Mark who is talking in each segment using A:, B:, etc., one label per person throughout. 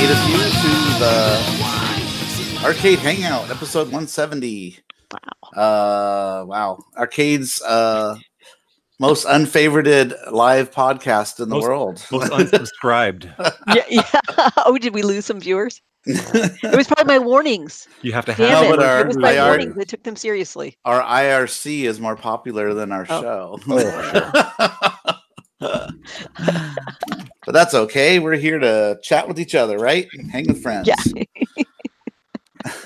A: welcome of you to the Arcade Hangout, episode 170.
B: Wow.
A: Uh, wow, Arcade's uh, most unfavorited live podcast in the
C: Most-
A: world.
C: Most unsubscribed.
B: yeah, yeah. Oh, did we lose some viewers? It was part of my warnings.
C: You have to have
B: Damn
A: No,
B: it!
A: but our-
B: it was my
A: they are-
B: warnings. I took them seriously.
A: Our IRC is more popular than our
B: Oh.
A: show.
B: Oh,
A: but that's okay. We're here to chat with each other, right? Hang with friends.
B: Yeah.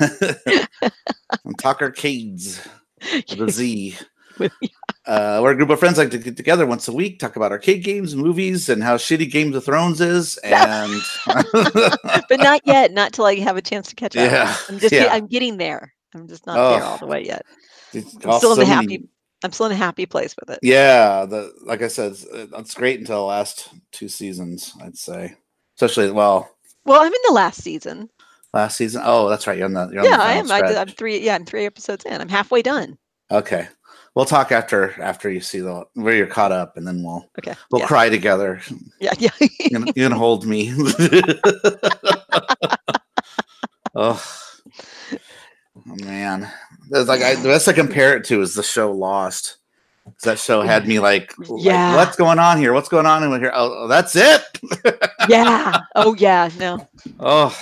A: and talk arcades with a Z. Uh, we're a group of friends like to get together once a week, talk about arcade games, and movies, and how shitty Games of Thrones is. And
B: but not yet. Not till I have a chance to catch up.
A: Yeah,
B: I'm just.
A: yeah.
B: I'm getting there. I'm just not
A: Oh.
B: there all the way yet.
A: it's
B: I'm still in
A: also
B: the happy.
A: many-
B: I'm still in a happy place with it.
A: Yeah, the like I said, it's, uh, it's great until the last two seasons. I'd say, especially well,
B: Well, I'm in the last season.
A: last season. Oh, that's right. You're on the. You're on
B: Yeah,
A: the
B: I am. I did, I'm three. Yeah, I'm three episodes in. I'm halfway done.
A: Okay, we'll talk after after you see the where you're caught up, and then we'll
B: Okay.
A: we'll
B: yeah.
A: cry together.
B: yeah. Yeah.
A: You can, you can hold me. oh. oh man, like I, the best I compare it to is the show Lost. 'Cause That show oh had me like, like,
B: Yeah.
A: what's going on here? What's going on in here? Oh, oh, that's it.
B: yeah. Oh yeah. No.
A: oh,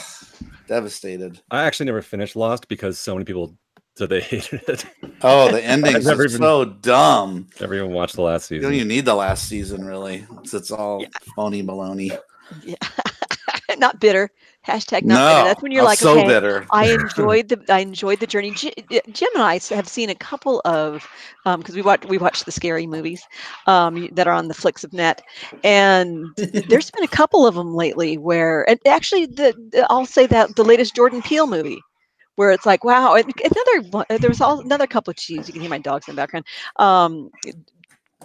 A: devastated.
C: I actually never finished Lost because so many people said they hated it.
A: Oh, the ending's
C: never
A: just
C: even-
A: so dumb.
C: Never even watched the last
A: You
C: season.
A: don't even need the last season, really. It's, it's all phony baloney.
B: Yeah. not bitter. Hashtag not
A: no,
B: bitter. That's when you're
A: I'm
B: like,
A: so
B: okay,
A: bitter.
B: I enjoyed the I enjoyed the journey. Uh, Jim and I have seen a couple of because we watch we watch the scary movies um, that are on the flicks of net, and there's been a couple of them lately where and actually the, the- I'll say that the latest Jordan Peele movie. Where it's like, wow! Another one- there was all, another couple of cheese. You can hear my dogs in the background. Um,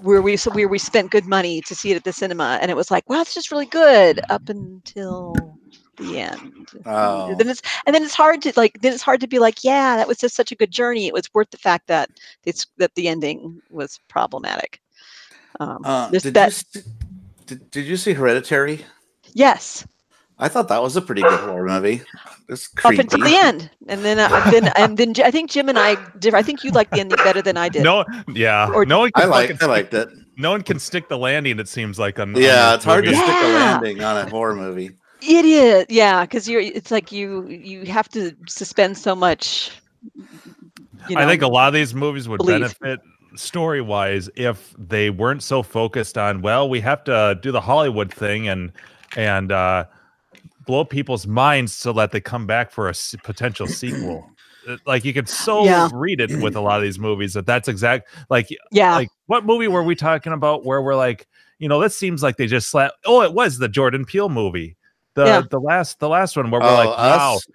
B: where we so where we spent good money to see it at the cinema, and it was like, wow, it's just really good up until the end.
A: Oh.
B: Then it's and then it's hard to like then it's hard to be like, yeah, that was just such a good journey. It was worth the fact that it's that the ending was problematic. Um,
A: Uh, did,
B: that-
A: you, did, did you see Hereditary?
B: yes,
A: I thought that was a pretty good horror movie. It's
B: up until the end, and then uh, then and then J- I think Jim and I differ. I think you like the ending better than I did.
D: No, yeah,
B: Or-
D: no one
A: I
D: can
A: liked,
D: fucking
A: I liked it.
D: stick- no one can stick the landing. It seems like on on
A: Yeah,
D: this
A: it's hard to
D: movie.
A: stick a landing on a horror movie.
B: It is, yeah, because you're. It's like you you have to suspend so much. You know,
D: I think a lot of these movies would
B: belief.
D: benefit story wise if they weren't so focused on well, we have to do the Hollywood thing and and uh, blow people's minds so that they come back for a s- potential sequel. Uh, Like you could so
B: Yeah.
D: read it with a lot of these movies that that's exact like
B: yeah,
D: like what movie were we talking about where we're like you know this seems like they just slap oh it was the jordan peele movie the
B: Yeah.
D: the last the last one where we're
A: Oh,
D: like wow
A: Us?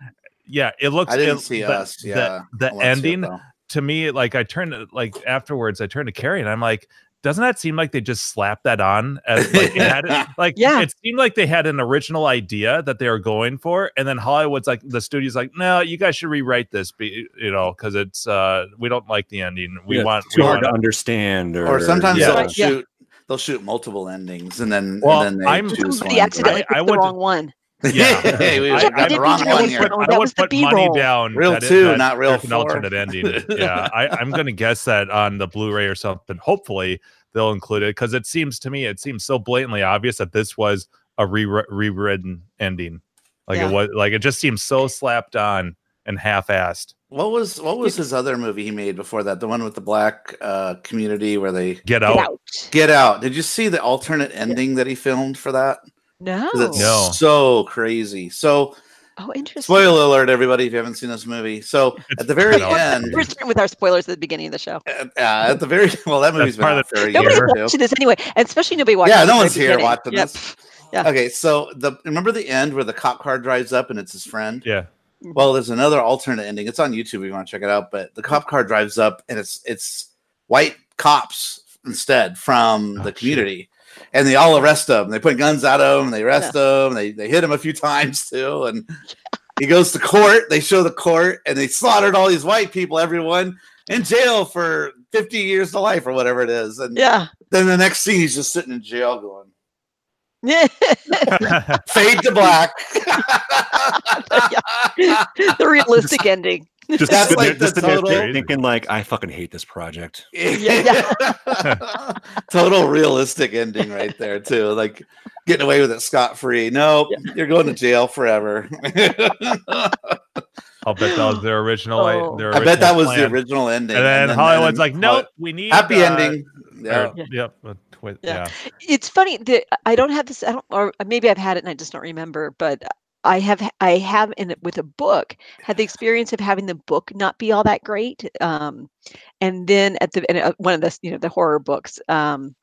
D: yeah it looks
A: I didn't
D: it-
A: see
D: the,
A: us. Yeah.
D: the,
A: I wanna it,
D: ending to me like i turned to- like afterwards i turned to carrie and i'm like doesn't that seem like they just slapped that on as like, it had it, like
B: Yeah.
D: it seemed like they had an original idea that they were going for and then hollywood's like the studio's like no you guys should rewrite this be, you know because it's uh we don't like the ending we
C: Yeah,
D: want
C: too
D: we
C: hard
D: want
C: to understand, or,
A: Or sometimes
D: Yeah.
A: they'll
B: yeah.
A: shoot they'll shoot multiple endings and then
D: Well,
A: and then they
D: I'm-
A: choose
B: somebody
A: one.
B: accidentally
D: I-
B: picked
D: I
B: the
D: went to-
B: wrong one.
D: Yeah.
A: hey, we
D: I-
A: got
D: I didn't
A: wrong
B: think
D: I
B: it
A: one
D: would
A: here.
D: put, I
B: that
D: would
B: was the
D: put money down.
A: Real
D: that it-
A: two,
D: that
A: not real
D: there's an alternate ending. Yeah, I, I'm going to guess that on the Blu-ray or something. Hopefully, they'll include it because it seems to me it seems so blatantly obvious that this was a re- rewritten ending. Like
B: Yeah.
D: it was, like it just seems so slapped on and half-assed.
A: What was what was his other movie he made before that? The one with the black uh community where they
D: Get
B: Get
D: out.
B: out.
A: get out. Did you see the alternate ending that he filmed for that?
B: No.
A: It's
D: No.
A: so crazy. So
B: Oh, interesting.
A: spoiler alert, everybody, if you haven't seen this movie. So at the very end,
B: We're starting with our spoilers at the beginning of the show.
A: uh, at the very well, that movie's been
D: part
A: out
D: of the-
A: for a
B: Nobody's
A: year or two.
B: watching this anyway, and especially nobody watching.
A: Yeah, no one's here
B: beginning.
A: watching
B: Yep.
A: this.
B: Yeah.
A: Okay, so the remember the end where the cop car drives up and it's his friend.
D: Yeah.
A: Well, there's another alternate ending. It's on YouTube if you want to check it out. But the cop car drives up and it's it's white cops instead from
D: Oh,
A: the
D: shit.
A: community. And they all arrest him. They put guns at him. They arrest him. They they hit him a few times too. And he goes to court. They show the court and they slaughtered all these white people, everyone in jail for 50 years to life or whatever it is. And
B: Yeah.
A: then the next scene, he's just sitting in jail going, Fade to black.
B: the realistic ending.
C: Just,
A: That's like
C: there- just
A: the
C: sitting there
A: total-
C: thinking like I fucking hate this project.
B: Yeah,
A: Total realistic ending right there too. Like getting away with it scot free. Nope, you're going to jail forever.
D: I'll bet that was their original. i-
B: Oh.
D: Their
A: I bet that was
D: plan.
A: the original ending.
D: And then Hollywood's like, nope, we need
A: happy
D: uh,
A: ending. Yeah.
D: or- Yep. a twi-
B: Yeah.
D: yeah.
B: it's funny that I don't have this. I don't, or maybe I've had it and I just don't remember. But I have, I have in with a book had the experience of having the book not be all that great. Um, and then at the and, uh, one of the you know the horror books. Um,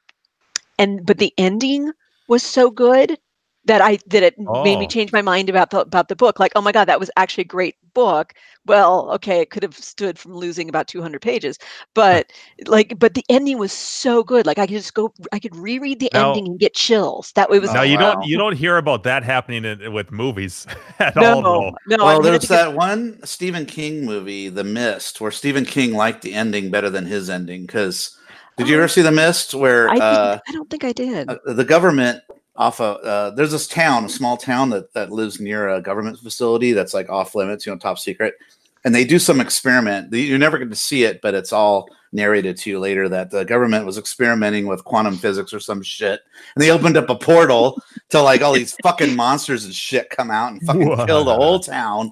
B: and but the ending was so good that I that it made me
D: Oh.
B: change my mind about the about the book. Like, oh my god, that was actually a great book. Well, okay, it could have stood from losing about 200 pages, but like, but the ending was so good. Like, I could just go, I could reread the
D: Now-
B: ending and get chills. That way it was
D: Now
A: Oh,
D: you
A: wow.
D: don't you don't hear about that happening in, with movies at
B: no,
D: all. Though.
B: no.
A: well,
B: I mean,
A: there's
B: because-
A: that one Stephen King movie, The Mist, where Stephen King liked the ending better than his ending. Because did you
B: Oh.
A: ever see The Mist, where
B: I, think,
A: uh,
B: I don't think I did.
A: uh, the government off of uh, there's this town, a small town that that lives near a government facility that's like off limits, you know, top secret, and they do some experiment. You're never going to see it, but it's all narrated to you later that the government was experimenting with quantum physics or some shit, and they opened up a portal to like all these fucking monsters and shit come out and fucking kill the whole town,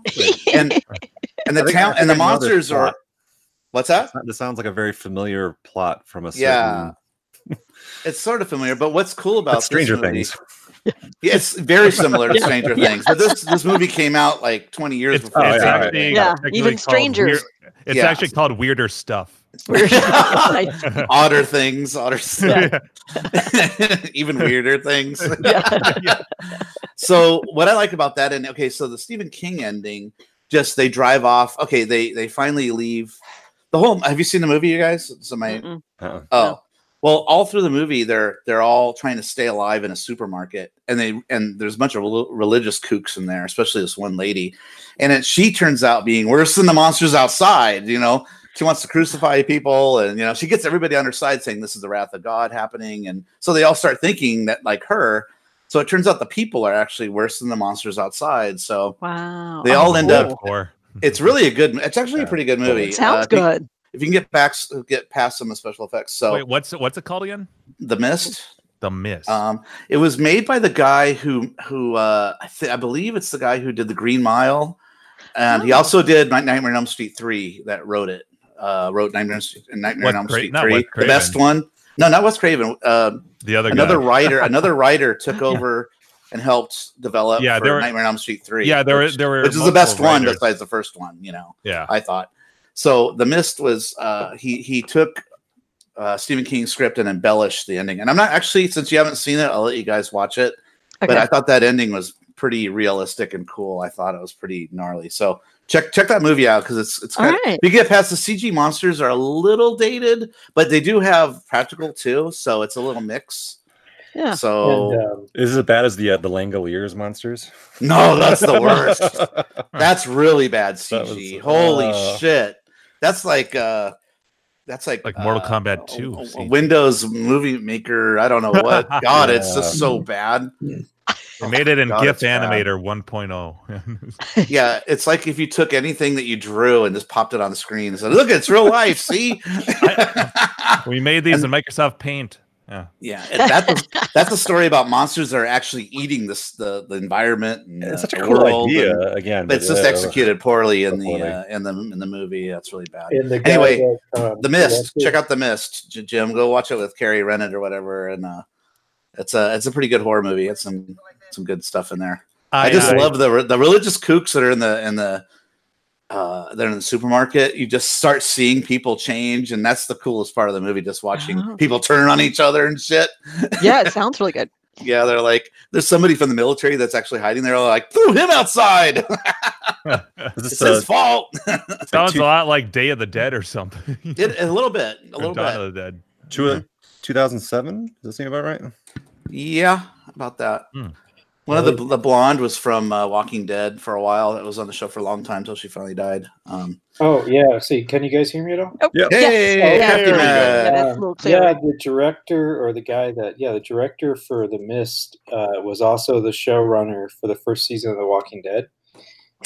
A: and and the town and the
C: I know this
A: monsters are. What's that?
C: This sounds like a very familiar plot from a certain
A: Yeah. It's sort of familiar, but what's cool about
C: but
A: this
C: Stranger
A: movie-
C: Things.
A: Yeah, it's very similar to Stranger
B: Yeah.
A: Things, but this this movie came out like 20 years
D: It's,
A: before.
C: Oh,
D: it's
C: yeah,
D: actually
B: Yeah, even
D: called
B: strangers.
D: weir- it's
A: Yeah.
D: actually called weirder stuff.
B: Nice.
A: Odder things, odder,
B: Yeah.
A: even weirder things.
B: yeah.
A: so what I like about that, and okay, so the Stephen King ending, just they drive off. Okay, they they finally leave. The whole. Have you seen the movie, you guys? So my
B: Mm-mm.
C: Uh-uh.
A: Oh, well, all through the movie, they're they're all trying to stay alive in a supermarket, and they and there's a bunch of rel- religious kooks in there, especially this one lady, and it, she turns out being worse than the monsters outside. You know, she wants to crucify people, and you know, she gets everybody on her side saying this is the wrath of God happening, and so they all start thinking that like her. So it turns out the people are actually worse than the monsters outside. So
B: Wow.
A: They all end up-
B: cool.
D: Or
A: it's really a good. It's actually a pretty good movie.
B: It sounds
A: Uh, if you-
B: good.
A: If you can get back, get past some of the special effects. So
D: wait, what's it- what's it called again?
A: the mist.
D: The Mist.
A: Um, it was made by the guy who who uh, I, th- I believe it's the guy who did the Green Mile, and he
B: Oh.
A: also did Night- Nightmare on Elm Street three. That wrote it. Uh, wrote Nightmare, on Street- Nightmare on Elm Street
D: not
A: three, the best one. No, not Wes Craven. Uh,
D: the other
A: another
D: guy.
A: writer, another writer took over and helped develop
D: Yeah,
A: for
D: there were-
A: Nightmare on Elm Street three.
D: Yeah, there were
A: which,
D: there were
A: which is the best
D: multiple
A: one besides the first one. You know.
D: Yeah.
A: I thought. So the mist was uh, he he took uh, Stephen King's script and embellished the ending. And I'm not actually since you haven't seen it, I'll let you guys watch it. But I thought that ending was pretty realistic and cool. I thought it was pretty gnarly. So check check that movie out because it's it's
B: All
A: kind of,
B: right.
A: you get past the CG monsters are a little dated, but they do have practical too. So it's a little mix.
B: Yeah.
A: So
E: And, um,
C: Is it as bad as the uh, the Langoliers monsters?
A: no, that's the worst. That's really bad
C: That
A: CG.
C: was-
A: Holy
C: uh,
A: shit. That's like uh that's like
D: Like Mortal
A: uh,
D: Kombat 2
A: a- a Windows movie maker. I don't know what. God, it's just so bad.
D: They made it in
A: God,
D: GIF
A: it's bad.
D: Animator 1.0.
A: Yeah, it's like if you took anything that you drew and just popped it on the screen and said, "Look, it's real life." See?
D: we made these in Microsoft Paint. Yeah.
A: yeah, that's a, that's a story about monsters that are actually eating this the the environment and
C: It's
A: uh,
C: such a cool idea.
A: and-
C: again,
A: but it's just
C: uh,
A: executed poorly in the uh, in the in the movie. That's really bad.
E: and the
A: Anyway,
E: that, um,
A: The Mist.
E: directed-
A: Check out The Mist, Jim. Go watch it with Carrie Rennet or whatever, and uh, it's a it's a pretty good horror movie. It's some some good stuff in there. I, just
D: I-
A: love the the religious kooks that are in the in the uh they're in the supermarket. You just start seeing people change, and that's the coolest part of the movie. Just watching
B: Oh.
A: people turn on each other and shit.
B: yeah, it sounds really good.
A: Yeah, they're like, there's somebody from the military that's actually hiding there. Like, threw him outside. It's
C: this,
A: his fault.
D: Sounds
C: two-
D: a lot like Day of the Dead or something.
A: It, a little bit, a little
D: Dawn
A: bit.
D: of the Dead.
C: two- 2007? Does that seem about right?
A: Yeah, about that. One of the the blonde was from uh, Walking Dead for a while. It was on the show for a long time until she finally died. Um,
E: Oh yeah. See, can you guys hear me at all?
B: Oh,
C: Yep.
A: hey,
E: Okay,
A: Crafty
C: there we go.
A: Matt.
B: Yeah, that's a little clearer.
E: yeah, the director or the guy that yeah, the director for The Mist uh, was also the showrunner for the first season of The Walking Dead.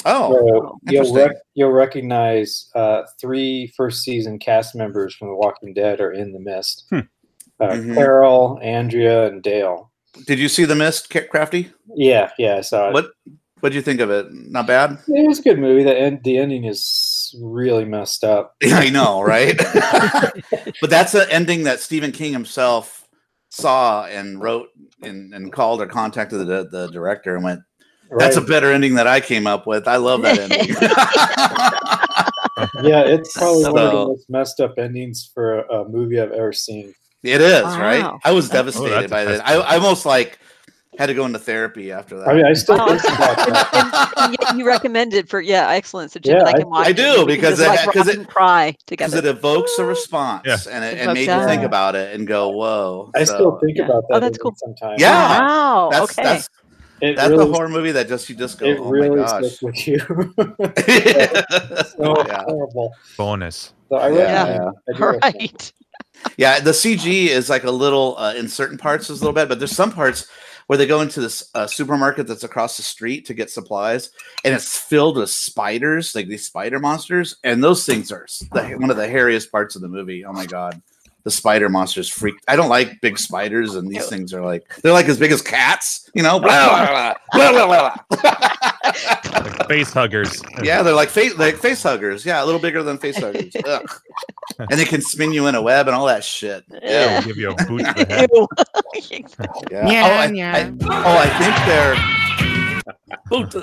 A: Oh,
E: so you'll rec- you'll recognize uh, three first season cast members from The Walking Dead are in The Mist.
C: Hmm.
E: Uh,
A: Mhm.
E: Carol, Andrea, and Dale.
A: Did you see the mist, Crafty?
E: Yeah, yeah, I saw it.
A: What What did you think of it? Not bad.
E: It was a good movie. The end, the ending is really messed up.
A: Yeah, I know, right? but that's an ending that Stephen King himself saw and wrote and, and called or contacted the, the director and went, "That's a better ending that I came up with. I love that ending."
E: yeah, it's probably one of the most messed up endings for a, a movie I've ever seen.
A: It is right. I was
B: oh,
A: devastated
D: Oh,
A: by
D: a
A: that. I, I almost like had to go into therapy after that.
E: I mean, I still
B: Wow.
E: think about
B: and,
E: that.
B: and, and yet you recommended for yeah, excellent. So Jim
E: Yeah,
B: I
E: I-
B: can watch.
A: I do,
B: and we
A: because it- because
B: rock
A: it-
B: and cry
A: because it evokes a response
D: Yeah.
A: and it, it
B: Evokes
A: made you think about it and go, "Whoa!"
E: I
A: So,
E: still think
B: Yeah.
E: about that.
B: Oh, that's cool.
E: Sometimes.
A: Yeah.
B: Wow.
A: that's
B: okay.
A: that's
E: it
A: that's
E: really,
A: a horror movie that just you just go,
E: It
A: "Oh
E: really
A: my gosh!"
E: sticks with you. so
A: yeah.
E: horrible.
D: Bonus.
E: So I
A: Yeah.
E: recommend. I do
B: All
E: recommend.
B: right.
A: Yeah, the CG is like a little uh, in certain parts is a little bit, but there's some parts where they go into this uh, supermarket that's across the street to get supplies, and it's filled with spiders, like these spider monsters, and those things are the, one of the hairiest parts of the movie. Oh my god, the spider monsters freak! I don't like big spiders, and these things are like they're like as big as cats, you know. Blah, blah, blah.
D: Like face huggers.
A: Yeah, they're like face like face huggers. Yeah, a little bigger than face huggers. Ugh. And they can spin you in a web and all that shit. Ew.
D: They'll give you a boot to the head.
A: Yeah. oh, I, I, oh, I think they're.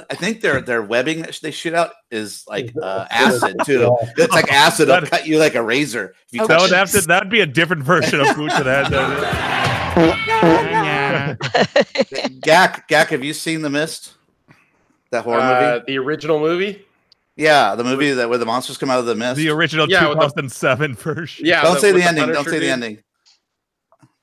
A: I think their their webbing that they shoot out is like uh, acid too. It's like acid. It'll cut you like a razor. If you
B: Oh,
D: That would
A: it.
D: have to. That'd be a different version of boot to the head.
A: Gak, Gak, have you seen The Mist? That horror
F: Uh,
A: movie?
F: the original movie.
A: Yeah, the movie that where the monsters come out of the mist.
D: The original
F: Yeah, with the-
D: 2007 version.
F: Yeah.
A: don't say
F: with
A: the ending. Don't
F: Punisher
A: say the ending.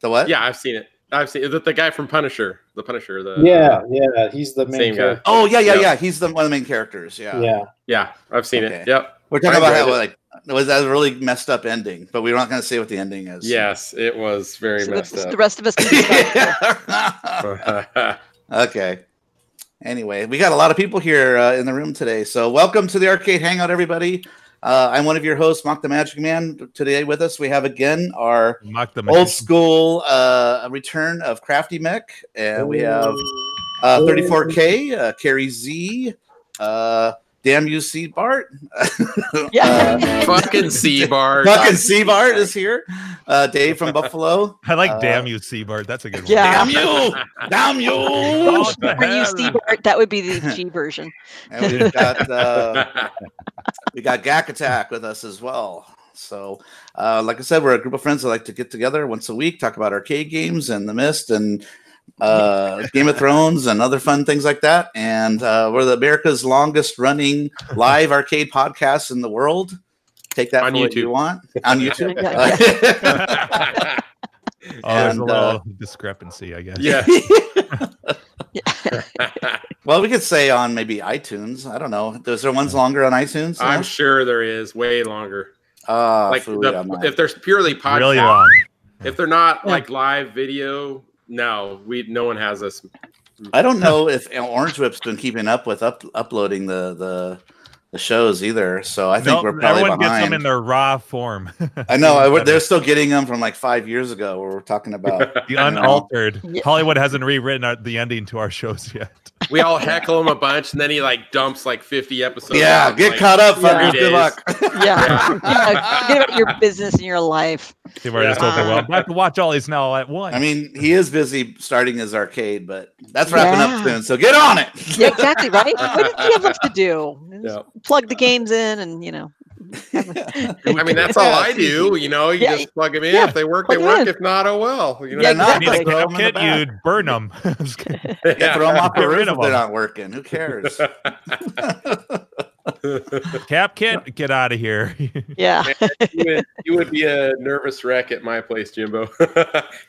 A: The what?
F: Yeah, I've seen it. I've seen the, the guy from Punisher. The Punisher. The
E: Yeah, yeah, he's the main
F: Same guy.
E: character.
A: Oh yeah, yeah,
F: Yeah.
A: yeah. He's the one of the main characters. Yeah.
E: Yeah,
F: Yeah, I've seen
A: Okay.
F: it. Yep.
A: We're talking
F: I
A: about how
F: it.
A: like it was a really messed up ending, but we're not going to say what the ending is.
F: Yes, it was very
B: So the,
F: messed
B: the
F: up.
B: rest of us can decide.
A: okay. Anyway, we got a lot of people here uh, in the room today. So, welcome to the Arcade Hangout, everybody. Uh, I'm one of your hosts, Mock the Magic Man. Today with us, we have again our
D: Mock the
A: old school uh, return of Crafty Mech, and we have uh, 34K, uh, Carrie Z, uh, Damn You C Bart,
B: Yeah.
A: uh,
F: Fucking C bar.
A: fucking C Bart is here, uh, Dave from Buffalo.
D: I like
A: uh,
D: damn you, Seabart. That's a good one.
B: Yeah.
A: Damn you! Damn you!
D: Oh, the
B: you,
D: hell?
B: Steve Art, that would be the G version.
A: And we've got uh, we got Gak Attack with us as well. So, uh, like I said, we're a group of friends that like to get together once a week, talk about arcade games and the Mist and uh, Game of Thrones and other fun things like that. And uh, we're the America's longest running live arcade podcast in the world. Take that
F: On
A: for what you
F: YouTube.
A: want on YouTube.
B: Yeah,
D: Oh, there's
A: And,
D: a
A: uh,
D: little discrepancy, I guess.
F: yeah.
A: well, we could say on maybe iTunes. I don't know. Is there ones longer on iTunes?
F: I'm
A: No?
F: sure there is way longer.
A: Ah,
F: like
A: fooey
F: the,
A: on that.
F: if there's purely podcast,
D: Really long.
F: if they're not
B: Yeah.
F: like live video, no, we no one has us.
A: I don't know if Orange Whip's been keeping up with up, uploading the, the the shows either. So I think
D: No,
A: we're probably
D: everyone gets them in their raw form.
A: I know I, would- they're still getting them from like five years ago. Where we're talking about.
D: the unaltered.
B: Yeah.
D: Hollywood hasn't rewritten our, the ending to our shows yet.
F: We all heckle him a bunch, and then he like dumps like 50 episodes.
A: yeah,
F: out,
A: get
F: like,
A: caught up,
B: Yeah.
A: fuckers. Good luck.
B: Yeah. yeah. Forget about your business and your life.
D: People are just
F: Yeah.
D: overwhelmed. I have to watch all these now at once.
A: I mean, he is busy starting his arcade, but that's wrapping
B: Yeah.
A: up soon. So get on it.
B: Yeah, exactly, right? What did you have left to do?
F: Yeah.
B: Plug the games in and, you know.
F: I mean, that's all I do. You know, you
B: Yeah.
F: just plug them in.
B: Yeah,
F: if they work,
B: plug
F: they
B: 'em
F: work.
B: in.
F: If not, oh well. You know,
B: Yeah,
A: not
D: you need a
A: Throw 'em in the
D: you'd burn them.
A: Yeah, throw them off the
D: Get
A: roof if they're not working. Who cares?
D: Cap can't get out of here.
B: Yeah.
F: you, would, you would be a nervous wreck at my place, Jimbo.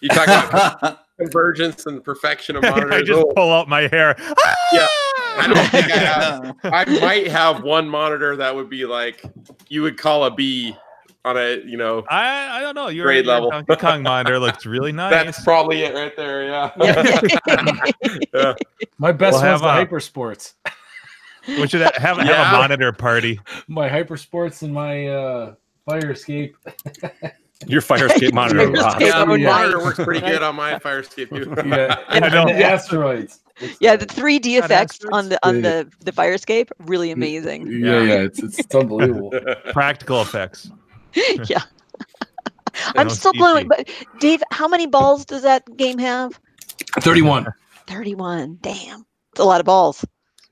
F: you talk about convergence and perfection of monitors.
D: I just
F: Oh,
D: pull out my hair.
F: Yeah. I don't think I have. I might have one monitor that would be like you would call a B on a, you know,
D: I I don't know. Your,
F: Grade
D: your
F: level.
D: Donkey Kong monitor looks really nice.
F: that's probably it right there. Yeah.
B: Yeah.
G: My best
D: We'll have,
G: one's the
D: uh,
G: Hypersports.
D: We should have have
F: Yeah.
D: a monitor party.
G: My Hypersports and my uh, Fire Escape.
C: Your fire escape monitor.
B: Fire
C: rocks.
B: escape.
F: yeah,
B: Oh,
F: monitor
B: nice.
F: works pretty good on my fire escape too.
G: Yeah,
D: I
G: and,
D: know.
G: and the asteroids.
B: Yeah, the 3D effects on the on the the fire escape really amazing.
G: yeah, yeah, it's, it's, it's unbelievable.
D: Practical effects.
B: yeah. I'm still
D: see
B: blown But Dave, how many balls does that game have?
G: 31.
B: 31. Damn. It's a lot of balls.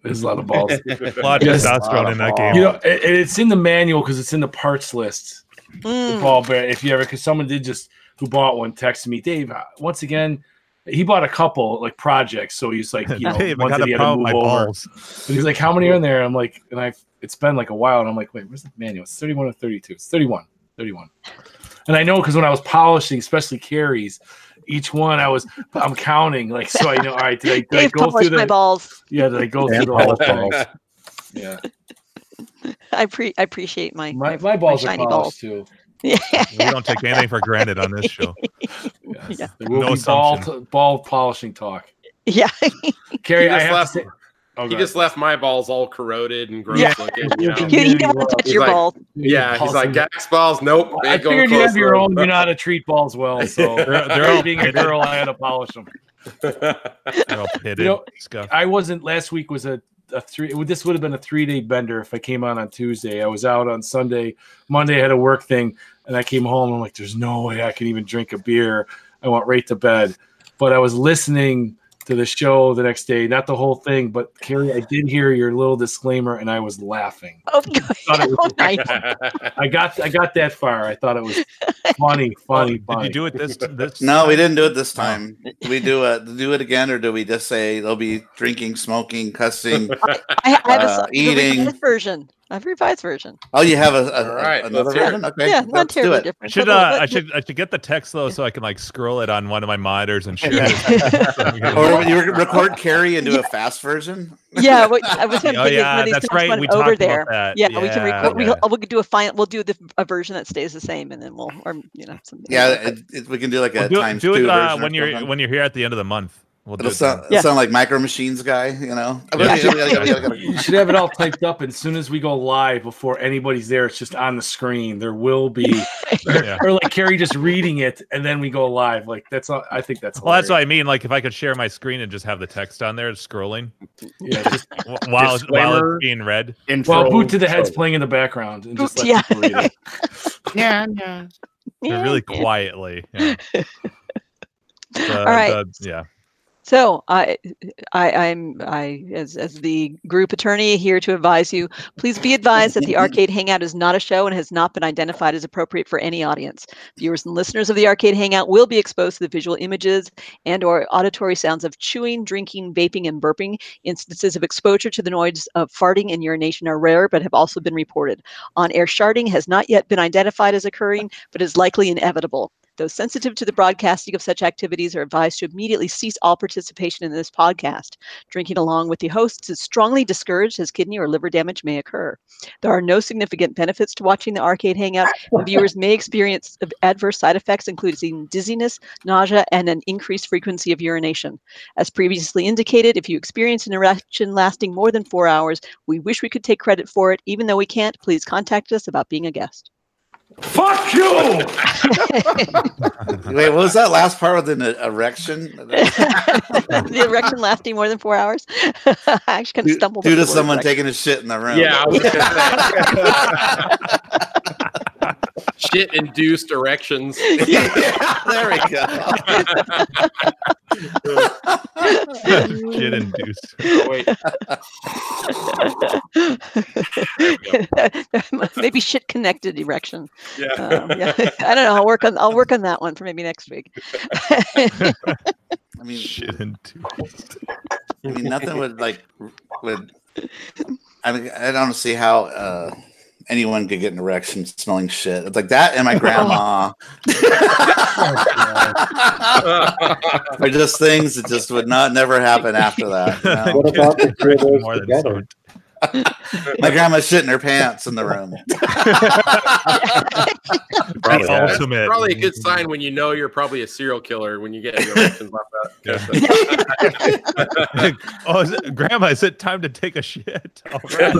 G: There's a lot of balls.
D: A lot of testosterone in that game.
G: You know, it, it's in the manual because it's in the parts list. The
B: Mm.
G: ball bear. If you ever, because someone did just who bought one texted me, Dave. uh, Once again, he bought a couple like projects, so he's like, you know,
D: Dave, I
G: that he had to
D: problem my
G: move over.
D: balls.
G: And he's like, "How many are in there?" I'm like, and I it's been like a while, and I'm like, "Wait, where's the manual? It's 31 or 32? It's 31, 31." And I know because when I was polishing, especially carries, each one I was I'm counting like so I know. All right, did I, did I go through
B: polished my
G: the
B: balls.
G: yeah? Did I go through the whole
C: balls.
G: Yeah,
B: I pre I appreciate my
G: my, my balls are
B: shiny
G: polished
B: balls.
G: too.
B: Yeah.
D: We don't take anything for granted on this show.
G: Yes.
B: Yeah.
G: There will
D: No
G: be ball
D: assumption.
G: ball polishing talk.
B: yeah.
G: Carrie, I have
F: left-
G: to say, oh,
F: He just left my balls all corroded and gross
B: Yeah.
F: looking. You know?
B: He, he don't want to touch
F: He's
B: your
F: like-
B: balls.
F: Yeah, he's like
G: Balls-
F: Gax balls. Nope,
G: I
F: ain't going
G: figured you have your own. You know how to treat balls well, so
D: They're- they're all
G: being a girl, I had to polish them.
D: They're all pitted
G: You know. I wasn't last week was a, a three would- this would have been a three day bender if I came on on Tuesday. I was out on Sunday, Monday I had a work thing, and I came home. I'm like, there's no way I can even drink a beer. I went right to bed, but I was listening to the show the next day, not the whole thing, but Carrie, I did hear your little disclaimer, and I was laughing.
B: Oh,
G: Thought it was-
B: oh nice.
G: I got I got that far. I thought it was funny, funny,
D: Did
G: funny.
D: you do it this this?
A: No, we didn't do it this time. Do we do it do it again, or do we just say they'll be drinking, smoking, cussing?
B: I, I have a,
A: Uh,
B: the
A: eating.
B: version. I have revised version.
A: Oh, you have a, a,
F: All right,
A: another
F: let's
A: version? Okay,
B: yeah, not
A: let's do
B: terribly
A: it.
D: I
B: different.
D: should uh, I should I should get the text though so I can like scroll it on one of my monitors and share it.
A: Or you record Carrie and do a fast version.
B: yeah, what, I was going to
D: Oh yeah,
B: one of these
D: that's
B: times
D: right.
B: when
D: We
B: over there.
D: about that.
B: Yeah, we can record.
D: yeah.
B: We'll, we'll do a fine. We'll do the a version that stays the same, and then we'll, or you know, something.
A: Yeah,
B: like
A: it, it, we can do like a
D: We'll do,
A: times
D: do
A: two
D: it uh,
A: version or
D: when you're
A: something.
D: when you're here at the end of the month. We'll do
A: It'll
D: it
A: sound,
B: Yeah.
A: sound like Micro Machines guy, you know.
D: Yeah.
G: You should have it all typed up, and as soon as we go live, before anybody's there, it's just on the screen. There will be, or,
D: Yeah.
G: or like Carrie just reading it, and then we go live. Like that's all. I think that's.
D: Well, that's what. I mean. Like if I could share my screen and just have the text on there scrolling
G: Yeah, just,
D: while while it's being read.
H: Intro.
G: well, boot to the head's
H: So-
G: playing in the background, and just
B: Boot-
G: let
B: yeah.
G: people read it.
H: Yeah, yeah.
D: Really quietly. Yeah. The-
B: All right.
D: the- yeah.
B: So I, I, I'm I as as the group attorney here to advise you. Please be advised that the Arcade Hangout is not a show and has not been identified as appropriate for any audience. Viewers and listeners of the Arcade Hangout will be exposed to the visual images and/or auditory sounds of chewing, drinking, vaping, and burping. Instances of exposure to the noise of farting and urination are rare, but have also been reported. On-air sharding has not yet been identified as occurring, but is likely inevitable. Those sensitive to the broadcasting of such activities are advised to immediately cease all participation in this podcast. Drinking along with the hosts is strongly discouraged as kidney or liver damage may occur. There are no significant benefits to watching the arcade hangout, viewers may experience adverse side effects, including dizziness, nausea, and an increased frequency of urination. As previously indicated, if you experience an erection lasting more than four hours, we wish we could take credit for it. Even though we can't, please contact us about being a guest.
G: Fuck you!
A: Wait, what was that last part with an erection?
B: the erection lasting more than four hours. I actually kind of
A: due
B: stumbled.
A: due
B: over
A: to someone
B: erection.
A: taking a shit in the room.
F: Yeah, I was gonna say. Shit induced erections.
A: yeah, there we go.
D: Shit induced.
H: Oh, wait.
B: maybe shit connected erection.
F: Yeah.
B: Um, yeah. I don't know. I'll work on. I'll work on that one for maybe next week.
A: I mean,
D: Shit induced.
A: I mean, nothing would like would I, mean I don't see how uh, anyone could get an erection smelling shit. It's like that and my grandma. are just things that just would not never happen after that. you know?
E: What about the three of those
D: More than
E: together?
D: Sort.
A: My grandma's shitting her pants in the room.
D: The
C: Probably has.
D: ultimate.
F: Probably a good sign when you know you're probably a serial killer when you get your erections like that.
D: oh, is it, Grandma, is it time to take a shit? All right.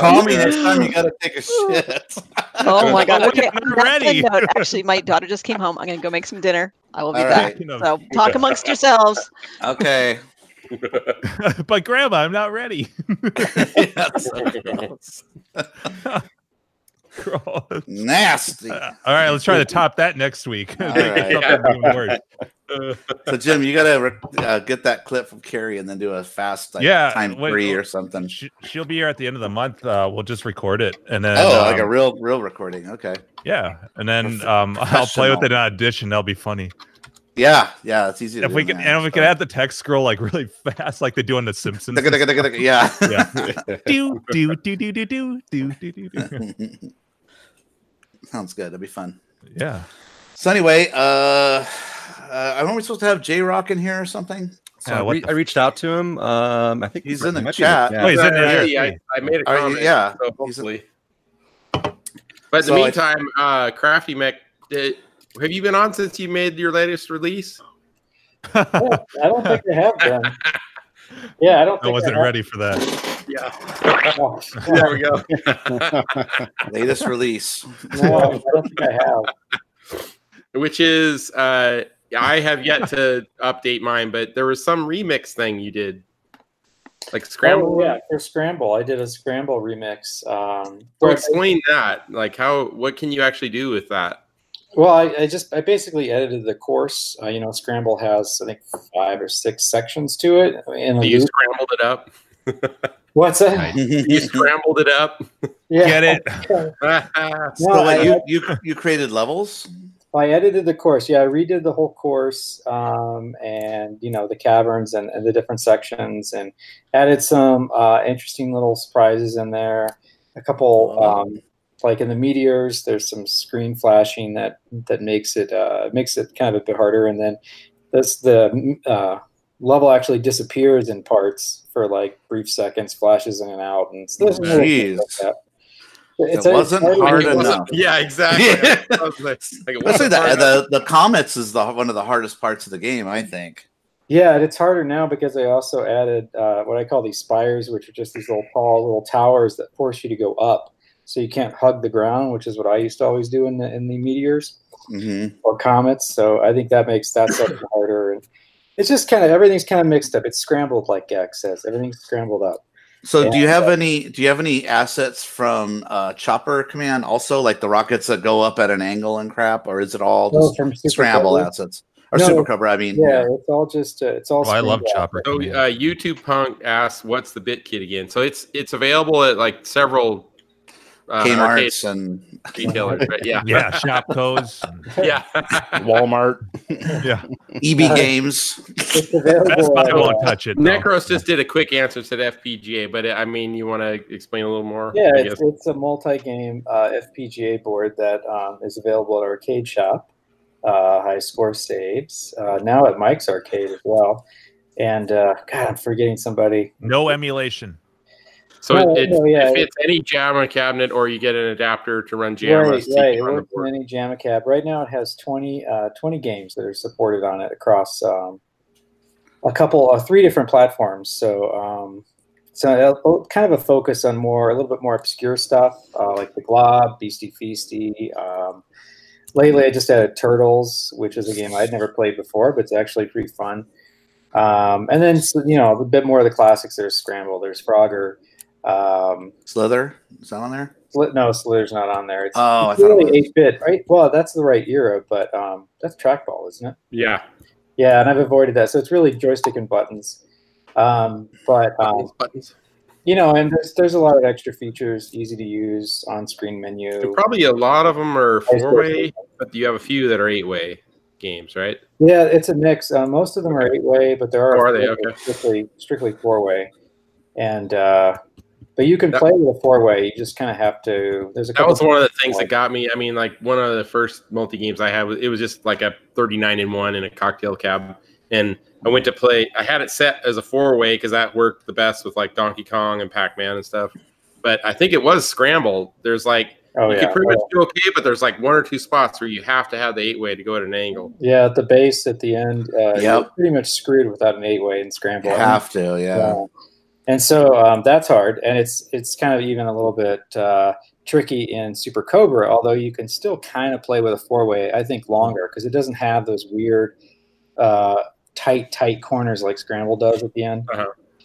A: Call me next time you gotta take a oh shit.
B: Oh my god.
D: Oh,
B: Okay.
D: I'm ready.
B: note, actually, my daughter just came home. I'm gonna go make some dinner. I will be
A: All
B: back.
A: right.
B: So talk amongst yourselves.
A: Okay.
D: But Grandma, I'm not ready.
A: Nasty.
D: All right, let's try to top that next week.
A: All right.
D: Something.
A: So Jim, you gotta re- uh, get that clip from Carrie and then do a fast like
D: Yeah,
A: time
D: wait,
A: three or something.
D: She, she'll be here at the end of the month. Uh, we'll just record it, and then
A: Oh, like a
D: um,
A: real real recording. Okay.
D: yeah, and then um, I'll play with it in audition. That'll be funny.
A: Yeah, yeah, it's easy. To
D: If we
A: do,
D: can,
A: man,
D: and we can add the text scroll like really fast, like they do on The Simpsons.
A: yeah.
D: yeah. do do do do do do do do do do.
A: Sounds good. That'd be fun.
D: Yeah.
A: So anyway, uh, uh aren't we supposed to have J Rock in here or something?
C: So
D: Yeah,
C: I, re- I reached out to him. Um, I think
A: He's in the chat.
C: yeah.
D: Oh, he's in there.
F: Yeah,
D: Yeah.
F: I, I made a
A: Are you-
F: comment.
A: yeah.
F: So
A: He's a-
F: But in
A: So
F: the
A: I-
F: meantime, uh, Crafty Mech, did, have you been on since you made your latest release?
E: Yeah, I don't think I have been. Yeah, I don't.
D: I wasn't
E: have.
D: ready for that.
F: Yeah.
E: Oh,
F: there we go.
A: Latest release.
E: no, I don't think I have.
F: Which is, uh, I have yet to update mine, but there was some remix thing you did, like scramble.
E: Oh, yeah, for Scramble, I did a Scramble remix. Um,
F: So
E: where I-
F: explain that. Like, how? What can you actually do with that?
E: Well, I, I just I basically edited the course. Uh, you know, Scramble has I think five or six sections to it. In a
F: You
E: loop.
F: scrambled it up.
E: What's that?
D: Nice.
F: You scrambled it up.
E: Yeah.
D: Get it?
E: No,
A: so
E: I,
A: like, you you you created levels.
E: I edited the course. Yeah, I redid the whole course, um, and you know the caverns and, and the different sections, and added some uh, interesting little surprises in there. A couple, um, like in the meteors, there's some screen flashing that that makes it uh, makes it kind of a bit harder, and then this the uh, level actually disappears in parts for like brief seconds, flashes in and out, and so there's little things
A: Jeez.
E: that.
A: It wasn't
E: harder
A: hard
E: than-
F: It wasn't-
A: enough.
F: Yeah, exactly.
A: Yeah.
F: I was like, like,
A: Especially the,
F: enough.
A: the the comets is the one of the hardest parts of the game, I think.
E: Yeah, and it's harder now because they also added uh, what I call these spires, which are just these little tall little towers that force you to go up, so you can't hug the ground, which is what I used to always do in the in the meteors
A: hmm
E: or comets. So I think that makes that stuff harder, and it's just kind of everything's kind of mixed up. It's scrambled, like Gak says. Everything's scrambled up.
A: So, do you
E: Yeah.
A: have any? Do you have any assets from uh, Chopper Command? Also, like the rockets that go up at an angle and crap, or is it all
E: No,
A: just
E: from Super
A: scramble
E: Cobra.
A: assets or
E: No,
A: Super Cobra? I mean,
E: Yeah, it's all just uh, it's all.
D: Oh, I love
E: out.
D: Chopper.
F: So uh, YouTube Punk asks, "What's the BitKit again?" So it's it's available at like several uh, arcade
A: Kmart's and
F: retailers, right? Yeah,
D: Yeah, shop codes.
F: yeah.
H: Walmart.
D: Yeah,
A: EB Games.
D: Best Buy
E: uh,
D: won't touch it. though.
F: Necros just did a quick answer to the FPGA, but I mean, you want to explain a little more?
E: Yeah,
F: I
E: it's, it's a multi-game uh, FPGA board that um, is available at Arcade Shop. Uh, high score saves uh, now at Mike's Arcade as well. And uh, God, I'm forgetting somebody.
D: No emulation.
F: So
E: No,
F: it,
E: no, yeah,
F: if
E: it-
F: it's any JAMMA cabinet, or you get an adapter to run JAMMA.
E: right, right. It in any JAMMA cab. Right now, it has 20, uh, 20 games that are supported on it across um, a couple, uh, three different platforms. So, um, so uh, kind of a focus on more, a little bit more obscure stuff uh, like the Glob, Beastie Feastie. Um, lately, I just added Turtles, which is a game I'd never played before, but it's actually pretty fun. Um, and then you know a bit more of the classics. There's Scramble, there's Frogger. Um,
A: Slither is that on there?
E: Slit, no, Slither's not on there. It's,
A: Oh, I
E: it's
A: thought it
E: really
A: was.
E: eight bit, right? Well, that's the right era, but um, that's trackball, isn't it?
F: Yeah.
E: Yeah, and I've avoided that, so it's really joystick and buttons. Um, but um,
F: buttons.
E: you know, and there's there's a lot of extra features, easy to use on-screen menu.
F: Probably a lot of them are four way, but you have a few that are eight way games, right?
E: Yeah, it's a mix. Uh, most of them are eight way, but there are
F: Oh, are they?
E: a few that
F: Okay.
E: strictly strictly four way. and uh, but you can
F: That-
E: play with a four way. You just kind of have to. There's a
F: That
E: couple.
F: was one of the things that got me. I mean, like one of the first multi games I had, was- it was just like a 39 in one in a cocktail cab. And I went to play, I had it set as a four way because that worked the best with like Donkey Kong and Pac Man and stuff. But I think it was Scramble. There's like,
E: oh
F: you
E: yeah,
F: can pretty much
E: oh,
F: do okay, but there's like one or two spots where you have to have the eight way to go at an angle.
E: yeah. At the base at the end, uh, you're pretty much screwed without an eight way and scramble.
A: You have to, yeah.
E: Yeah. And so um, that's hard, and it's it's kind of even a little bit uh, tricky in Super Cobra. Although you can still kind of play with a four way, I think longer because it doesn't have those weird uh, tight tight corners like Scramble does at the end.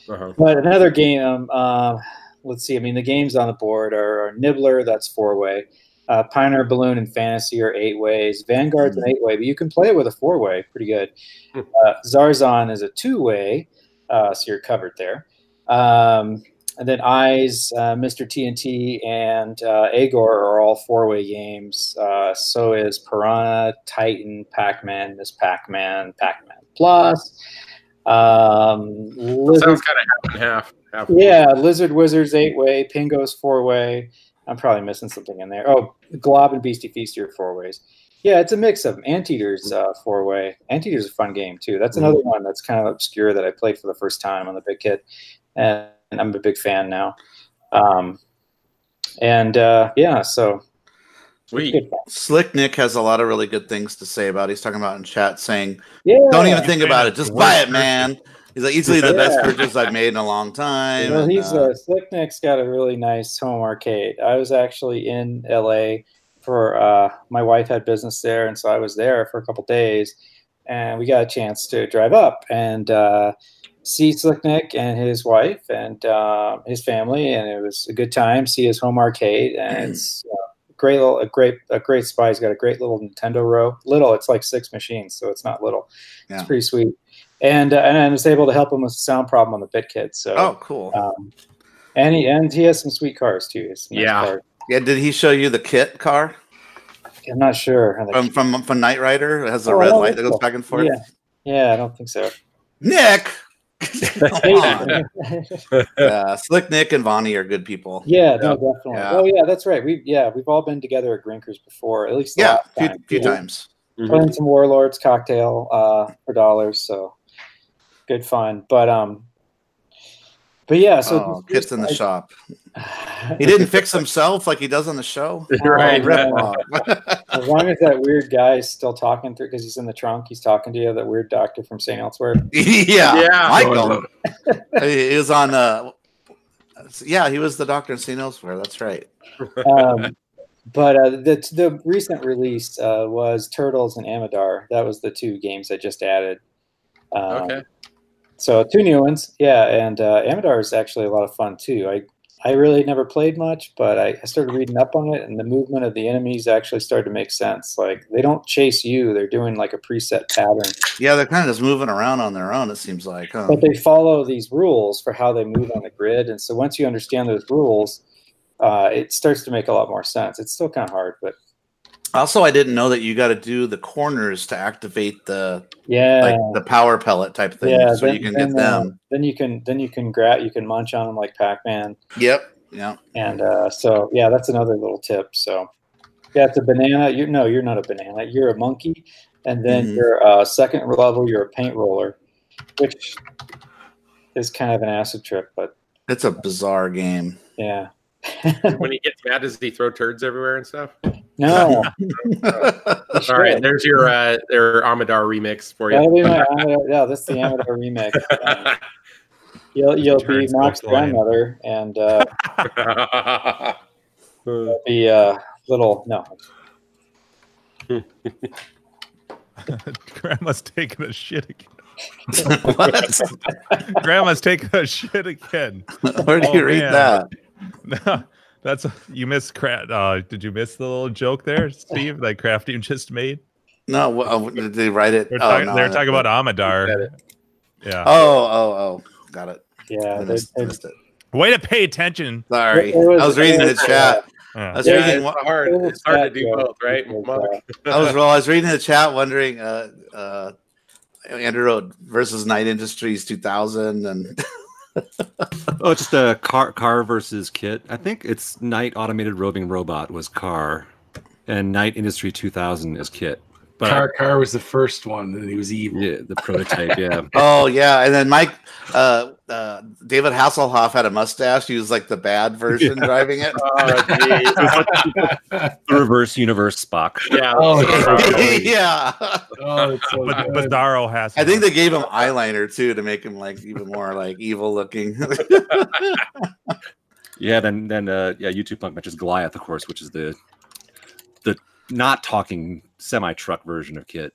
F: Uh-huh.
E: But another game, um, let's see. I mean, the games on the board are, are Nibbler, that's four way. Uh, Pioneer Balloon and Fantasy are eight ways. Vanguard's an eight way, but you can play it with a four way, pretty good.
F: Hmm.
E: Uh, Zarzon is a two way, uh, so you're covered there. Um, and then Eyes, uh, Mr. TNT, and uh, Agor are all four way games. Uh, so is Piranha, Titan, Pac Man, Miss Pac Man, Pac Man Plus. Um, Lizard
F: Sounds kind of half and half. half
E: yeah, Lizard Wizards eight way, Pingo's four way. I'm probably missing something in there. Oh, Glob and Beastie Feast are four ways. Yeah, it's a mix of them. Anteater's uh, four way. Anteater's a fun game too. That's another one that's kind of obscure that I played for the first time on the BitKit, and I'm a big fan now. Um, and uh, yeah, so
F: Sweet.
A: Slick Nick has a lot of really good things to say about. it. He's talking about in chat saying,
E: Yeah,
A: "Don't even think about it, just buy it, man." He's like easily the best purchase I've made in a long time.
E: Well,
A: and,
E: he's
A: uh,
E: uh, Slick Nick's got a really nice home arcade. I was actually in LA for uh, my wife had business there, and so I was there for a couple days, and we got a chance to drive up and uh, see Slick Nick and his wife and uh, his family, and it was a good time. See his home arcade, and it's you great little a great a great spot. He's got a great little Nintendo row. Little, it's like six machines, so it's not little.
A: Yeah.
E: It's pretty sweet. And uh, and I was able to help him with the sound problem on the BitKit. So
A: oh, cool.
E: um, and he and he has some sweet cars too. Nice
F: Yeah.
E: cars.
A: yeah, did he show you the kit car
E: I'm not sure.
A: from from from Knight Rider? It has a
E: Oh,
A: red light that goes
E: so.
A: back and forth.
E: Yeah. yeah, I don't think so.
A: Nick. Come on.
E: yeah,
A: yeah, Slick Nick and Vonnie are good people.
E: Yeah, no, definitely.
A: Yeah.
E: Oh yeah, that's right. We yeah, we've all been together at Grinkers before, at least
A: Yeah,
E: last
A: few,
E: time.
A: few
E: Yeah.
A: times.
F: Mhm.
E: Playing some Warlords cocktail uh, for dollars, so good fun. But um, but yeah, so
A: oh, KITT's in the
E: I-
A: shop. He didn't fix himself like he does on the show.
F: right.
E: Oh,
A: Rip
E: As long as that weird guy is still talking through, because he's in the trunk, he's talking to you. That weird doctor from St. Elsewhere.
A: yeah,
F: Yeah.
A: Michael. he he was on. Uh, yeah, he was the doctor in St. Elsewhere. That's right.
E: um, but uh, the the recent release uh, was Turtles and Amidar. That was the two games I just added. Um,
F: Okay.
E: So two new ones, yeah, and uh, Amidar is actually a lot of fun too. I I really never played much, but I, I started reading up on it, and the movement of the enemies actually started to make sense. Like they don't chase you; they're doing like a preset pattern,
A: Yeah, they're kind of just moving around on their own. It seems like. Huh?
E: but they follow these rules for how they move on the grid. And so once you understand those rules, uh, it starts to make a lot more sense. It's still kind of hard, but
A: Also, I didn't know that you got to do the corners to activate the
E: yeah,
A: like the power pellet type thing,
E: yeah.
A: so
E: then,
A: you can
E: then,
A: get
E: uh,
A: them.
E: then you can then you can grab you can munch on them like Pac-Man.
A: Yep. Yeah.
E: And uh, so, yeah, that's another little tip. So, yeah, it's a banana. You no, you're not a banana. You're a monkey, and then
A: Mhm.
E: your uh, second level, you're a paint roller, which is kind of an acid trip. But
A: It's a bizarre game.
E: yeah,
F: when he gets mad, does he throw turds everywhere and stuff?
E: no,
F: All right, there's your uh, their Amidar remix for
E: that'll be
F: you.
E: my Amidar- yeah. That's the Amidar remix. Um, you'll you'll be Mark's
D: both lane.
E: grandmother, and uh, you'll be uh, little no.
D: Grandma's taking a shit again.
A: what?
D: Grandma's taking a shit again.
A: Where do
D: Oh,
A: you read
D: man.
A: that?
D: No, that's you missed. Cra- uh, did you miss the little joke there, Steve? That Crafty just made.
A: No, wha- oh, did they write it?
D: They're,
A: oh,
D: talking,
A: no,
D: they're
A: that-
D: talking about
F: Got Amidar.
D: Yeah.
A: Oh, oh, oh, got it.
E: Yeah,
A: I missed,
E: they-
A: missed it.
D: Way to pay attention.
A: Sorry,
E: was-
A: I was reading
E: it
A: the chat.
D: Yeah.
A: I was
E: Yeah,
A: reading.
F: it's
A: one-
F: hard.
E: it
F: It's hard to do
E: joke
F: both, right?
E: because,
F: Monk?
E: uh,
A: I was well. I was reading the chat, wondering. Uh, uh, Andrew wrote versus Knight Industries 2000, and
C: Oh, just a KARR KARR versus KITT. I think it's Knight Automated Roving Robot was KARR, and Knight Industry 2000 is KITT. But I-
G: KARR KARR was the first one, and he was evil.
C: yeah, the prototype. Yeah,
A: Oh yeah, and then Mike, uh, uh, David Hasselhoff had a mustache. He was like the bad version driving it.
F: Oh, geez.
C: the reverse universe Spock.
F: yeah.
G: Oh, it's so good.
A: yeah,
G: Oh, so
D: But
G: good.
D: Bizarro has.
A: I think they gave him eyeliner too to make him like even more like evil looking.
C: Yeah, then then uh, yeah, YouTube Punk matches Goliath, of course, which is the the not talking semi truck version of KITT.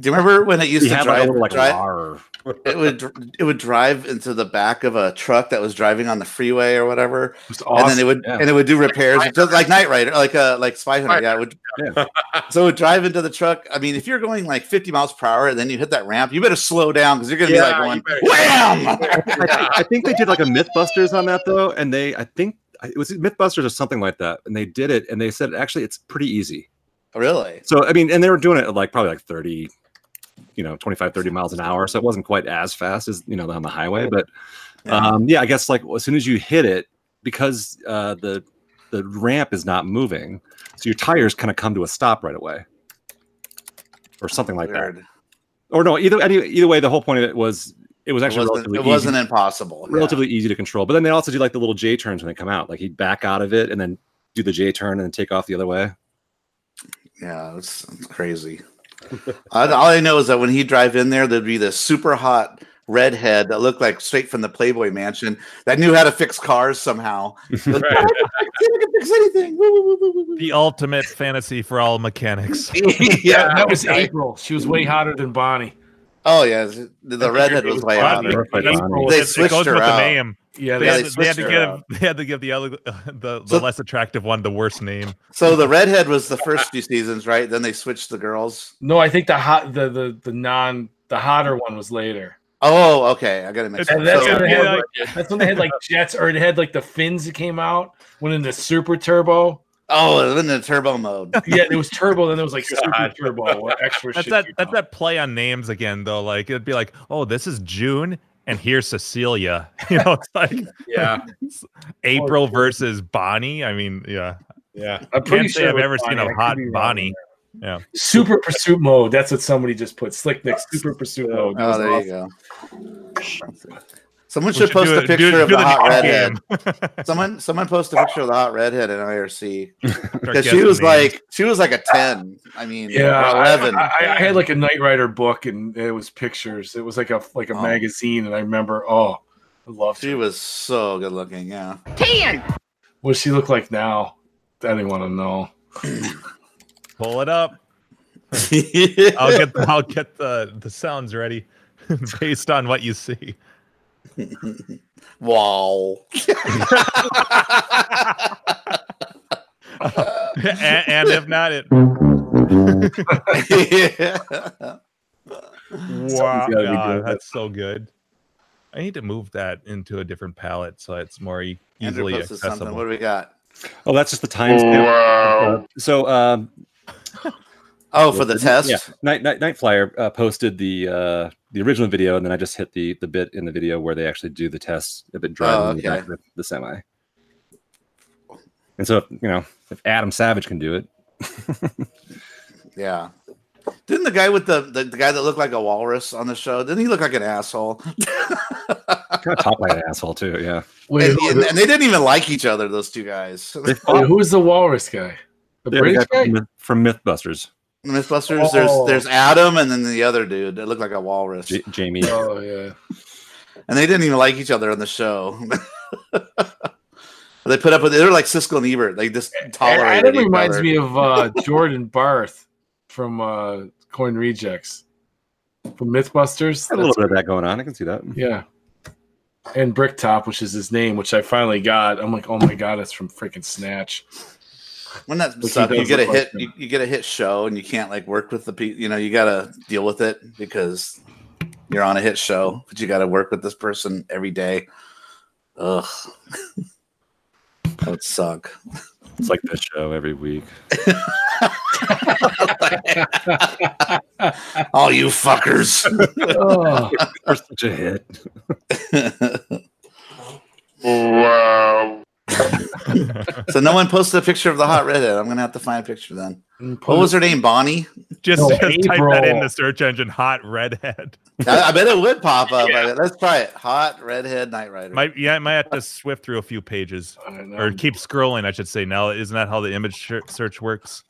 A: Do you remember when it used
C: He
A: to
C: had like a
A: drive?
C: little like
A: drive it would it would drive into the back of a truck that was driving on the freeway or whatever,
G: It was
A: and
G: awesome.
A: then it would
C: yeah.
A: and it would do repairs just like Knight Rider, like a like Spy Hunter. Yeah, it would.
C: Yeah.
A: So it would drive into the truck. I mean, if you're going like 50 miles per hour and then you hit that ramp, you better slow down because you're gonna
F: Yeah,
A: be like
F: better-
A: going wham.
C: I, I think they did like a MythBusters on that though, and they I think it was MythBusters or something like that, and they did it, and they said actually it's pretty easy.
A: Really?
C: So I mean, and they were doing it like probably like 30, you know, 25, 30 miles an hour. So it wasn't quite as fast as you know on the highway. But
A: Yeah.
C: um yeah, I guess like as soon as you hit it, because uh the the ramp is not moving, so your tires kind of come to a stop right away. Or something like that. Or no, either any, either way, the whole point of it was it was
A: It
C: actually
A: wasn't,
C: relatively
A: it wasn't impossible. yeah.
C: relatively easy to control. But then they also do like the little J turns when they come out. Like he'd back out of it and then do the J turn and then take off the other way.
A: Yeah, it's, it's crazy. all all I know is that when he'd drive in there, there'd be this super hot redhead that looked like straight from the Playboy Mansion that knew how to fix cars somehow. Like,
F: Right.
A: Oh, I can fix anything. Woo, woo, woo,
D: the ultimate fantasy for all mechanics.
A: yeah,
G: that was
A: right.
G: April. She was way hotter than Bonnie.
A: Oh yeah, the, the redhead was way hotter.
C: Bonnie.
A: They
D: It- it
A: switched
D: goes
A: her
D: with the
A: out.
D: name.
G: Yeah,
D: They,
A: Yeah,
D: had, to, they had to give
A: her uh,
D: they had to give the other the, the
A: So-
D: less attractive one the worst name.
A: So the redhead was the first few seasons, right? Then they switched the girls.
G: No, I think the hot the the the non the hotter one was later.
A: Oh, okay. I got to mix.
D: It's-
A: up.
G: And that's
A: So-
G: when they
D: yeah,
G: had
D: like-
G: like, that's when they had like jets or it had like the fins that came out when in the super turbo.
A: oh, it was in the turbo mode.
G: Yeah, it was turbo, then there was like super turbo or extra
D: That's
G: shit.
D: that that's
G: out.
D: that play on names again though. Like it'd be like, oh, this is June and here's Cecilia. You know, it's like
F: Yeah.
D: April oh, versus Bonnie. I mean, yeah.
F: Yeah.
G: I'm pretty
D: Can't say
G: sure
D: I've ever seen
G: Bonnie. I
D: a
G: could
D: hot
G: be wrong
D: Bonnie.
G: there. Super pursuit mode. That's what somebody just put. Slick Nick super pursuit mode.
A: Oh, there
G: awesome.
A: you go. Someone
D: We
A: should post
D: do
A: a picture
D: do-
A: of
D: do
A: the hot redhead. Someone, someone post a picture of the hot redhead in IRC because she was
D: names.
A: like, she was like a ten. I mean,
G: Yeah,
A: or
G: I,
A: eleven.
G: I, I had like a Knight Rider book, and it was pictures. It was like a like a
A: Oh.
G: magazine, and I remember. Oh, I loved
A: she
G: her.
A: was so good looking. Yeah. Ten.
G: What does she look like now? I didn't want to know.
D: pull it up. I'll get the, I'll get the the sounds ready based on what you see.
A: wow.
D: and, and if not, it
A: yeah.
D: wow, God,
C: good.
D: that's so good. I need to move that into a different palette so it's more e- easily
A: posted something.
D: accessible.
A: What do we got?
C: Oh, that's just the timestamp. Uh, so um
A: Oh, for the test.
C: Yeah, Night Night, Night Flyer uh, posted the uh, the original video, and then I just hit the the bit in the video where they actually do the test of it driving
A: Oh,
C: in the back of the, the semi. And so, you know, if Adam Savage can do it,
A: Yeah. Didn't the guy with the, the the guy that looked like a walrus on the show? Didn't he look like an asshole?
C: kind of talk like an asshole too. Yeah,
G: Wait,
A: and, and- and they didn't even like each other. Those two guys.
G: wait, who's the walrus guy? The
C: the
G: British
C: guy
G: guy?
C: from, from MythBusters,
A: Mythbusters.
G: Oh.
A: There's there's Adam and then the other dude that looked like a walrus,
C: J- Jamie.
G: Oh yeah.
A: and they didn't even like each other on the show. they put up with it. they're like Siskel and Ebert. They just tolerated
G: Adam
A: each
G: reminds
A: other.
G: me of uh, Jordan Barth from uh, Coin Rejects from MythBusters.
C: a little bit of that going on. I can see that.
G: Yeah. And Bricktop, which is his name, which I finally got. I'm like, oh my god, it's from freaking Snatch.
A: When that
G: Like he
A: suck, you get a hit. You, you get a hit show, and you can't like work with the people. You know, you gotta deal with it because you're on a hit show, but you gotta work with this person every day. Ugh, that would suck.
C: It's like this show every week.
A: All you fuckers.
G: oh,
C: Or such a hit.
F: Wow.
A: So no one posted a picture of the hot redhead. I'm gonna have to find a picture then. What was her name? Bonnie.
D: just,
G: No,
D: just type that in the search engine. Hot redhead.
A: I, I bet it would pop up. I bet- Let's try it. Hot redhead Knight Rider.
D: Might yeah, I might have to swift through a few pages or keep scrolling. I should say. Now, isn't that how the image search works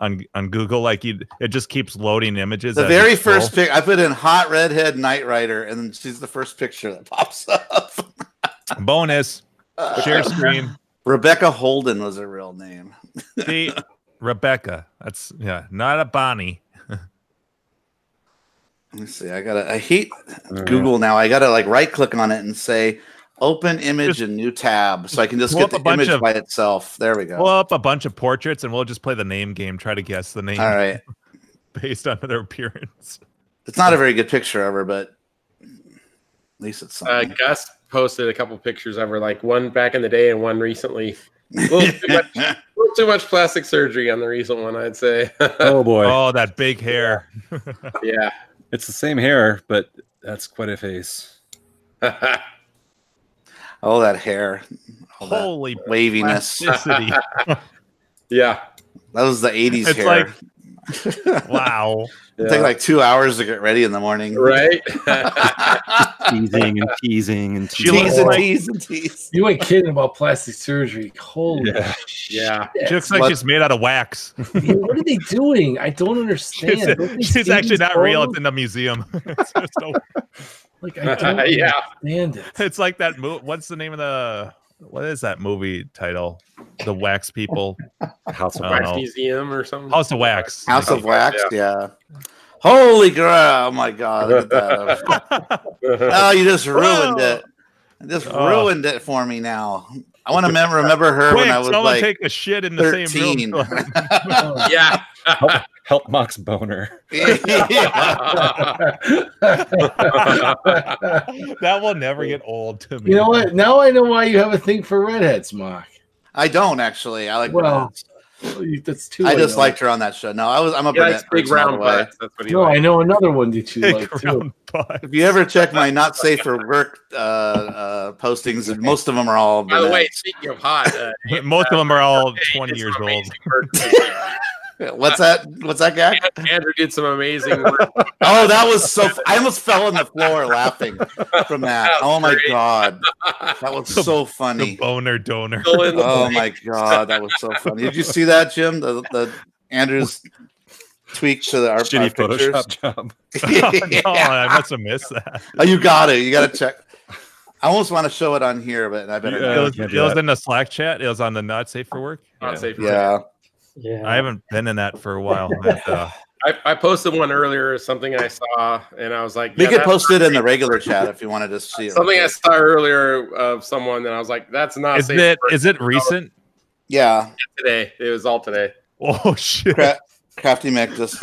D: on on Google? Like you, it just keeps loading images.
A: the very first pic, I put in hot redhead Knight Rider, and then she's the first picture that pops up.
D: bonus share screen.
A: Rebecca Holden was her real name.
D: See, Rebecca. That's yeah, not a Bonnie.
A: Let me see. I gotta. I hate Google now. I gotta like right click on it and say open image
D: Just
A: in new tab, so I can just get the
D: a bunch
A: image
D: of-
A: by itself. There we go.
D: Pull up a bunch of portraits and we'll just play the name game. Try to guess the name
A: All right.
D: based on their appearance.
A: It's not a very good picture of her, but at least it's
F: Uh,
A: something.
F: Gus posted a couple pictures of her, like one back in the day and one recently. A little too much, a little too much plastic surgery on the recent one, I'd say.
C: Oh boy,
D: Oh, that big hair.
F: yeah.
C: it's the same hair, but that's quite a face.
A: oh, that hair. All that
D: Holy
A: waviness.
F: yeah.
A: That was the 80s
D: It's
A: hair.
D: like- wow.
A: It take like two hours to get ready in the morning.
F: Right?
C: Teasing and teasing and teasing.
D: looks
A: Tease and
D: like-
A: tease and tease.
G: You ain't kidding about plastic surgery. Holy
C: Yeah.
F: yeah.
D: She looks like
A: What-
D: she's made out of wax.
G: shit. What are they doing? I don't understand.
D: She's, she's actually not real. It's in the museum. it's, just a-
G: Like I don't
F: Yeah.
G: understand it.
D: it's like that movie. What's the name of the? What is that movie title? The Wax People.
C: House of
F: Wax
D: no.
F: Museum or something.
D: House of Wax.
A: House of Wax, yeah. Holy crap! Oh my god! Look at that. Oh, you just ruined
D: Whoa.
A: it. You just
D: Oh.
A: ruined it for me now. I want to mem- remember her
D: Quick,
A: when I was
D: someone
A: like
D: take a shit in the same
A: 13.
D: room.
F: yeah.
C: Help Mox boner.
D: that will never get old to me.
G: You know what? Now I know why you have a thing for redheads, Mark.
A: I don't actually. I like.
G: Well,
A: redheads.
G: Oh, you- That's two.
A: I just
G: know.
A: liked her on that show. No, I was. I'm a
F: He likes big
A: person all
F: round
A: way.
F: butts. That's what he
G: No, I know another one that you
D: Big
G: like too.
D: round butt.
A: If you ever check my not safe for work uh, uh, postings, most of them are all.
F: By the way, speaking of hot, uh,
D: Most of them are all 20 years old.
F: Amazing work.
A: what's that? What's that, guy?
F: Andrew did some amazing work.
A: Oh, that was so. I almost fell on the floor laughing from that.
F: That
A: Oh my
F: great.
A: god, that was so funny.
D: The boner donor.
F: The
A: Oh
F: blank.
A: my god, that was so funny. Did you see that, Jim? The the Andrew's tweak to the our, our
C: Shitty
A: pictures.
C: Photoshop job.
D: Oh, no, I must have missed that.
A: Oh, you got it. You got to check. I almost want to show it on here, but I better.
C: Yeah.
D: It was, it was in the Slack chat. It was on the Not Safe for Work.
F: Not
D: Yeah.
F: safe for work.
A: Yeah.
E: Yeah.
D: I haven't been in that for a while. but, uh,
F: I, I posted one earlier, something I saw, and I was like,
A: We
F: yeah,
A: could post it in the regular chat if you wanted to see it.
F: something I saw earlier of someone, and I was like, that's not
D: is
F: safe
D: it it recent?
A: Yeah,
F: today. It was all today.
D: Oh shit!
A: Cra- Crafty Mick just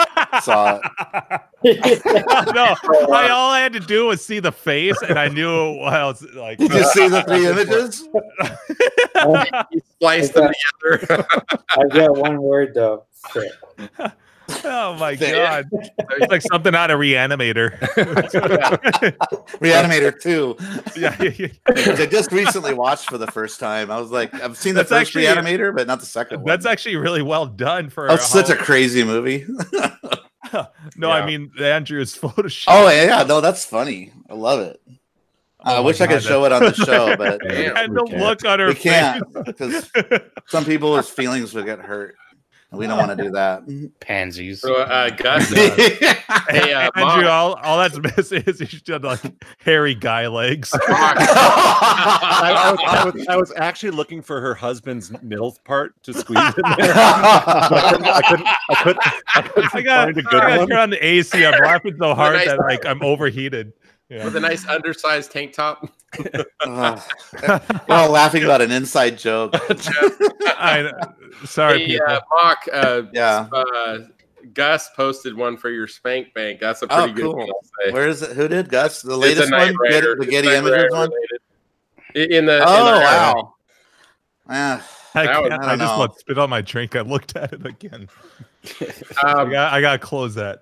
A: saw it.
D: no, I all I had to do was see the face, and I knew what I was like.
A: Did you see the three images?
F: He spliced them together.
E: I've got one word though. Fit.
D: oh my
A: Fit.
D: god! It's like something out of Reanimator.
A: Reanimator two.
D: yeah, yeah, yeah.
A: I just recently watched for the first time. I was like, I've seen the
D: That's
A: first
D: actually-
A: Reanimator, but not the second one.
D: That's actually really well done for.
A: That's such a crazy movie.
D: no,
F: Yeah.
D: I mean Andrew's Photoshop.
A: oh yeah, yeah, no, that's funny. I love it. I
D: Oh my
A: wish I could
D: God,
A: show it on the show, but
F: Damn.
D: and the
C: we can't.
D: look on her
A: we
D: face.
A: can't because some people's feelings would get hurt. And we don't want to do that.
H: Pansies.
F: So, uh, Gus, uh, hey, uh,
D: Andrew,
F: Mom,
D: all, all that's missing is you should have like hairy guy legs.
C: I, I was, I, was, I was actually looking for her husband's MILF part to squeeze in there. I couldn't, I couldn't, I couldn't, I couldn't
D: I got,
C: find a
D: I
C: good
D: got to
C: one.
D: turn on the AC. I'm laughing so hard that like I'm overheated. Yeah.
F: with a nice undersized tank top.
A: Ugh. We're all laughing about an inside joke.
D: I, sorry,
F: Hey, uh, Mock, uh,
A: Yeah.
F: uh, Gus posted one for your spank bank. That's a
A: Oh,
F: pretty good
A: cool.
F: one. I'll say.
A: Where is it? Who did Gus? The latest one? Getty,
F: Rider.
A: the Getty
F: Knight
A: Images one?
F: related. In the in
A: Oh
F: the,
A: wow. Yeah.
D: I,
F: that was-
A: I
D: I, just want to spit on my drink. I looked at it again. I
F: Um,
D: got I got to close that.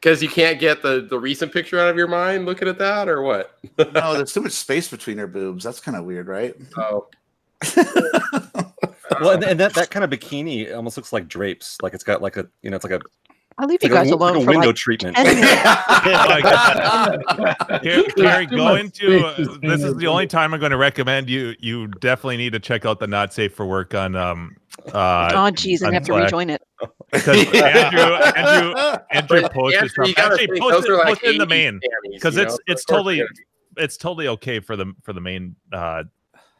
F: Because you can't get the the recent picture out of your mind looking at that, or what?
A: No, there's too much space between her boobs. That's kind of weird, right?
F: Oh,
C: Well, and, and that, that kind of bikini almost looks like drapes. Like it's got like a you know it's like a,
B: I'll leave
C: like
B: you
C: a,
B: guys
C: wi-
B: alone
C: like a
B: for
C: window
B: like
C: treatment.
D: Here, Gary, go into uh, this is the only time I'm going to recommend you. You definitely need to check out the Not Safe for Work on um uh
B: Oh, geez, I have to rejoin it.
D: because Andrew Andrew Andrew
F: But
D: posted
F: Andrew, you
D: something. Actually,
F: think,
D: post it,
F: like
D: post in the main because it's
F: know,
D: it's totally
F: they're gonna be-
D: it's totally okay for the for the main uh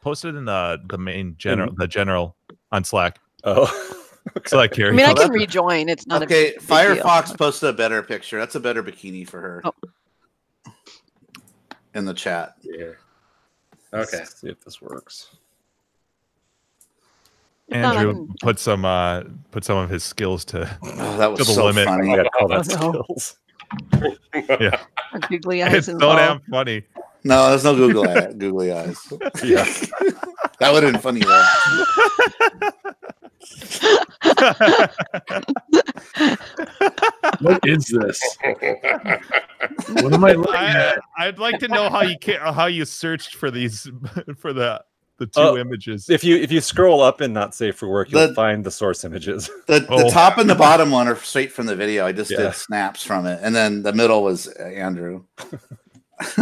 D: posted in the the main general the general on Slack.
C: Oh,
D: Slack
B: I
D: Gary.
B: mean, I can rejoin. It's not
A: okay,
B: a big deal.
A: Firefox posted a better picture. That's a better bikini for her
B: Oh.
A: in the chat.
F: Yeah. Okay.
C: Let's see if this works.
B: If not,
D: Andrew
B: I'm-
D: put some uh put some of his skills to
A: Oh, that was
D: To the
A: so
D: limit.
C: I
A: funny.
C: gotta call that
B: no.
C: skills.
B: Our googly eyes
D: it's so
B: involved.
D: damn funny.
A: No, there's no Google eye, googly eyes.
C: Yeah.
A: that would have been funny though.
G: What is this? What am I looking
D: I,
G: at?
D: I'd like to know how you ca- how you searched for these for the the two
C: Oh,
D: images.
C: If you if you scroll up and not safe for work, you'll
A: The-
C: find the source images.
A: The, the
D: Oh.
A: top and the bottom one are straight from the video. I just
C: Yeah.
A: did snaps from it, and then the middle was uh, Andrew.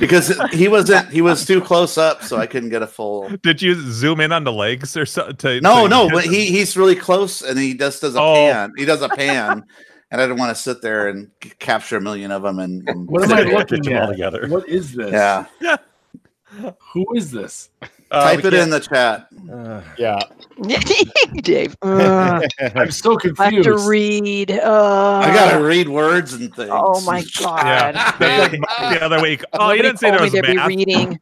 A: because he wasn't he was too close up, so I couldn't get a full.
D: Did you zoom in on the legs or something?
A: No, no, but he he's really close, and he just does a
D: Oh.
A: pan. He does a pan, and I didn't want to sit there and capture a million of them. And, and
G: What am I
C: Get
G: looking
C: them all together.
G: What is this?
A: yeah,
G: Who is this?
C: Uh,
A: type it in
C: can't-
A: the chat.
C: uh,
H: Yeah.
B: Dave. Ugh,
G: I'm so confused.
B: I have to read. Uh,
A: I gotta read words and things.
B: Oh my god.
D: Yeah, like the other week. Oh, you didn't say there was
B: me be
D: math.
B: reading.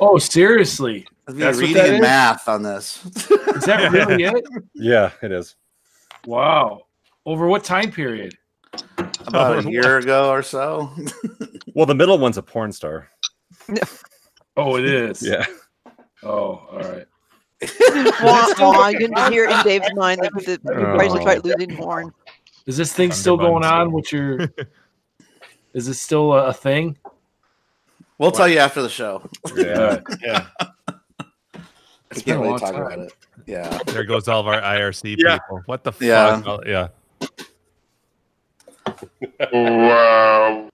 G: Oh, seriously?
A: I'd be
G: That's
A: reading
G: that
A: and
G: is?
A: math on this.
G: Is that really it?
C: yeah, it is.
G: Wow. Over what time period?
A: About a year ago or so.
C: Well, the middle one's a porn star.
G: Oh, it is.
C: Yeah.
G: Oh, all right.
B: Wah, wah, you can hear in Dave's mind that the Price is
C: Oh.
B: Right losing horn.
G: Is this thing
D: Thunder
G: still going on? What's your? is this still a, a thing?
A: We'll tell you after the show.
C: Yeah.
H: Yeah.
A: We
G: It's
A: can't
G: been a
A: really
G: long
A: talk
G: time.
A: about it. Yeah.
D: There goes all of our IRC
F: Yeah.
D: people. What the
A: Yeah.
D: fuck? Oh, yeah.
F: Wow.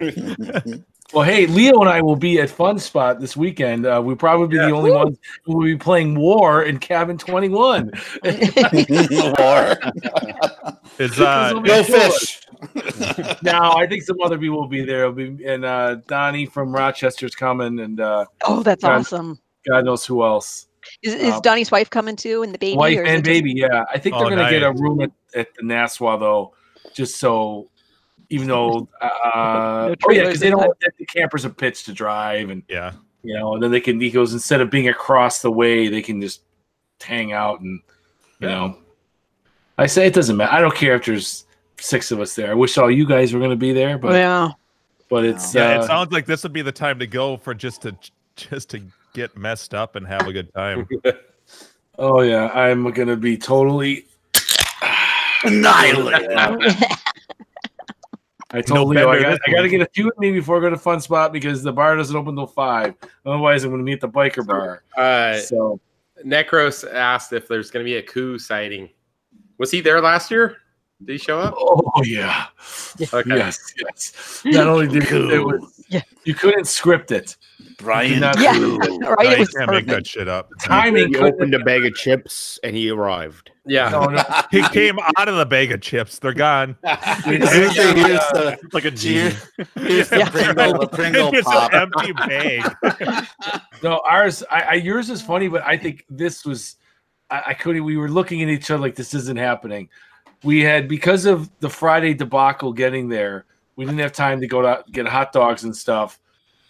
G: Well, hey, Leo and I will be at Fun Spot this weekend. Uh, we'll probably be the only ones who will be playing War in Cabin 21.
A: War.
D: Is uh
A: Go fish.
G: now, I think some other people will be there. It'll be, and uh, Donnie from Rochester's coming, and uh,
B: Oh, that's
G: God.
B: awesome.
G: God knows who else.
B: Is, is
G: Uh,
B: Donnie's wife coming too, and the baby?
G: Wife
B: or
G: and
B: it just-
G: baby, yeah. I think they're
D: Oh,
G: going to get a room at, at the Naswa, though, just so, even though, uh, oh, yeah, because they don't, the campers are pitched to drive, and,
D: yeah.
G: you know, and then they can, he goes, instead of being across the way, they can just hang out and, you
D: Yeah.
G: know, I say it doesn't matter. I don't care if there's six of us there. I wish all you guys were going to be there, but,
B: yeah.
G: but it's,
D: Yeah,
G: uh,
D: it sounds like this would be the time to go for just to just to get messed up and have a good time.
G: oh, yeah, I'm going to be totally,
A: Annihilate.
G: I told
D: No
G: Leo I got, I got to get a few with me before I go to Fun Spot because the bar doesn't open till five. Otherwise, I'm going to meet the biker bar.
F: Uh,
G: So
F: Necros asked if there's going to be a Kuh sighting. Was he there last year? Did he show up?
G: Oh yeah.
F: Okay.
G: Yes, yes. Not only did it, it was
B: Yeah.
G: you couldn't script it.
A: Brian.
B: Yeah.
A: Kuh.
B: right.
D: I
B: It was
D: can't make that shit up.
G: Timing
H: He opened a bag of chips and he arrived.
F: Yeah.
G: no, no.
D: He came out of the bag of chips. They're gone.
A: Here's uh, the, here's the,
C: like a
A: here-
C: G.
A: here's the
B: Yeah.
A: Pringle, the Pringle
D: it's
A: pop.
D: an empty bag.
G: No, ours I, I yours is funny, but I think this was I, I couldn't we were looking at each other like this isn't happening. We had because of the Friday debacle getting there, we didn't have time to go to get hot dogs and stuff.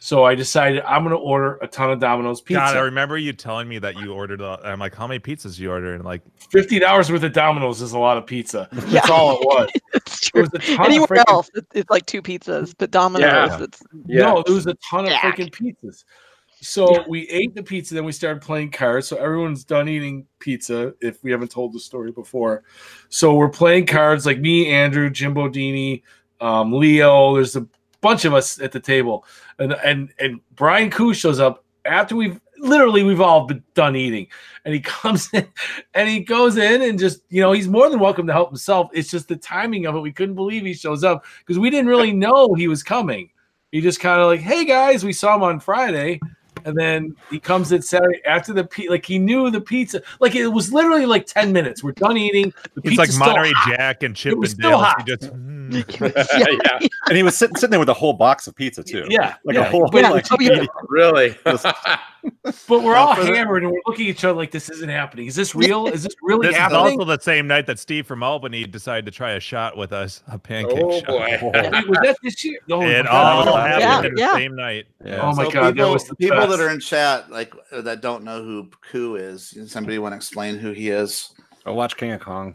G: So I decided I'm gonna order a ton of Domino's pizza.
D: God, I remember you telling me that you ordered. A, I'm like, how many pizzas you ordered? And like,
G: Fifty dollars worth of Domino's is a lot of pizza.
B: Yeah.
G: That's all it was.
B: It's
G: It
B: true.
G: was a ton
B: Anywhere
G: of freaking
B: else, it's like two pizzas, but Domino's,
F: Yeah.
B: it's
F: Yeah.
G: No, there was a ton of
B: Jack.
G: freaking pizzas. So we ate the pizza, then we started playing cards. So everyone's done eating pizza if we haven't told the story before. So we're playing cards like me, Andrew, Jimbo Dini, um, Leo. There's a bunch of us at the table. And and and Brian Kuh shows up after we've literally we've all been done eating. And he comes in and he goes in and just, you know, he's more than welcome to help himself. It's just the timing of it. We couldn't believe he shows up because we didn't really know he was coming. He just kind of like, hey guys, we saw him on Friday and then he comes in Saturday after the pe- like he knew the pizza like it was literally like ten minutes. We're done eating. The
D: He's like Monterey. Jack and Chip
G: was
D: and
G: still
D: Dale.
G: hot.
D: He just, mm. Mm.
F: yeah,
C: And he was sitting, sitting there with a whole box of pizza too.
G: Yeah,
C: like
G: yeah.
C: a whole.
B: Yeah.
C: like,
B: Oh, yeah.
F: really.
G: But we're all hammered and we're looking at each other like this isn't happening. Is this real? Is this really
D: This is also the same night that Steve from Albany decided to try a shot with us, a pancake
F: oh
D: shot.
F: boy.
G: Wait, was that this year? Oh,
D: It
G: my
D: all
G: God.
D: happened
B: Yeah,
D: the
B: yeah.
D: same night.
C: Yeah.
G: Oh my
A: So
G: god, that
A: people,
G: was the
A: people
G: best.
A: that are in chat, like that don't know who Kuh is. Somebody want to explain who he is?
C: Oh, watch King of Kong.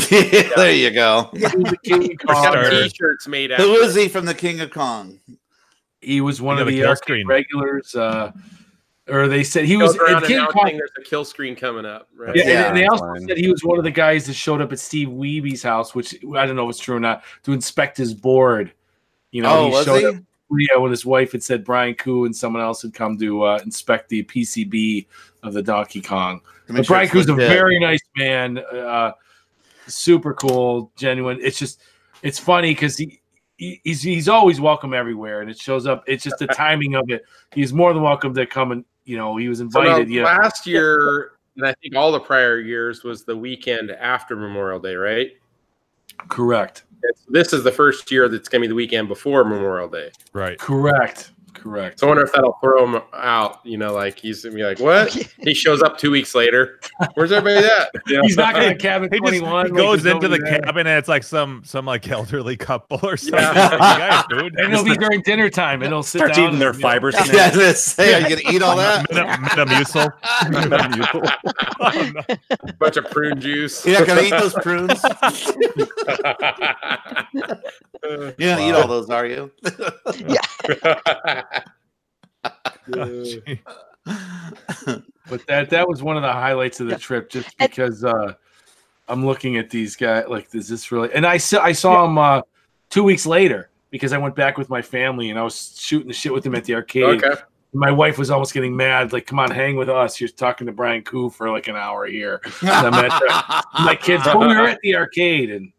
A: there you go.
G: The King Kong.
F: T-shirts made out.
A: Who is he from the King of Kong?
G: He was one of
D: got a
G: the
D: kill screen.
G: regulars. Uh, or they said he
F: Goes
G: was
F: around
G: and King Kong.
F: there's a kill screen coming up. Right?
G: Yeah,
A: Yeah,
G: and they also
C: fine.
G: said he was one of the guys that showed up at Steve Wiebe's house, which I don't know if it's true or not, to inspect his board. You know,
A: oh, was
G: showed
A: he?
G: up yeah, when his wife had said Brian Kuh and someone else had come to uh, inspect the PCB of the Donkey Kong.
A: To
G: But
A: sure
G: Brian
A: it's
G: Kuh's a
A: legit.
G: very nice man, uh, super cool, genuine. It's just, it's funny because he, he he's he's always welcome everywhere, and it shows up. It's just the timing of it. He's more than welcome to come and you know he was
F: So now,
G: invited. yeah,
F: last year, and I think all the prior years was the weekend after Memorial Day, right?
G: correct,
F: this is the first year that's going to be the weekend before Memorial Day.
D: Right.
G: correct, correct.
F: So I wonder if that'll throw him out. You know, like he's gonna be like, "What?" He shows up two weeks later. Where's everybody at?
G: He's not going to cabin
D: He just
G: twenty one.
D: he goes into the cabin and it's like some some like elderly couple or something.
F: Yeah.
D: Like, guys, dude.
G: and it'll be during dinner time, and he'll sit
C: Start
G: down
C: eating their
G: and, you know,
C: fiber
A: Yeah, I
C: snacks.
A: was say, are you gonna eat all that?
D: Meta- Metamucil. Oh, no.
F: Bunch of prune juice.
A: You're not gonna eat those prunes. You're gonna eat all those, are you?
D: Gee.
G: But that that was one of the highlights of the trip, just because uh, I'm looking at these guys. Like, is this really? And I saw I saw him uh, two weeks later because I went back with my family and I was shooting the shit with him at the arcade.
F: okay.
G: My wife was almost getting mad, like, "Come on, hang with us." You're talking to Brian Kuh for like an hour here. I'm at the- my kids, well, we were at the arcade, and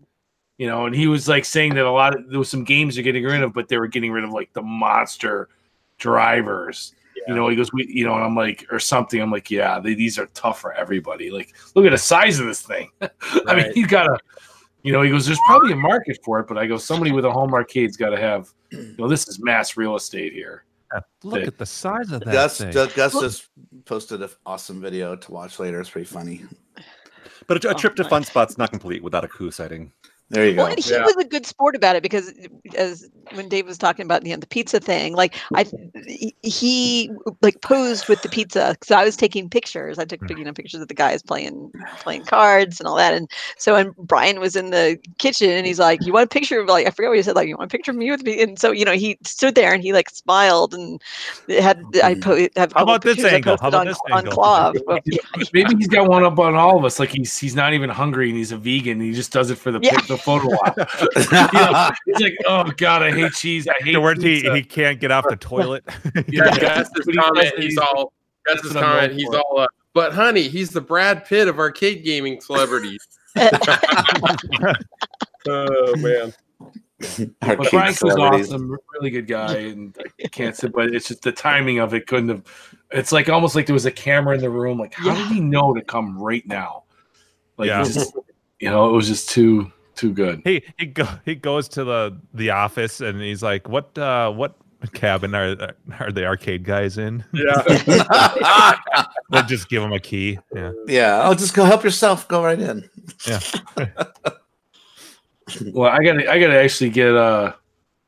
G: you know, and he was like saying that a lot of there was some games they're getting rid of, but they were getting rid of like the monster drivers. You know, he goes, we, you know, and I'm like, or something. I'm like, yeah, they, these are tough for everybody. Like, look at the size of this thing. I mean,
F: Right.
G: you gotta, you know, he goes, there's probably a market for it, but I go, somebody with a home arcade's got to have, you know, this is mass real estate here.
D: Look at the size of that
A: Gus,
D: thing.
A: Gus just posted an awesome video to watch later. It's pretty funny.
C: But a, a
B: Oh,
C: trip to
B: nice.
C: Fun Spot's not complete without a Kuh sighting.
A: There you go.
B: Well, and he
F: Yeah.
B: was a good sport about it because, as when Dave was talking about you know, the pizza thing, like I, he- he like posed with the pizza because I was taking pictures. I took
D: Mm.
B: you know pictures of the guys playing playing cards and all that. And so, and Brian was in the kitchen and he's like, "You want a picture of like I forget what he said like you want a picture of me with me?" And so you know he stood there and he like smiled and had I po- have
D: How about this angle? How about
B: on,
D: this
B: on
D: angle?
B: Clav of-
G: Maybe he's got one up on all of us. Like he's he's not even hungry and he's a vegan. And he just does it for the
B: Yeah.
G: pic, the photo op. You know, he's like, oh god, I hate cheese. I hate.
D: Afterwards, he,
G: pizza."
D: he can't get off the toilet.
G: Yeah.
F: Gus's
G: But
F: comment, he's
G: he's-
F: all.
G: That's what I'm
F: comment, he's all. Uh, but honey, he's the Brad Pitt of arcade gaming celebrities. oh man.
G: But
A: Arcade
G: Brian was
A: celebrities.
G: awesome, really good guy, and I can't say, but it's just the timing of it couldn't have. It's like almost like there was a camera in the room. Like, how did he know to come right now? Like,
D: Yeah.
G: just, you know, it was just too too good.
D: he he go, he goes to the the office and he's like, "What uh what cabin are are the arcade guys in?"
F: Yeah.
D: They just give him a key. Yeah.
A: yeah, I'll just go help yourself. Go right in.
D: Yeah.
G: Well, I gotta I gotta actually get uh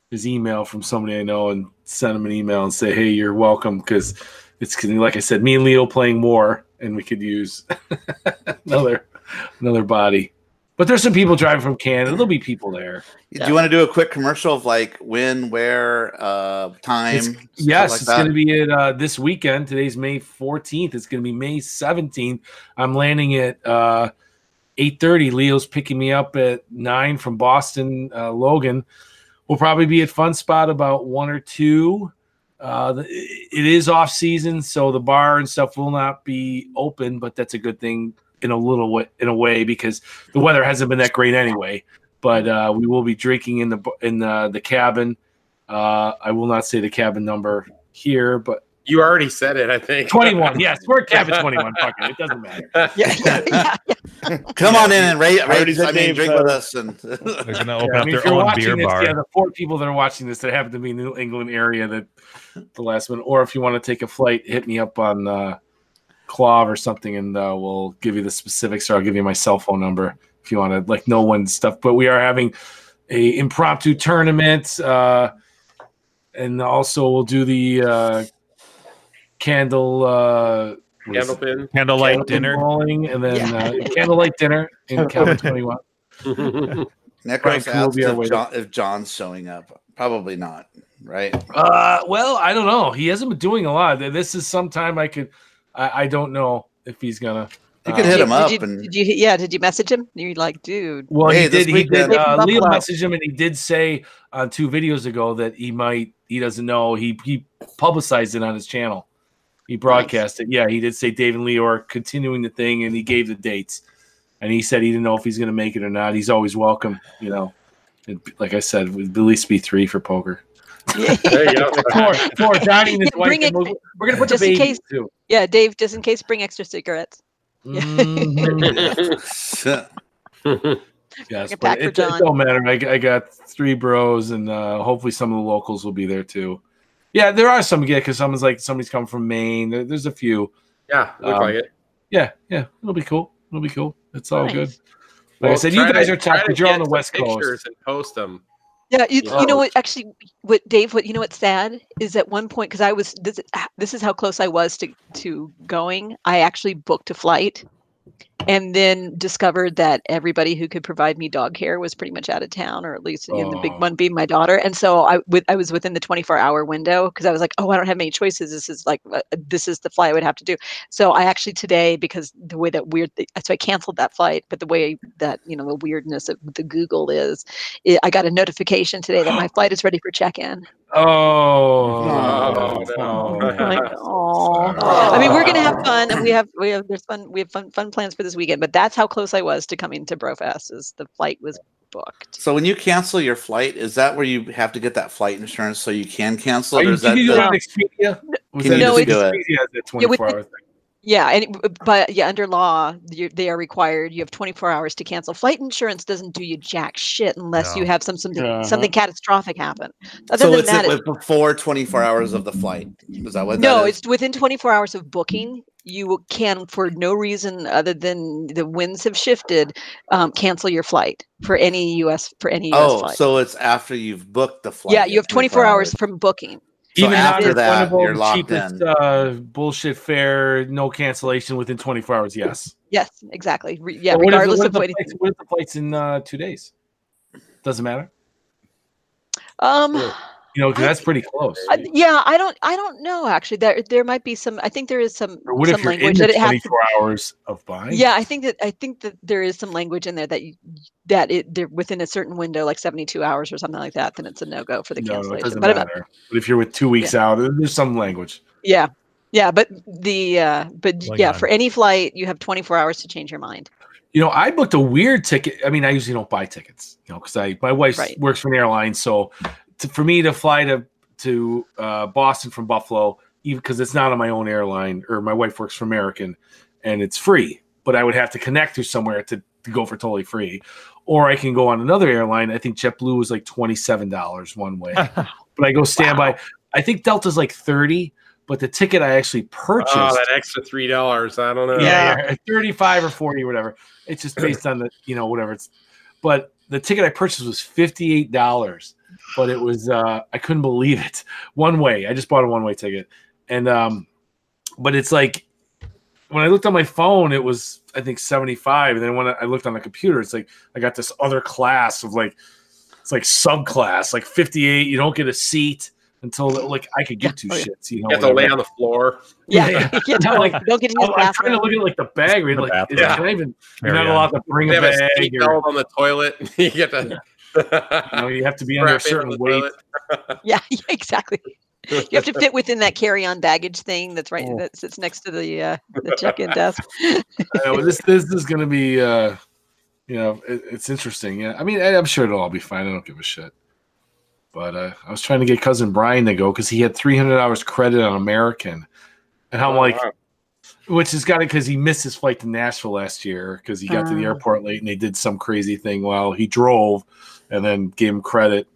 G: his email from somebody I know and send him an email and say, hey, you're welcome because it's 'cause, like I said, me and Leo playing war, and we could use another another body. But there's some people driving from Canada. There'll be people there.
A: Do you want to do a quick commercial of like when, where, uh, time?
G: It's- yes,
A: like
G: it's going to be at uh, this weekend. Today's May 14th. It's going to be May 17th. I'm landing at uh, 8:30. Leo's picking me up at nine from Boston. Uh, Logan will probably be at Fun Spot about one or two. Uh, it is off season, so the bar and stuff will not be open, but that's a good thing in a little way, in a way because the weather hasn't been that great anyway. But uh, we will be drinking in the in the, the cabin. Uh, I will not say the cabin number here, but
F: You already said it, I think.
G: 21. Yes, we're at cabin 21. Fuck it. It doesn't matter.
B: Yeah, yeah, yeah.
A: Come on in and rate,
H: I
A: rate I mean, drink
H: said
A: with
H: it.
A: us. And
D: They're gonna open
G: I
D: up
G: mean, if
D: their
G: you're
D: own
G: watching
D: beer
G: this,
D: bar.
G: yeah, the four people that are watching this that happen to be in the New England area that the last one, or if you want to take a flight, hit me up on uh, Clav or something, and uh, we'll give you the specifics, or I'll give you my cell phone number if you want to like know when stuff. But we are having a impromptu tournament, uh, and also we'll do the uh, candle. Uh, what is it?
F: Candlepin.
D: Candlelight
G: Candlepin
D: dinner.
G: bowling, and then
B: Yeah.
G: uh, candlelight dinner in Cabin Twenty One.
A: Necros
G: Frank will
A: asked
G: be our
A: if. John, if John's showing up. Probably not, right?
G: Uh, well, I don't know. He hasn't been doing a lot. This is sometime I could. I, I don't know if he's gonna.
A: You could
G: uh,
A: hit him
B: you-
A: up
B: did you,
A: and
B: did you yeah did you message him you're like dude
G: Well,
A: Hey,
G: he did. He did. Uh, Leo
B: Buffalo.
G: messaged him, and he did say on two videos ago that he might. He doesn't know. He he publicized it on his channel. He broadcast it. Yeah, he did say Dave and Leo are continuing the thing, and he gave the dates. And he said he didn't know if he's going to make it or not. He's always welcome. You know, And like I said, would at least be three for poker.
F: There you go.
G: Four, four. Johnny and his
B: Yeah,
G: wife.
B: bring
G: and we're, we're gonna put
B: just
G: the
B: in case.
G: too.
B: yeah dave just in case bring extra cigarettes
G: Mhm. Yes, but it, it don't matter. I, I got three bros, and uh, hopefully some of the locals will be there too. Yeah, there are some. Yeah, because someone's like somebody's coming from Maine. There- there's a few.
F: yeah, look
G: Um,
F: like it.
G: Yeah, yeah, it'll be cool. It'll be cool. It's all
B: Nice.
G: good. Like
F: Well,
G: I said, you guys
F: to-
G: are
F: try
G: tough because you're on the West Coast.
F: And post them.
B: Yeah, you, you know what? Actually, what Dave? What you know? What's sad is at one point because I was this. This is how close I was to to going. I actually booked a flight, and then discovered that everybody who could provide me dog care was pretty much out of town, or at least in the big
G: Oh.
B: one being my daughter. And so I with I was within the twenty four hour window because I was like, oh, I don't have many choices. This is like uh, this is the flight I would have to do. So I actually today because the way that weird, so I canceled that flight. But the way that you know the weirdness of the Google is, it, I got a notification today that my flight is ready for check-in.
G: Oh,
F: Oh,
G: no.
F: no.
B: I'm like, oh. I mean, we're gonna have fun, and we have we have there's fun we have fun fun plans for this weekend. But that's how close I was to coming to Brofest. Is the flight was booked.
A: So when you cancel your flight, is that where you have to get that flight insurance so you can cancel
G: Are
A: it?
G: You,
A: is that
G: you do
A: the-
G: on Expedia? Was
A: Can
G: that
A: you
B: No,
A: just
B: it's-
A: do it?
G: Expedia has
B: Yeah, with
G: 24
B: the-
G: hour thing.
B: Yeah, and but yeah, under law, they are required. You have 24 hours to cancel. Flight insurance doesn't do you jack shit unless you have some something
G: Uh-huh.
B: something catastrophic happen. Other
A: So
B: than
A: it's
B: that,
A: it
B: it-
A: was before 24 hours of the flight. Is that what
B: no,
A: that is?
B: it's within 24 hours of booking. You can, for no reason other than the winds have shifted, um, cancel your flight for any U.S. for any U.S.
A: Oh,
B: flight.
A: so it's after you've booked the flight.
B: yeah, you have 24 hours from booking.
A: So
G: Even
A: after
G: the
A: that,
G: refundable,
A: you're locked
G: cheapest,
A: in.
G: Uh, bullshit fare, no cancellation within 24 hours. Yes.
B: Yes, exactly. Re- yeah,
G: But what if-
B: regardless
G: what
B: of
G: the
B: what.
G: flights- what if the flight's in uh, two days? Doesn't matter.
B: Um,
G: You know, 'cause
B: I
G: that's pretty close.
B: I, yeah, I don't. I don't know. Actually, there there might be some. I think there is some
G: or what
B: some
G: if you're in
B: language
G: the
B: that it has to
G: 24 hours of buying?
B: Yeah, I think that I think that there is some language in there that you that it they're within a certain window, like seventy two hours or something like that, then it's a no go for the
G: no, it
B: cancellation.
G: doesn't
B: But I'm-
G: matter. But if you're with two weeks out, there's some language.
B: yeah, yeah, but the uh, but
D: Like
B: yeah,
D: on-
B: for any flight, you have twenty four hours to change your mind.
G: You know, I booked a weird ticket. I mean, I usually don't buy tickets, you know, because I my wife
B: Right.
G: works for an airline, so to, for me to fly to to uh, Boston from Buffalo, even because it's not on my own airline, or my wife works for American, and it's free, but I would have to connect to somewhere to, to go for totally free, or I can go on another airline. I think JetBlue was like twenty seven dollars one way, but I go standby. I think Delta's like thirty, but the ticket I actually purchased.
F: Oh, that extra three dollars. I don't know.
G: Yeah, yeah, 35 or 40 whatever. It's just based on the, you know, whatever it's but the ticket I purchased was $58, but it was uh I couldn't believe it. One way. I just bought a one-way ticket. And um but it's like when I looked on my phone, it was I think 75. And then when I looked on the computer, it's like I got this other class of like it's like subclass, like 58. You don't get a seat until like I could get two
B: Oh, yeah.
G: shits. You know,
F: You have to lay on the floor.
B: Yeah,
G: Yeah.
B: you know,
G: Like,
B: don't get in
G: I'm, I'm trying to look at like the bag. Right?
C: The
G: Like, is,
C: bathroom.
G: can I even? You're
D: Carry
G: not
D: on.
G: allowed to bring
F: They
G: a
F: have a seat
G: Or,
F: belt on the toilet. you get to
G: you know, you have to be under a
F: strap in on
G: certain weight.
B: Yeah, yeah, exactly. You have to fit within that carry-on baggage thing that's right
G: Oh.
B: that sits next to the uh, the check-in desk.
G: I know, this this is going to be, uh, you know, it, it's interesting. Yeah, I mean, I, I'm sure it'll all be fine. I don't give a shit. But uh, I was trying to get cousin Brian to go because he had 300 hours credit on American, and I'm
F: Oh,
G: like,
F: wow.
G: which has got it because he missed his flight to Nashville last year because he got to the
B: Oh.
G: airport late and they did some crazy thing while he drove, and then gave him credit.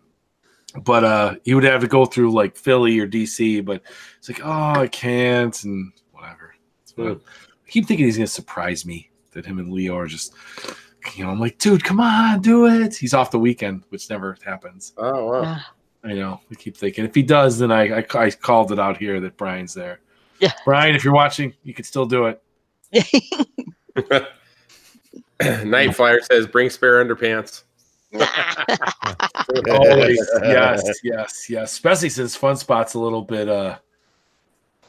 G: But uh, he would have to go through like Philly or DC. But it's like, oh, I can't, and whatever. So, I keep thinking he's gonna surprise me that him and Leo are just, you know, I'm like, dude, come on, do it. He's off the weekend, which never happens.
F: Oh wow.
B: Yeah.
G: I know. I keep thinking if he does, then I I, I called it out here that Brian's there.
B: Yeah.
G: Brian, if you're watching, you can still do it.
F: Night Flyer says, "Bring spare underpants."
G: Always, yes, yes, yes. Especially since Fun Spot's a little bit, uh,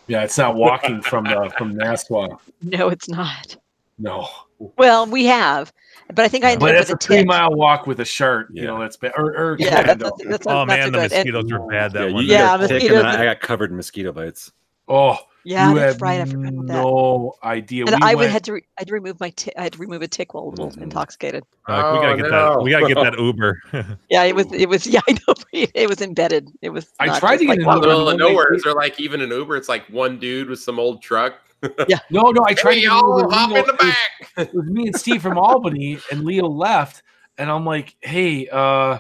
G: yeah, it's not walking from the from Naswa.
B: no, it's not.
G: No,
B: Well, we have, but I think I ended
G: but
B: up
G: that's
B: with
G: a
B: a
G: three
B: tick.
G: mile walk with a shirt. You know, that's bad. Or, or
B: Yeah, that's,
G: condo.
B: that's, that's,
D: Oh
B: that's
D: man,
B: a
D: the
B: good. and-
D: mosquitoes were bad that
C: yeah,
D: one.
C: you
B: Yeah,
C: got and
B: mosquitoes-
C: I, I got covered in mosquito bites.
G: oh,
B: yeah,
G: you
B: that's
G: have
B: right. I forgot about that.
G: no idea.
B: And
G: We
B: I would
G: went-
B: had to re- I had to remove my ti- I had to remove a tick while a little
C: Mhm.
B: intoxicated.
D: Like, we gotta
F: Oh,
D: get
F: no.
D: that. We gotta get that Uber.
B: Yeah, it was it was yeah I know it was embedded. It was.
G: I
B: not
G: tried to get
B: like,
G: in
F: the
G: Uber.
F: middle of nowhere, is there like even an Uber? It's like one dude with some old truck. Yeah.
G: No, no, I tried
F: Hey,
G: to get an Uber.
F: y'all, hop
G: Leo-
F: in the
G: it was-
F: back.
G: it was me and Steve from Albany, and Leo left, and I'm like, "Hey, uh,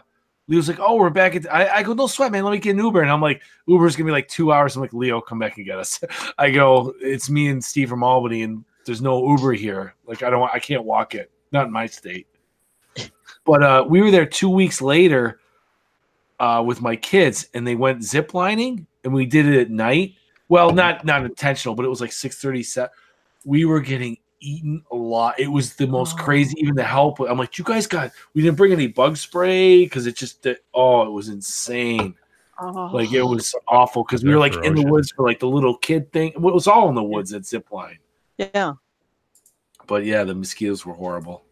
G: Leo's like, oh, we're back at." I, I go, "No sweat, man. Let me get an Uber." And I'm like, "Uber's gonna be like two hours." I'm like, "Leo, come back and get us." I go, "It's me and Steve from Albany, and there's no Uber here. Like, I don't, want, I can't walk it. Not in my state." But uh, we were there two weeks later uh, with my kids, and they went zip lining, and we did it at night. Well, not not intentional, but it was like six thirty seven. We were getting eaten a lot. It was the most
B: Oh.
G: crazy. Even the help, I'm like, you guys got. We didn't bring any bug spray because it just. did- Oh, it was insane.
B: oh,
G: Like it was awful because we were like in the woods for like the little kid thing. It was all in the woods at zip line.
B: yeah.
G: But yeah, the mosquitoes were horrible.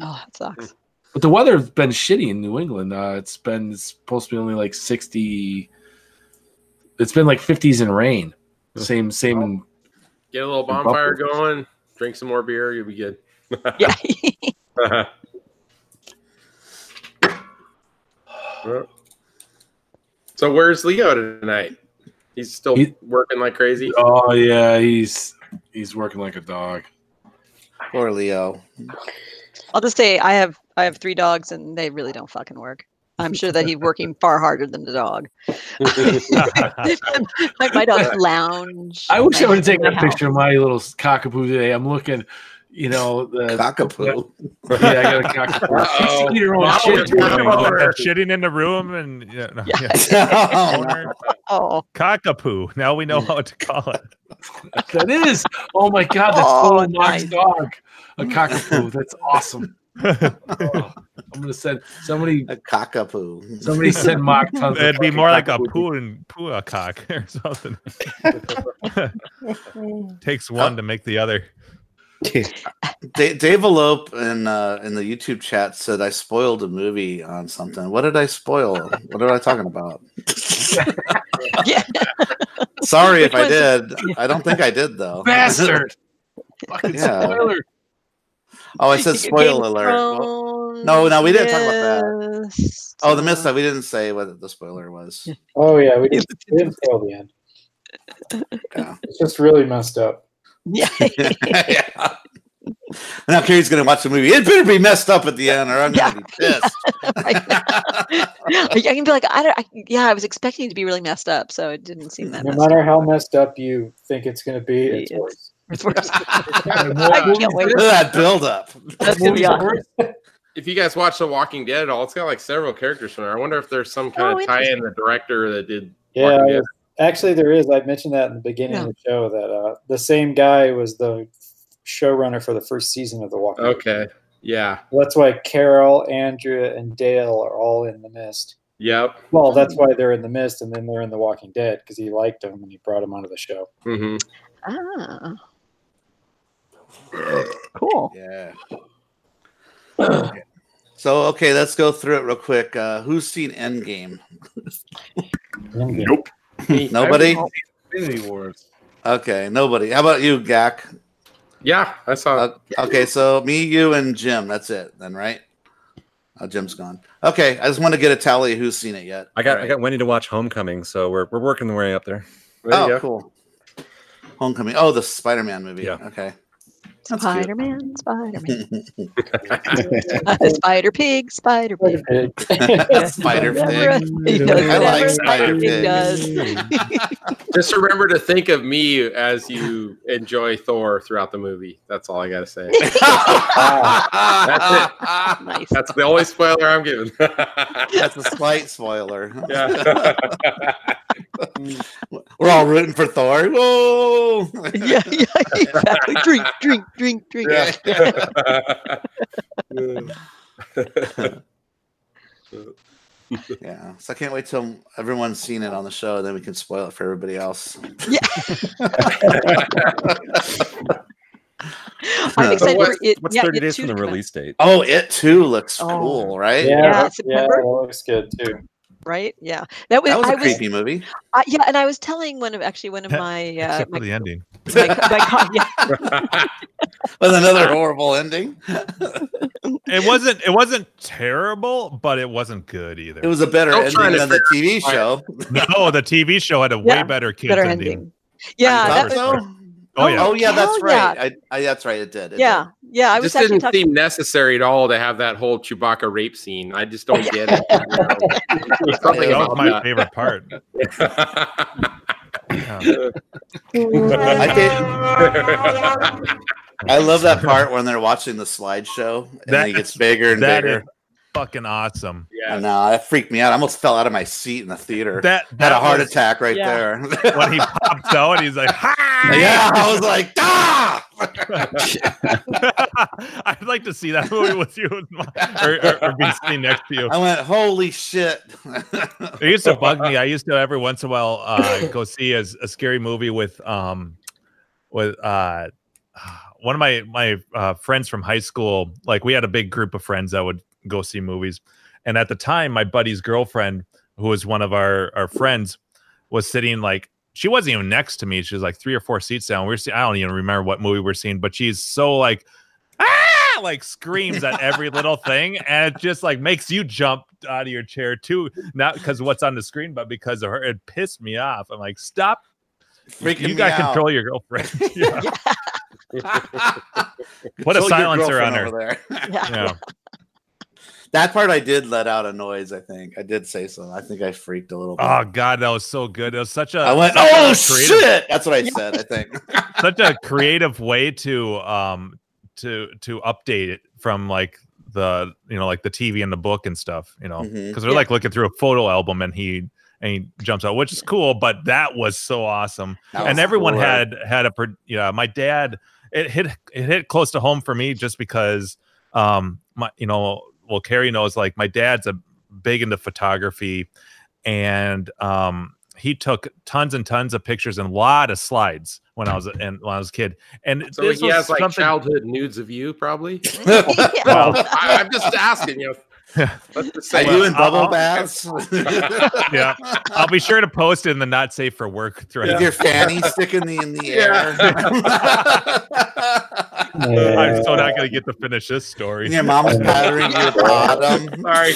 B: Oh, that sucks.
G: But the weather's been shitty in New England. Uh, it's been it's supposed to be only like sixty. It's been like fifties and rain. Same same.
F: Get a little bonfire going. Drink some more beer. You'll be good.
B: Yeah.
F: so where's Leo tonight? He's still
G: He-
F: working like crazy.
G: Oh yeah, he's he's working like a dog.
A: Poor Leo.
B: I'll just say I have I have three dogs and they really don't fucking work. I'm sure that he's working far harder than the dog. my, my dogs lounge.
G: I wish I would have
B: my-
G: taken a picture of my little cockapoo today. I'm looking, you know, the
A: Cockapoo.
G: yeah, I got a cockapoo.
F: Uh-oh.
G: She eat her own
F: Wow,
G: shit.
F: we're talking about
G: dude.
F: her.
D: shitting in the room and yeah, no,
B: Yeah.
D: yeah.
A: Oh,
B: Oh,
D: cockapoo. Now we know what to call it.
G: That is. Oh my god, that's
B: Oh,
G: oh,
B: nice.
G: dog. A cockapoo. That's awesome. Oh, I'm gonna send somebody.
A: a cockapoo.
G: Somebody send Mark tons.
D: It'd be more like a poo and poo a cock or something. Takes one to make the other.
A: Dave Elope in uh, in the YouTube chat said I spoiled a movie on something. What did I spoil? What am I talking about?
B: yeah.
A: Sorry if I did. I don't think I did though.
G: bastard. Fucking
A: Yeah.
G: spoiler.
A: Oh, I said
B: Game
A: spoil
B: of
A: alert. Well, no, no, we didn't talk about
B: that.
A: oh, the mist.
B: uh,
A: We didn't say what the spoiler was.
E: Oh yeah, we didn't, we didn't tell the end.
A: Yeah.
E: It's just really messed up.
B: Yeah.
A: yeah. Now Carrie's gonna watch the movie. It better be messed up at the end, or I'm gonna be pissed.
B: I can be like, I don't, I, yeah, I was expecting it to be really messed up, so it didn't seem that
E: No
B: messed up.
E: matter how messed up you think it's going to be, it's
B: It's-
E: worse.
B: It's worse.
G: God,
B: I can't wait.
A: Look at that build up.
B: That's gonna be awesome.
F: If you guys watch The Walking Dead at all, it's got like several characters from there. I wonder if there's some kind
B: Oh,
F: of tie-in the director that did.
E: Yeah,
F: Walking
E: actually, there is. I mentioned that in the beginning
B: Yeah.
E: of the show that uh, the same guy was the showrunner for the first season of The Walking Dead.
F: Okay. Yeah.
E: That's why Carol, Andrea, and Dale are all in the Mist.
F: Yep.
E: Well, that's why they're in the Mist, and then they're in The Walking Dead because he liked them and he brought them onto the show.
F: Mm-hmm.
B: Ah. Cool.
A: Yeah. Okay. So okay, let's go through it real quick. Uh, who's seen Endgame?
H: Nope.
A: Nobody.
G: Infinity Wars.
A: Okay, nobody. How about you, Gak?
F: Yeah, I saw.
A: Uh, okay, so me, you, and Jim. That's it, then, right? Oh, Jim's gone. Okay, I just want to get a tally who's seen it yet.
C: I got
A: All
C: I got Wendy to watch Homecoming, so we're we're working the way up there.
F: There
A: Oh,
F: go.
A: cool. Homecoming. Oh, the Spider-Man movie.
C: Yeah.
A: Okay. That's cute.
B: Spider Man, Spider Man, Spider Pig, Spider Pig.
A: Spider Pig. I like
B: whatever
A: Spider
B: Pig
A: Pig.
B: does.
F: Just remember to think of me as you enjoy Thor throughout the movie. That's all I got to say.
B: nice.
F: That's the only spoiler I'm giving.
A: That's a slight spoiler.
F: yeah.
A: We're all rooting for Thor. Whoa!
B: Yeah, yeah, exactly. Drink, drink, drink, drink.
A: Yeah. yeah. So I can't wait till everyone's seen it on the show, and then we can spoil it for everybody else. Yeah.
B: I'm excited
F: what-
B: for it.
C: What's
B: yeah,
C: 30
B: it
C: days
B: too
C: from the
B: to out,
C: release date?
A: Oh, it too looks
B: Oh.
A: cool, right?
E: Yeah,
B: Yeah,
E: yeah,
B: September?
E: that looks good too.
B: Right? Yeah. That was,
A: That was
B: I
A: a
B: was
A: creepy movie.
B: I, yeah, and I was telling one of actually one of my uh,
D: Except
B: my,
D: for the ending.
B: my, my, co- yeah,
A: With another horrible ending.
D: It wasn't. It wasn't terrible, but it wasn't good either.
A: It was a better
F: Still
A: ending
F: trying to
A: than the TV show.
D: no, the TV show had a
B: Yeah,
D: way better kids
B: better
D: ending.
B: ending. Yeah, that was,
A: so?
D: Oh yeah.
A: Oh yeah, that's right.
B: yeah.
A: I, I, that's right. It did. It
B: yeah, yeah. I was
F: just didn't
B: talking.
F: seem necessary at all to have that whole Chewbacca rape scene. I just don't get it. There's something
A: Yeah,
D: that was
F: about
D: my
F: that.
D: favorite part.
A: I did. I love that part when they're watching the slideshow and then it gets bigger and
D: That
A: bigger.
D: is fucking awesome.
A: I
F: yeah.
A: know that freaked me out. I almost fell out of my seat in the theater.
D: That
A: Had a heart
D: was-
A: attack right
B: Yeah.
A: there.
D: when he pops out. He's like, "Ha!"
A: yeah, I was like!
D: I'd like to see that movie with you, my- or, or, or be sitting next to you.
A: I went, holy shit.
D: It used to bug me. I used to every once in a while uh, go see a, a scary movie with um with uh one of my my uh, friends from high school. Like we had a big group of friends that would go see movies, and at the time, my buddy's girlfriend, who was one of our our friends, was sitting like she wasn't even next to me. She was like three or four seats down. We are seeing. I don't even remember what movie we're seeing, but she's so like ah like screams at every little thing and it just like makes you jump out of your chair too not because what's on the screen but because of her it pissed me off i'm like stop
A: Freaking
D: you got to
A: out.
D: control your girlfriend yeah. Put a
A: Control your
D: silencer on her.
A: there.
B: Yeah.
D: yeah
A: That part I did let out a noise, I think. I did say so. I think I freaked a little bit.
D: oh god that was so good it was such a
A: I went, oh
D: creative-
A: shit! That's what I said. I think.
D: such a creative way to um to to update it from like the you know like the TV and the book and stuff you know because they're
B: Yeah.
D: like looking through a photo album and he and he jumps out which is cool but that was so awesome
A: That
D: and everyone
A: cool.
D: had had a pro- yeah my dad it hit it hit close to home for me just because um my you know well Carrie knows like my dad's a big into photography and um he took tons and tons of pictures and a lot of slides when I was and when I was a kid and
F: So
D: this
F: he
D: was
F: has like
D: something-
F: childhood nudes of you, probably.
D: well,
F: I, I'm just asking, you know. Let's
A: Are you in
D: I'll-
A: bubble
D: I'll-
A: baths?
D: yeah I'll be sure to post it in the not safe for work thread
A: With your fanny sticking the, in the
F: Yeah.
A: air.
D: I'm so not gonna get to finish this story
A: And your mom's powdering your bottom.
F: Sorry.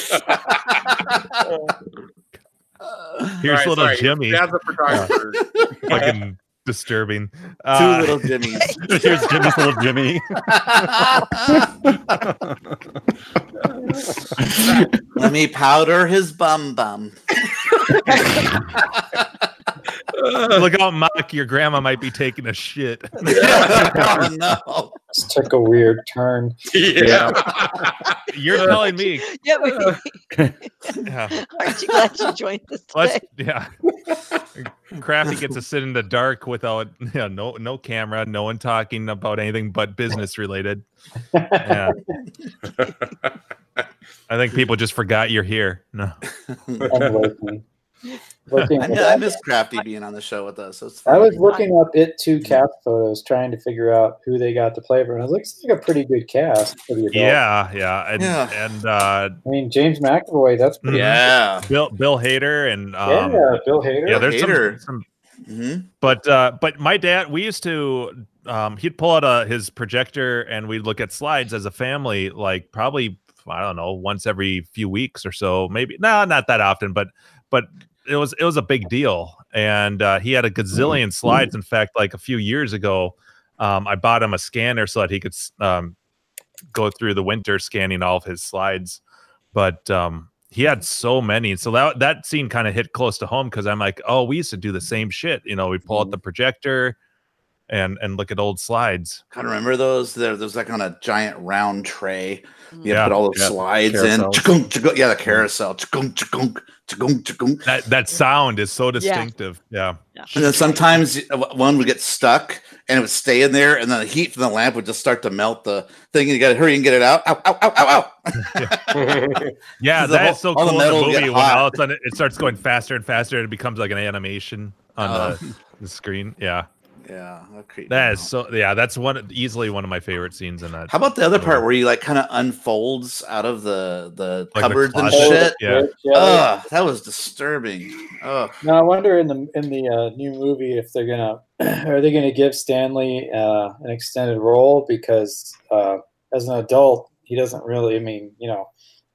D: here's
F: Sorry,
D: little
F: sorry.
D: Jimmy
F: Dad's a photographer.
D: fucking disturbing
A: Two
D: Uh,
A: little jimmies.
C: Here's Jimmy's little Jimmy.
A: Let me powder his bum bum.
D: look out mock your grandma might be taking a shit
A: oh no.
E: This took a weird turn.
F: yeah.
D: you're telling me
B: yeah, but
D: yeah.
B: aren't you glad you joined us
D: Let's,
B: today?
D: yeah Crafty gets to sit in the dark without you know, no no camera, no one talking about anything but business related. Yeah. I think people just forgot you're here. No.
E: I'm looking. Looking-
A: I, I miss Crafty being on the show with us. It's
E: I was looking up it two cast photos, trying to figure out who they got to play for, and I was like, a pretty good cast for the adult."
D: Yeah, yeah. And
A: Yeah.
D: and uh
E: I mean, James McAvoy, that's pretty.
A: yeah.
D: Bill Bill Hader and um
E: yeah, Bill Hader.
D: yeah, there's some,
A: Hader.
D: some
A: hmm
D: but uh but my dad we used to um he'd pull out uh, his projector and we'd look at slides as a family like probably i don't know once every few weeks or so maybe no not that often but but it was it was a big deal. And uh he had a gazillion slides. In fact like a few years ago um i bought him a scanner so that he could um go through the winter scanning all of his slides. But um he had so many. So that that scene kind of hit close to home because i'm like oh we used to do the same shit. You know we pull out the projector and and look at old slides
A: Kind of remember those? There, there's like on a giant round tray. You
D: Yeah,
A: put all the
C: yeah.
A: slides in.
C: Carousels.
A: Chugunk, chugunk. Yeah, the carousel.
D: That that sound is so distinctive yeah
A: And then sometimes uh, one would get stuck and it would stay in there, and then the heat from the lamp would just start to melt the thing. And you got to hurry and get it out. Ow, ow, ow, ow, ow.
D: yeah
A: The
D: that's so
A: all the
D: cool in the
A: metal get
D: movie when
A: hot.
D: all of a sudden it starts going faster and faster and it becomes like an animation on
A: Oh.
D: the, the screen yeah
A: Yeah, that
D: that is so yeah that's one easily one of my favorite scenes in that
A: How about the other part where he like kind of unfolds out of the the
D: Like the
A: cupboards and
D: closet?
A: shit?
D: Yeah.
A: Ugh, that was disturbing. Ugh.
E: Now I wonder in the in the uh, new movie if they're gonna are they gonna give Stanley uh, an extended role because uh, as an adult he doesn't really. I mean, you know,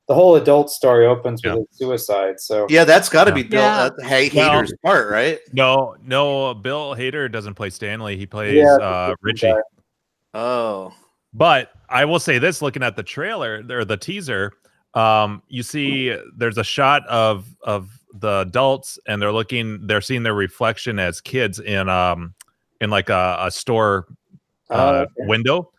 E: the whole adult story opens with
D: Yeah.
E: a suicide. So
A: Yeah, that's got to
D: Yeah.
A: be Bill
B: Yeah.
A: uh, Hay
D: Well-
A: Hader's part, right?
D: no no bill hader doesn't play stanley he plays
E: Yeah,
D: uh richie.
A: Oh,
D: But I will say this: looking at the trailer or the teaser, um, you see there's a shot of of the adults, and they're looking, they're seeing their reflection as kids in um in like a, a store
E: Oh,
D: uh,
E: okay.
D: window,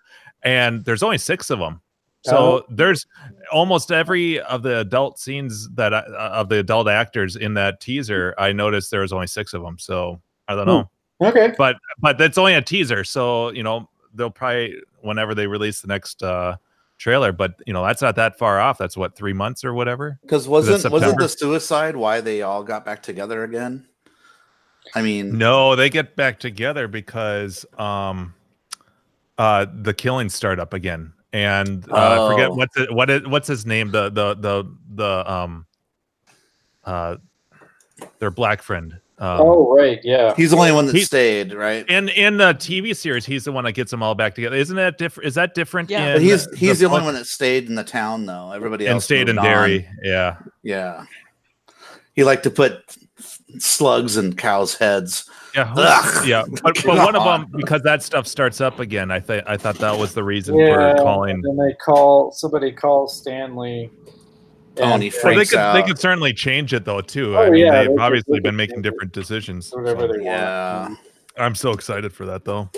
D: and there's only six of them. So
E: Oh.
D: there's almost every of the adult scenes that I, uh, of the adult actors in that teaser. I noticed there was only six of them. So I don't
E: Hmm.
D: know
E: okay.
D: but but that's only a teaser so you know they'll probably whenever they release the next uh trailer but you know that's not that far off that's what three months or whatever
A: because wasn't wasn't the suicide why they all got back together again? I mean,
D: no they get back together because um uh the killings start up again and uh I forget
A: Oh.
D: what's it what is what's his name the the the the um uh their black friend um,
E: oh right, yeah.
A: he's the only one that
D: He-
A: stayed, right?
D: in in the TV series, he's the one that gets them all back together. Isn't that different? Is that different?
B: Yeah.
D: in
A: But he's he's the, only one that stayed in the town, though. Everybody
D: and
A: else
D: stayed in
A: moved.
D: Derry. Yeah.
A: Yeah, he liked to put slugs and cows' heads.
D: Yeah,
A: Ugh.
D: yeah, but, but one of them because that stuff starts up again. I think I thought that was the reason
E: Yeah,
D: for calling.
E: and they call somebody calls Stanley.
A: Oh, and he
D: Well, they
A: freaks
D: could they could certainly change it though too.
E: Oh,
D: I mean,
E: yeah, they
D: they've
E: could-
D: obviously
E: they
D: been
E: could
D: making different decisions.
E: whatever
D: so
E: they want.
A: Yeah,
D: I'm so excited for that though.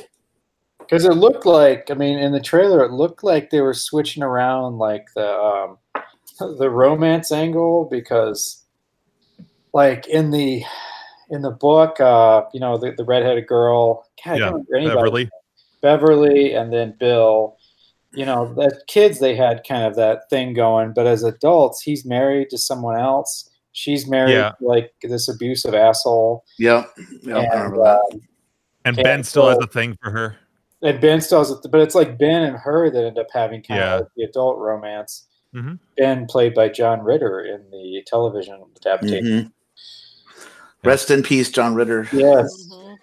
E: Because it looked like, I mean, in the trailer, it looked like they were switching around like the um, the romance angle because, like in the in the book, uh, you know, the, the redheaded girl, God, I
D: Yeah,
E: don't anybody.
D: Beverly.
E: Beverly, and then Bill. You know, as kids, they had kind of that thing going, but as adults, he's married to someone else. She's married
D: Yeah.
E: like this abusive asshole.
A: yep, yep. I
E: and,
A: remember that.
E: um,
D: And
E: Yeah,
D: Ben still has a thing for her.
E: and Ben still has it, but it's like Ben and her that end up having kind
D: Yeah.
E: of like the adult romance.
D: Mhm.
E: Ben played by John Ritter in the television adaptation.
A: Mhm. Rest in peace, John Ritter.
E: Yes.
B: Mhm.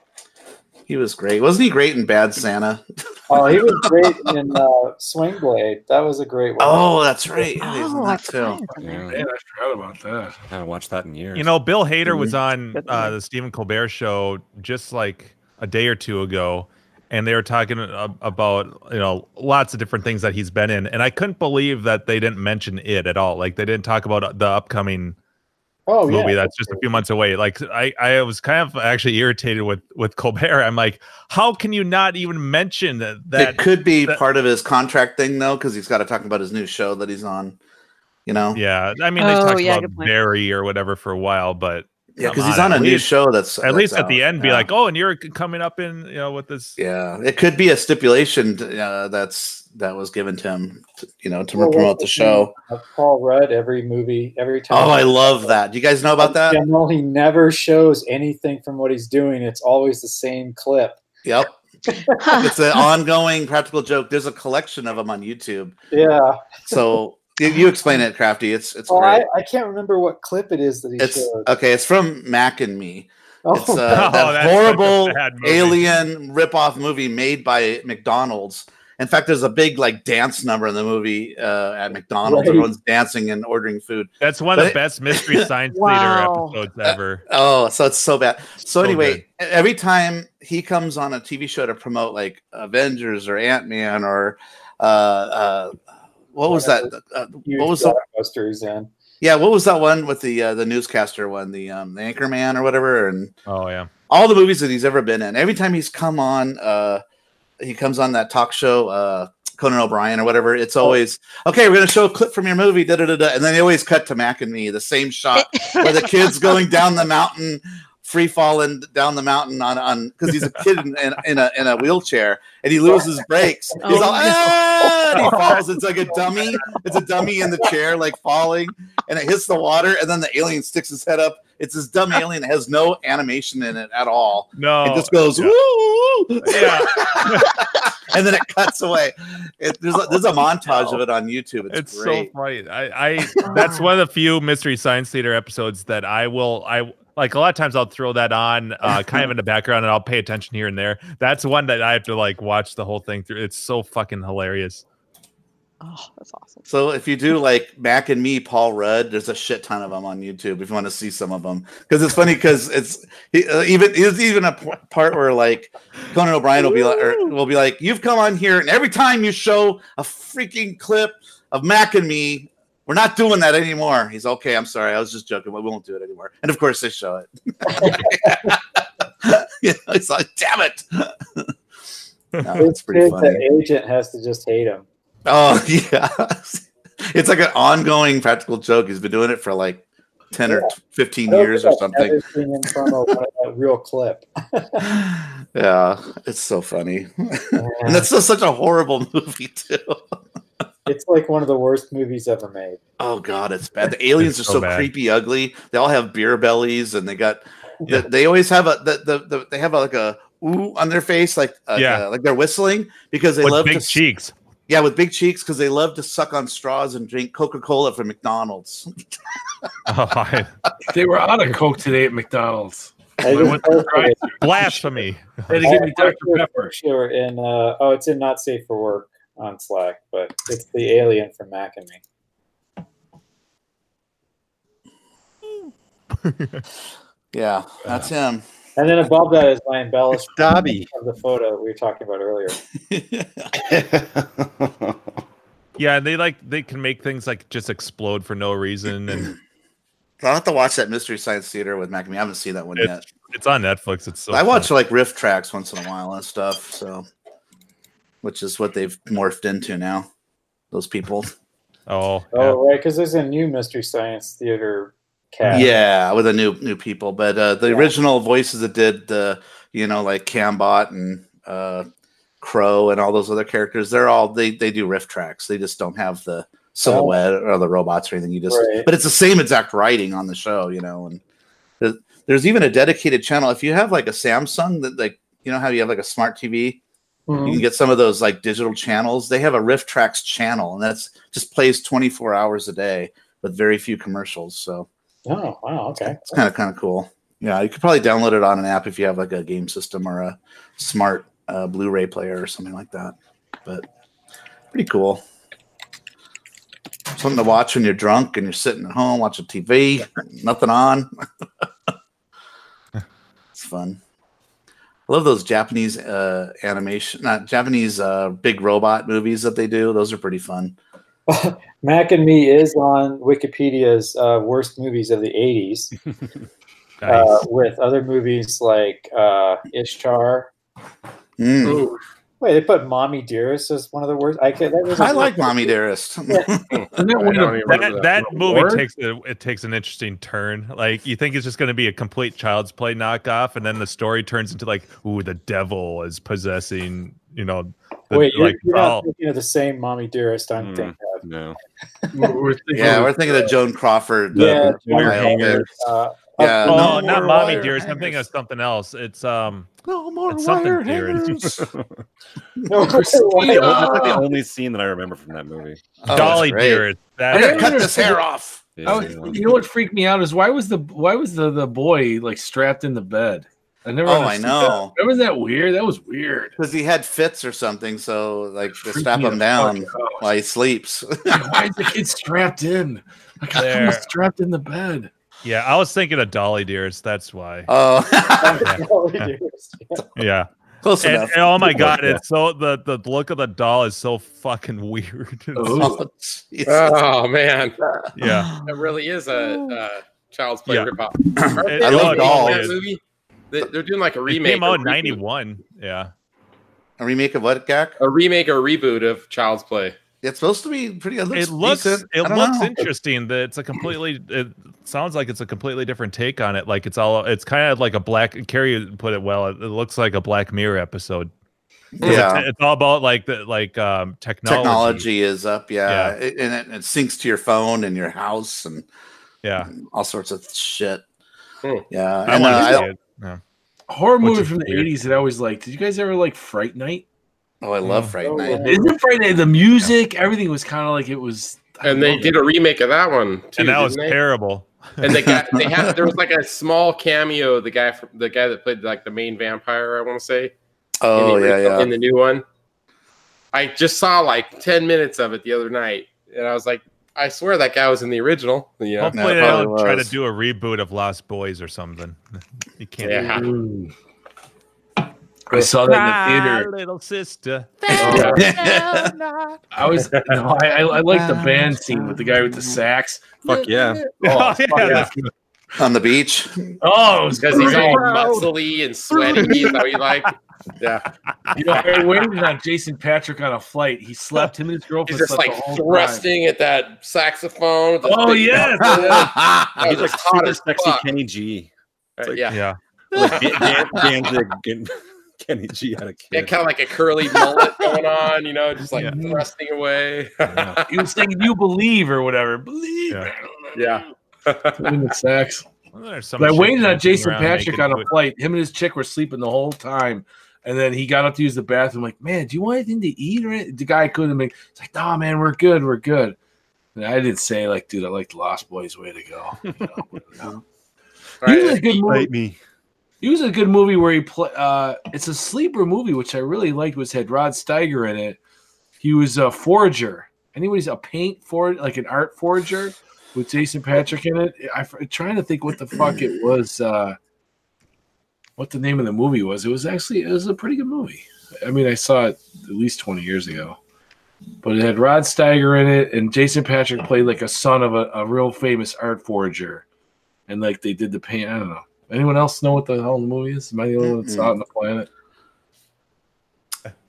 A: He was great. Wasn't he great in Bad Santa?
E: Oh, he was great in uh, Sling Blade. That was a great one.
A: Oh, that's right. Yeah, he
B: Oh, I
A: that too.
B: he was in there.
C: Yeah.
G: Man, I forgot about that.
C: I haven't watched that in years.
D: You know, Bill Hader was on uh, the Stephen Colbert show just like a day or two ago, and they were talking about you know lots of different things that he's been in, and I couldn't believe that they didn't mention it at all. Like they didn't talk about the upcoming
E: Oh, yeah.
D: movie that's just a few months away. Like I, I was kind of actually irritated with with Colbert. I'm like, how can you not even mention that? that
A: it could be
D: that-
A: part of his contract thing though, because he's got to talk about his new show that he's on. You know,
D: yeah, I mean they
B: Oh,
D: talked
B: yeah,
D: about
B: good.
D: Barry or whatever for a while, but
A: Yeah, because he's
D: on,
A: on a
D: at
A: new show that's
D: At
A: that's
D: least at
A: out.
D: the end, be
A: Yeah.
D: like, oh, and you're coming up in, you know, with this.
A: yeah, it could be a stipulation uh, that's that was given to him, to, you know, to
E: Well,
A: promote the show.
E: Paul Rudd, every movie, every time.
A: Oh, I love that. Do you guys know about that?
E: General, he never shows anything from what he's doing. It's always the same clip.
A: Yep, it's an ongoing practical joke. There's a collection of them on YouTube.
E: Yeah.
A: So you, you explain it, Crafty. It's it's
E: Oh,
A: great.
E: I, I can't remember what clip it is that he
A: It's
E: showed.
A: okay. It's from Mac and Me.
E: Oh,
A: It's uh,
D: Oh,
A: that
D: that's a
A: horrible
D: bad movie.
A: alien ripoff movie made by McDonald's. In fact, there's a big like dance number in the movie uh, at McDonald's.
E: Right.
A: Everyone's dancing and ordering food.
D: That's one
A: But
D: of
A: it-
D: the best Mystery Science
B: Wow.
D: Theater episodes ever.
A: Oh, so it's so bad. So,
D: So
A: anyway, every time he comes on a TV show to promote like Avengers or Ant Man or uh, uh, what was that? Uh, what was the
E: blockbuster he's in.
A: yeah? What was that one with the uh, the newscaster one, the um, the Anchorman or whatever, and
D: Oh yeah.
A: all the movies that he's ever been in. Every time he's come on, uh, he comes on that talk show, uh, Conan O'Brien or whatever. It's always okay. We're gonna show a clip from your movie, da da da da, and then they always cut to Mac and me, the same shot where the kid's going down the mountain, free falling down the mountain on on because he's a kid in, in, in a in a wheelchair and he loses brakes. He's
B: Oh,
A: all ah! and he falls. It's like a dummy. It's a dummy in the chair, like falling, and it hits the water, and then the alien sticks his head up. It's this dumb alien that has no animation in it at all.
D: No.
A: It just goes
D: yeah.
A: woo,
D: Yeah.
A: and then it cuts away. It, there's a, there's a montage of it on YouTube. It's,
D: it's
A: great.
D: so funny. I, I that's one of the few mystery science theater episodes that I will I like a lot of times I'll throw that on uh kind of in the background and I'll pay attention here and there. That's one that I have to like watch the whole thing through. It's so fucking hilarious.
B: Oh, that's awesome.
A: So if you do like Mac and Me, Paul Rudd, there's a shit ton of them on YouTube if you want to see some of them because it's funny because it's he, uh, even there's even a p- part where like Conan O'Brien will be like or will be like you've come on here and every time you show a freaking clip of Mac and Me. We're not doing that anymore. He's okay. I'm sorry. I was just joking. We won't do it anymore. And of course, they show it. you know, it's like, damn it. No, it's pretty funny.
E: The agent has to just hate him.
A: Oh yeah, it's like an ongoing practical joke. He's been doing it for like ten or fifteen
E: I
A: years or
E: I've
A: something.
E: ever seen him from a, one of that real clip.
A: yeah, it's so funny, and that's just such a horrible movie too.
E: It's like one of the worst movies ever made.
A: Oh god, it's bad. The aliens
D: It's
A: are
D: so
A: so
D: bad.
A: creepy, ugly. They all have beer bellies, and they got. They, they always have a the, the, the they have a, like a ooh on their face, like uh,
D: Yeah.
A: like they're whistling because they
D: With
A: love
D: big
A: to
D: cheeks.
A: Yeah, with big cheeks because they love to suck on straws and drink Coca Cola from McDonald's.
D: Oh, I-
G: They were out of Coke today at McDonald's.
E: I
G: I went to the
E: posted it.
D: blasphemy.
G: They had to give me Dr. Pepper.
E: picture in uh, oh, it's in not safe for work on Slack, but it's the alien from Mac and Me.
A: Yeah, that's him.
E: And then above that is my embellishment
H: Dobby.
E: of the photo we were talking about earlier.
D: Yeah, and they like they can make things like just explode for no reason, and
A: I'll have to watch that Mystery Science Theater with Mac. and Me. I haven't seen that one yet.
D: it's it's on Netflix. It's so
A: I
D: fun.
A: watch like RiffTrax once in a while and stuff. So, which is what they've morphed into now. Those people.
D: Oh, yeah.
E: Oh, right, because there's a new Mystery Science Theater cast.
A: Yeah, with a new new people, but uh, the
E: Yeah.
A: original voices that did the you know like Cambot and uh, Crow and all those other characters, they're all they they do RiffTrax. They just don't have the silhouette or the robots or anything. You just,
E: Right.
A: but it's the same exact writing on the show, you know. And there's, there's even a dedicated channel if you have like a Samsung that like you know how you have like a smart TV. You
E: Mhm.
A: can get some of those like digital channels. They have a RiffTrax channel, and that's just plays 24 hours a day with very few commercials. So
E: Oh, wow, okay.
A: it's kind of kind of cool. Yeah, you could probably download it on an app if you have like a game system or a smart uh, Blu-ray player or something like that. But pretty cool. Something to watch when you're drunk and you're sitting at home watching TV, nothing on. it's fun. I love those Japanese uh, animation, not Japanese uh, big robot movies that they do. Those are pretty fun.
E: Mac and Me is on Wikipedia's uh, worst movies of the 80s,
D: Nice.
E: uh, with other movies like uh, Ishtar,
A: Mm.
G: Ooh,
E: Wait, they put "mommy dearest" as one of the words. I can. That was
A: I like Mommy Dearest.
G: Isn't that
F: I
G: one
F: don't
G: of
F: even
G: the-
F: remember
D: that, that movie
G: Award?
D: takes a, it takes an interesting turn. Like you think it's just going to be a complete Child's Play knockoff, and then the story turns into like, ooh, the devil is possessing. You know, the,
E: Wait, you're, you're not thinking of the same "mommy dearest." I'm
C: Hmm.
E: thinking of.
C: No.
G: we're, we're thinking
A: yeah,
G: of-
A: we're thinking of Joan Crawford.
E: Yeah,
A: wire
E: Joan
A: hanger.
E: Uh,
A: Yeah,
E: up-
D: oh,
A: no
D: not mommy
A: wire
D: dearest. I'm thinking of something else. It's um,
A: No more
D: It's something
A: wire
D: dearest.
A: hangers.
E: no,
G: Christina.
C: That's like the only scene that I remember from that movie.
A: Oh,
D: Dolly
A: great.
D: dearest.
A: I
D: That,
A: gotta cut this hair off.
G: I was- you know what freaked me out is why was the why was the the boy like strapped in the bed? I never.
A: Oh, I know.
G: That. Wasn't that weird? That was weird.
A: Because he had fits or something, so like they
G: Freaked
A: strap him down while he sleeps.
G: Why is the kid strapped in? Like, how come strapped in the bed?
D: Yeah, I was thinking of Dolly dearest. That's why.
A: oh,
E: Dolly dearest.
D: Yeah.
A: close
D: And,
A: enough.
D: and oh my god,
C: Yeah.
D: it's so the the look of the doll is so fucking weird. It's-
G: Oh.
A: Oh,
F: Oh man,
D: yeah.
F: it really is a uh, Child's Play
D: Yeah.
F: ripoff.
D: It-
A: I love
D: it
A: dolls.
F: that
D: is.
F: movie. They- They're doing like a
D: It
F: remake.
D: came
F: or
D: out in '91. Yeah.
A: A remake of what, Gak?
F: A remake or reboot of Child's Play.
A: It's supposed to be pretty. It looks.
D: it looks it looks interesting that it's a completely it sounds like it's a completely different take on it like it's all it's kind of like a black carrie put it well it, it looks like a black mirror episode.
A: Yeah.
D: it's, it's all about like the like um technology,
A: Technology is up, yeah,
D: Yeah.
A: It- and it, it syncs to your phone and your house and
D: yeah
A: all sorts of shit.
F: Hmm.
A: Yeah,
D: i
A: and,
D: want
A: uh, I-
D: it yeah.
G: Horror
D: Which
G: movie from the
D: weird.
G: eighties that I always liked. Did you guys ever like Fright Night?
A: Oh, I love. Fright
E: Oh,
A: Night.
E: yeah.
G: Isn't Fright Night the music? Everything was kind of like it was. I
F: And they did
G: it.
F: a remake of that one too.
D: and that was
F: they?
D: terrible
F: And they got they had there was like a small cameo. The guy from the guy that played like the main vampire. I want to say.
A: Oh
F: in the,
A: yeah,
F: original-
A: yeah.
F: In the new one, I just saw like ten minutes of it the other night, and I was like, I swear that guy was in the original. You know?
D: hopefully they
A: probably
D: don't try to do a reboot of lost boys or something you can't
F: Yeah.
G: Ooh. I saw that in the theater.
D: Ah, little sister
G: I was no, I, I, I like the band scene with the guy with the sax.
C: Fuck yeah.
D: oh,
G: fuck
D: yeah,
G: yeah.
A: On the beach.
G: Oh, it was
F: Because he's all
G: great.
F: muscly and sweaty. Is that what you like? Yeah.
G: You know, I waited on Jason Patric on a flight. He slept. Him and his
F: He's
G: girlfriend
F: just like
G: the whole
F: thrusting at that saxophone. with
G: Oh,
F: big
G: yes.
F: mouth. That
C: He's like super sexy
F: fuck.
C: Kenny G.
F: Uh, yeah.
D: yeah
C: Like Dan- Dan- Danzig and Kenny G had a
F: Yeah, kind of like a curly mullet going on, you know, just like
D: Yeah.
F: thrusting away.
G: time. He was saying, "You believe" or whatever. Believe.
D: Yeah.
F: yeah.
G: In the.
D: Well, there's some
G: But I waited on Jason
D: Patric
G: on a
D: it.
G: flight. Him and his chick were sleeping the whole time. And then he got up to use the bathroom, like, man, do you want anything to eat? Or anything? The guy couldn't make it's like, no, man, we're good, we're good. And I didn't say, like, dude, I like the Lost Boys way to go. You know, you know.
F: All
G: He was
F: right.
G: a good movie.
C: Me.
G: He was a good movie where he play. Uh, it's a sleeper movie, which I really liked. Was had Rod Steiger in it. He was a forger. Anybody's a paint for like an art forger with Jason Patric in it. I, am trying to think what the fuck it was. Uh, what the name of the movie was? It was actually it was a pretty good movie. I mean, I saw it at least twenty years ago. But it had Rod Steiger in it, and Jason Patric played like a son of a, a real famous art forger, and like they did the paint. I don't know. Anyone else know what the hell the movie is? Am I the only one that's out on the planet?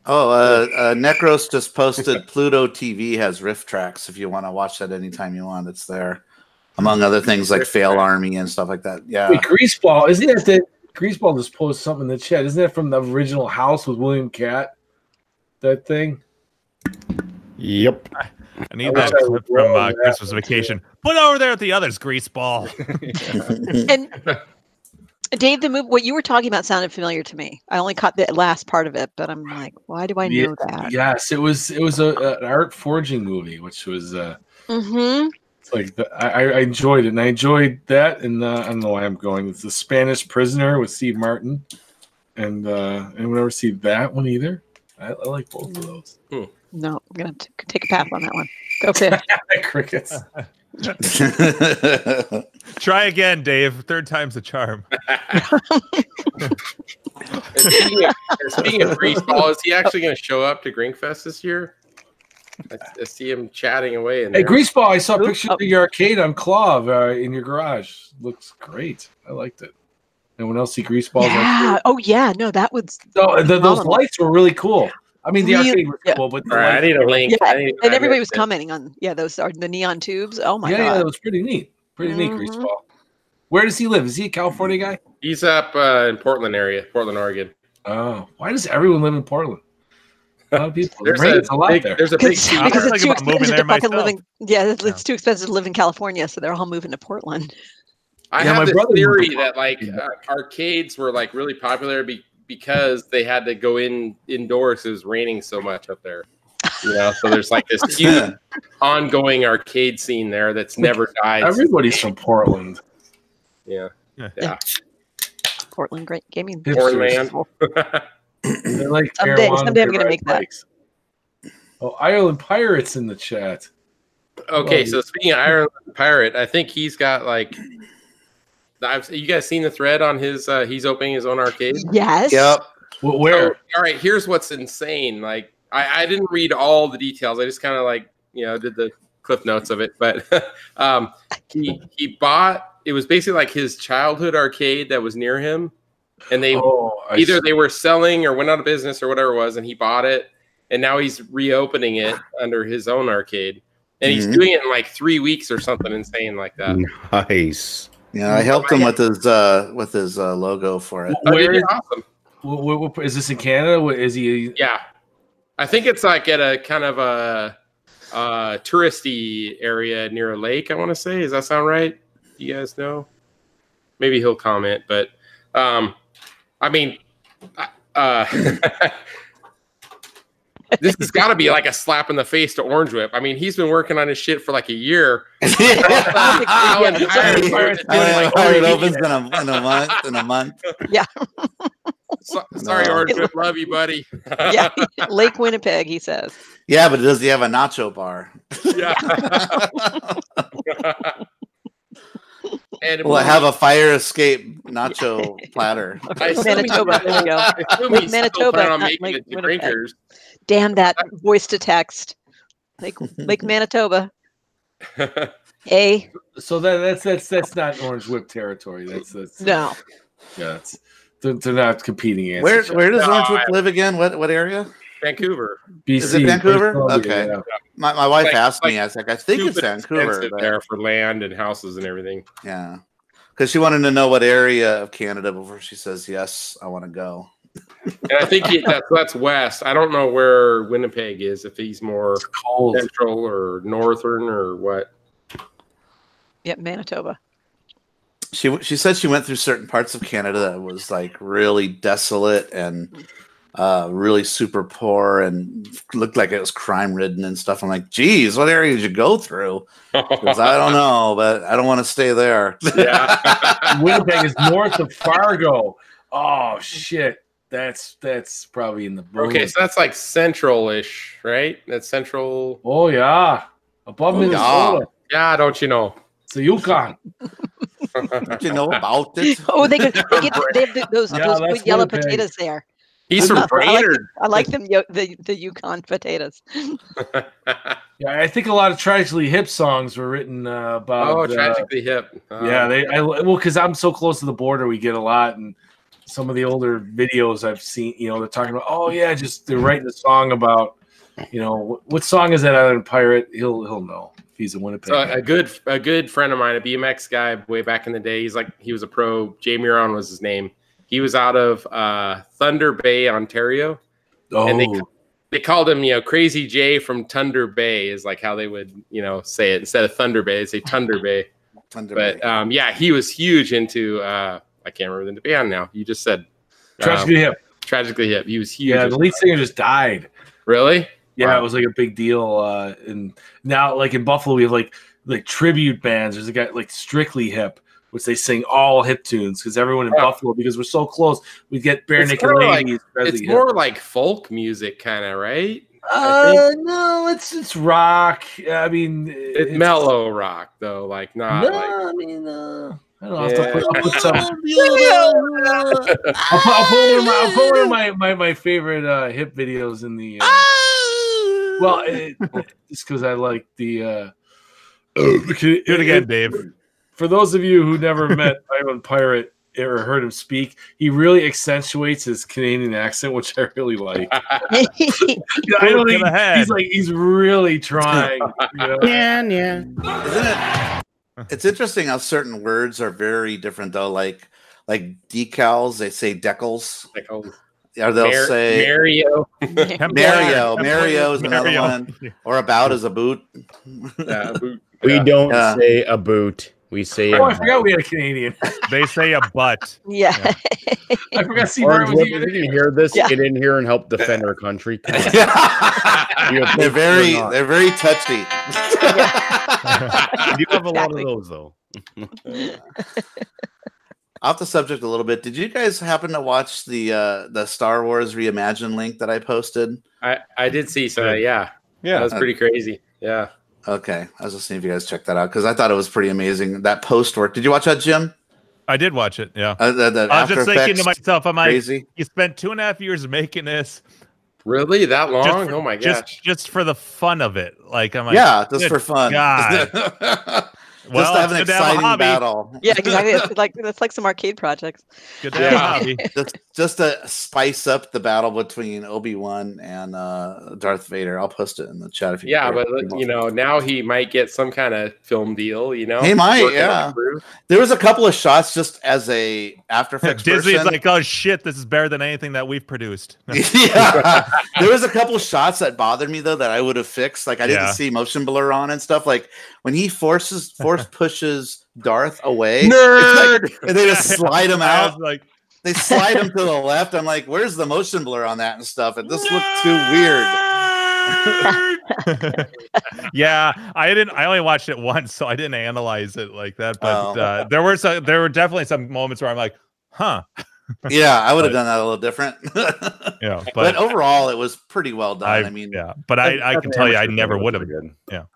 A: Oh, uh, uh, Necros just posted Pluto TV has RiffTrax. If you want to watch that anytime you want, it's there. Among other things like FailArmy and stuff like that. Yeah.
G: Wait, Greaseball isn't that the Greaseball just posted something in the chat? Isn't that from the original House with William Katt? That thing.
H: Yep.
D: I need
G: I
D: that
G: I
D: clip from uh,
G: that.
D: Christmas Vacation. Put it over there at the others, greaseball.
B: And Dave, the move what you were talking about sounded familiar to me. I only caught the last part of it, but I'm like, why do I know
G: Yeah,
B: that?
G: Yes, it was. It was a, an art forging movie, which was uh,
B: Mm-hmm.
G: it's like the, I, I enjoyed it, and I enjoyed that. And uh, I don't know why I'm going. It's the Spanish Prisoner with Steve Martin, and uh, anyone ever see that one either? I, I like both of those.
B: No, I'm gonna t- take a path on that one. Go fish.
G: Crickets.
D: Try again, Dave. Third time's the charm.
F: Speaking of, and speaking of Greaseball, is he actually going to show up to Grinkfest this year? I, I see him chatting away. In
G: Hey,
F: there.
G: Greaseball! I saw
B: Ooh,
G: pictures
B: oh.
G: of your arcade on KLOV uh, in your garage. Looks great. I liked it. Anyone else see Greaseball?
B: yeah. Oh yeah. No, that was
G: No, the, those lights were really cool. I mean, the
B: Really-
G: arcade was
B: yeah.
G: cool, but the
F: All right, I
G: light-
F: need a link.
B: Yeah,
F: I need- I
B: and everybody was
F: to-
B: commenting on yeah those are the neon tubes. Oh my
G: yeah, yeah,
B: god!
G: that was pretty neat. Pretty neat,
B: Mhm.
G: Greaseball. Where does he live? Is he a California guy?
F: He's up uh, in Portland area, Portland, Oregon.
G: Oh, why does everyone live in Portland? A lot of people.
F: There's
G: Right,
F: a,
G: a lot
F: big,
G: there.
F: there's a big
B: Because, because it's too
D: about moving
B: expensive to fucking
D: myself.
B: living. Yeah, it's,
D: Yeah.
B: too expensive to live in California, so they're all moving to Portland.
F: I
G: Yeah, my
F: this
G: brother moved
F: theory
G: to
F: that like uh, arcades were like really popular be- because they had to go in indoors. It was raining so much up there. You know, so there's like this huge ongoing arcade scene there that's never died.
G: Everybody's from Portland.
F: yeah,
D: Yeah.
F: yeah.
B: Portland Great Gaming.
F: Portland.
G: They like
B: Someday-
G: marijuana,
B: someday I'm gonna
G: ride
B: make that.
G: Oh, Ireland Pirates in the chat.
F: Okay,
G: Well,
F: so speaking of Ireland Pirate, I think he's got like. I've, you guys seen the thread on his? Uh, he's opening his own arcade.
B: Yes.
A: Yep.
G: Wh- Where?
F: So, all right, here's what's insane. Like, I, I didn't read all the details. I just kind of like, you know, did the cliff notes of it. But um, he he bought. It was basically like his childhood arcade that was near him, and they
G: oh,
F: either
G: see.
F: they were selling or went out of business or whatever it was, and he bought it, and now he's reopening it under his own arcade, and he's
A: Mhm.
F: doing it in like three weeks or something insane like that.
H: Nice.
A: Yeah, I helped him with his uh with his uh, logo for it.
G: Where
F: dude,
G: is,
F: awesome.
G: this in Canada? Wh- Is he?
F: Yeah, I think it's like at a kind of a, uh touristy area near a lake. I want to say. Does that sound right? You guys know? Maybe he'll comment, but um, I mean, uh, this has got to be like a slap in the face to Orange Whip. I mean, he's been working on his shit for like a year. Alan
B: Yeah,
F: Hires
B: it's-
F: Pirates
A: Oh,
F: doing
A: yeah,
F: like
A: oh, it opens in a, in a month. In a month.
F: So- sorry,
A: No.
F: Orange Whip, love you, buddy.
B: Yeah. Lake Winnipeg, he says.
A: Yeah, but does he have a nacho bar?
F: yeah. and
A: Will it have a fire escape nacho platter?
F: I assume he's
B: Manitoba, there you go.
F: I assume
B: Lake
F: he's still
B: Manitoba, not
F: making
B: Lake
F: it to
B: Winnipeg.
F: Drinkers.
B: Damn that voice to text. Like Lake Manitoba. Hey,
G: So that, that's that's that's not Orange Whip territory. That's that's
B: no.
G: Yeah, it's, they're, they're not competing against
A: Where where does
F: No,
A: Orange Whip
F: I-
A: live again? What what area?
F: Vancouver.
G: BC,
A: Is it Vancouver?
G: British
A: Okay.
G: yeah.
A: My, my wife
F: Like-
A: asked me. I was like, I think it's Vancouver. but-
F: there for land and houses and everything.
A: Yeah, because she wanted to know what area of Canada before she says yes. I want to go.
F: And I think he, that's that's west. I don't know where Winnipeg is. If he's more central or northern or what.
B: Yep, Manitoba.
A: She she said she went through certain parts of Canada that was like really desolate and uh, really super poor and looked like it was crime ridden and stuff. I'm like, geez, what area did you go through? 'Cause I don't know, but I don't want to stay there.
F: Yeah.
G: Winnipeg is north of Fargo. Oh shit, that's that's probably in the
F: okay, so that's like central-ish, right? That's central.
G: Oh yeah, above
A: Oh,
G: Minnesota.
F: Yeah, don't you know?
G: It's the Yukon.
A: Don't you know about this?
B: Oh, they get, they, get they have those,
G: Yeah,
B: those
G: that's
B: good yellow
G: Winnipeg.
B: potatoes there.
F: He's from
B: I like, them, I like them the the Yukon potatoes.
G: Yeah, I think a lot of tragically hip songs were written uh, about.
F: oh,
G: uh,
F: tragically hip. Um,
G: yeah, they. I, well, because I'm so close to the border, we get a lot, and some of the older videos I've seen, you know, they're talking about. Oh yeah, just they're writing a song about. You know, what, what song is that Island Pirate? He'll he'll know if he's a Winnipeg.
F: So
G: guy.
F: a good a good friend of mine, a BMX guy, way back in the day. He's like he was a pro. Jay Miron was his name. He was out of uh, Thunder Bay, Ontario.
G: oh,
F: and they- They called him, you know, Crazy Jay from Thunder Bay is like how they would, you know, say it instead of Thunder Bay. They say Thunder Bay.
A: Thunder
F: But
A: Bay.
F: um, yeah, he was huge into. Uh, I can't remember the band now. You just said
G: tragically hip.
F: um, tragically hip. He was huge.
G: Yeah, the lead singer just died.
F: really?
G: Yeah,
F: Wow.
G: it was like a big deal. Uh, and now, like in Buffalo, we have like like tribute bands. There's a guy like Strictly Hip, which they sing all hip tunes because everyone in
F: Oh.
G: Buffalo, because we're so close, we get bare
F: It's
G: naked
F: more like-
G: ladies.
F: It's
G: Hip.
F: more like folk music, kind of, right?
G: Uh, no, it's it's rock. I mean,
F: It's, mellow rock, though. Like not
G: No,
F: like.
G: I mean, uh, I don't know. I'll, have
F: Yeah.
G: to put, I'll put some. I'll put, I'll put one of my, I'll put one of my, my, my favorite uh, hip videos in the. Uh, well, it, just because I like the. Uh,
D: Do it again, Dave.
G: For those of you who never met Iron Pirate, or heard him speak, he really accentuates his Canadian accent, which I really like. Yeah, I don't think he's like he's really trying. You know?
H: Yeah, yeah.
A: Isn't it? It's interesting how certain words are very different though. Like like decals, they say decals,
F: Like, oh,
A: or they'll
F: Mar-
A: say
F: Mario.
A: Mario. Mario is another
D: Mario.
A: one, or about is a boot.
F: Yeah, boot.
H: We
F: Yeah.
H: don't
A: Yeah.
H: say a boot. We say
G: Oh, I
H: a
G: forgot we had a Canadian.
D: They say a butt.
B: yeah.
G: I forgot Steve
H: Orange
G: Martin was
H: Whip,
G: even
H: if you hear this,
B: Yeah.
H: get in here and help defend our country. Come on. You have
A: they're very they're very touchy.
H: You have a lot of those though.
A: Off the subject a little bit, did you guys happen to watch the uh the Star Wars reimagined link that I posted?
F: I, I did see so yeah. That
C: Yeah.
F: That was pretty crazy. Yeah.
A: Okay, I was just seeing if you guys checked that out because I thought it was pretty amazing. That post work. Did you watch that, Jim?
D: I did watch it. Yeah.
A: Uh, the, the
D: I was just
A: After
D: thinking to myself, I'm like,
A: crazy.
D: you spent two and a half years making this
F: Really? That long?
D: just for,
F: oh my gosh.
D: just for the fun of it. Like I'm like,
A: yeah, just for fun.
D: God.
A: just
D: well,
A: to have an
D: it's have
A: exciting
D: hobby.
A: battle.
B: Yeah, exactly. It's like that's like some arcade projects.
D: Good to have a hobby.
A: just, just to spice up the battle between Obi Wan and uh, Darth Vader. I'll post it in the chat if you.
F: Yeah,
A: care.
F: but you know, now he might get some kind of film deal, you know?
A: He might,
F: Working
A: yeah. there was a couple of shots just as a After Effects
D: Disney's
A: person.
D: like, oh shit, this is better than anything that we've produced.
A: yeah, there was a couple of shots that bothered me though that I would have fixed. Like I didn't
D: Yeah.
A: see motion blur on and stuff. Like when he forces force pushes Darth away,
F: Nerd!
A: like, and they just slide him out.
D: like,
A: They slide him to the left. I'm like, where's the motion blur on that and stuff? And this looked too weird.
D: yeah, I didn't. I only watched it once, so I didn't analyze it like that. But
A: Oh.
D: uh, there were some. There were definitely some moments where I'm like, huh.
A: Yeah, I would have done that a little different.
D: Yeah,
A: but,
D: but,
A: overall, it was pretty well done. I,
D: I,
A: mean,
D: yeah, but I, I can tell you, I never would have.
C: Yeah.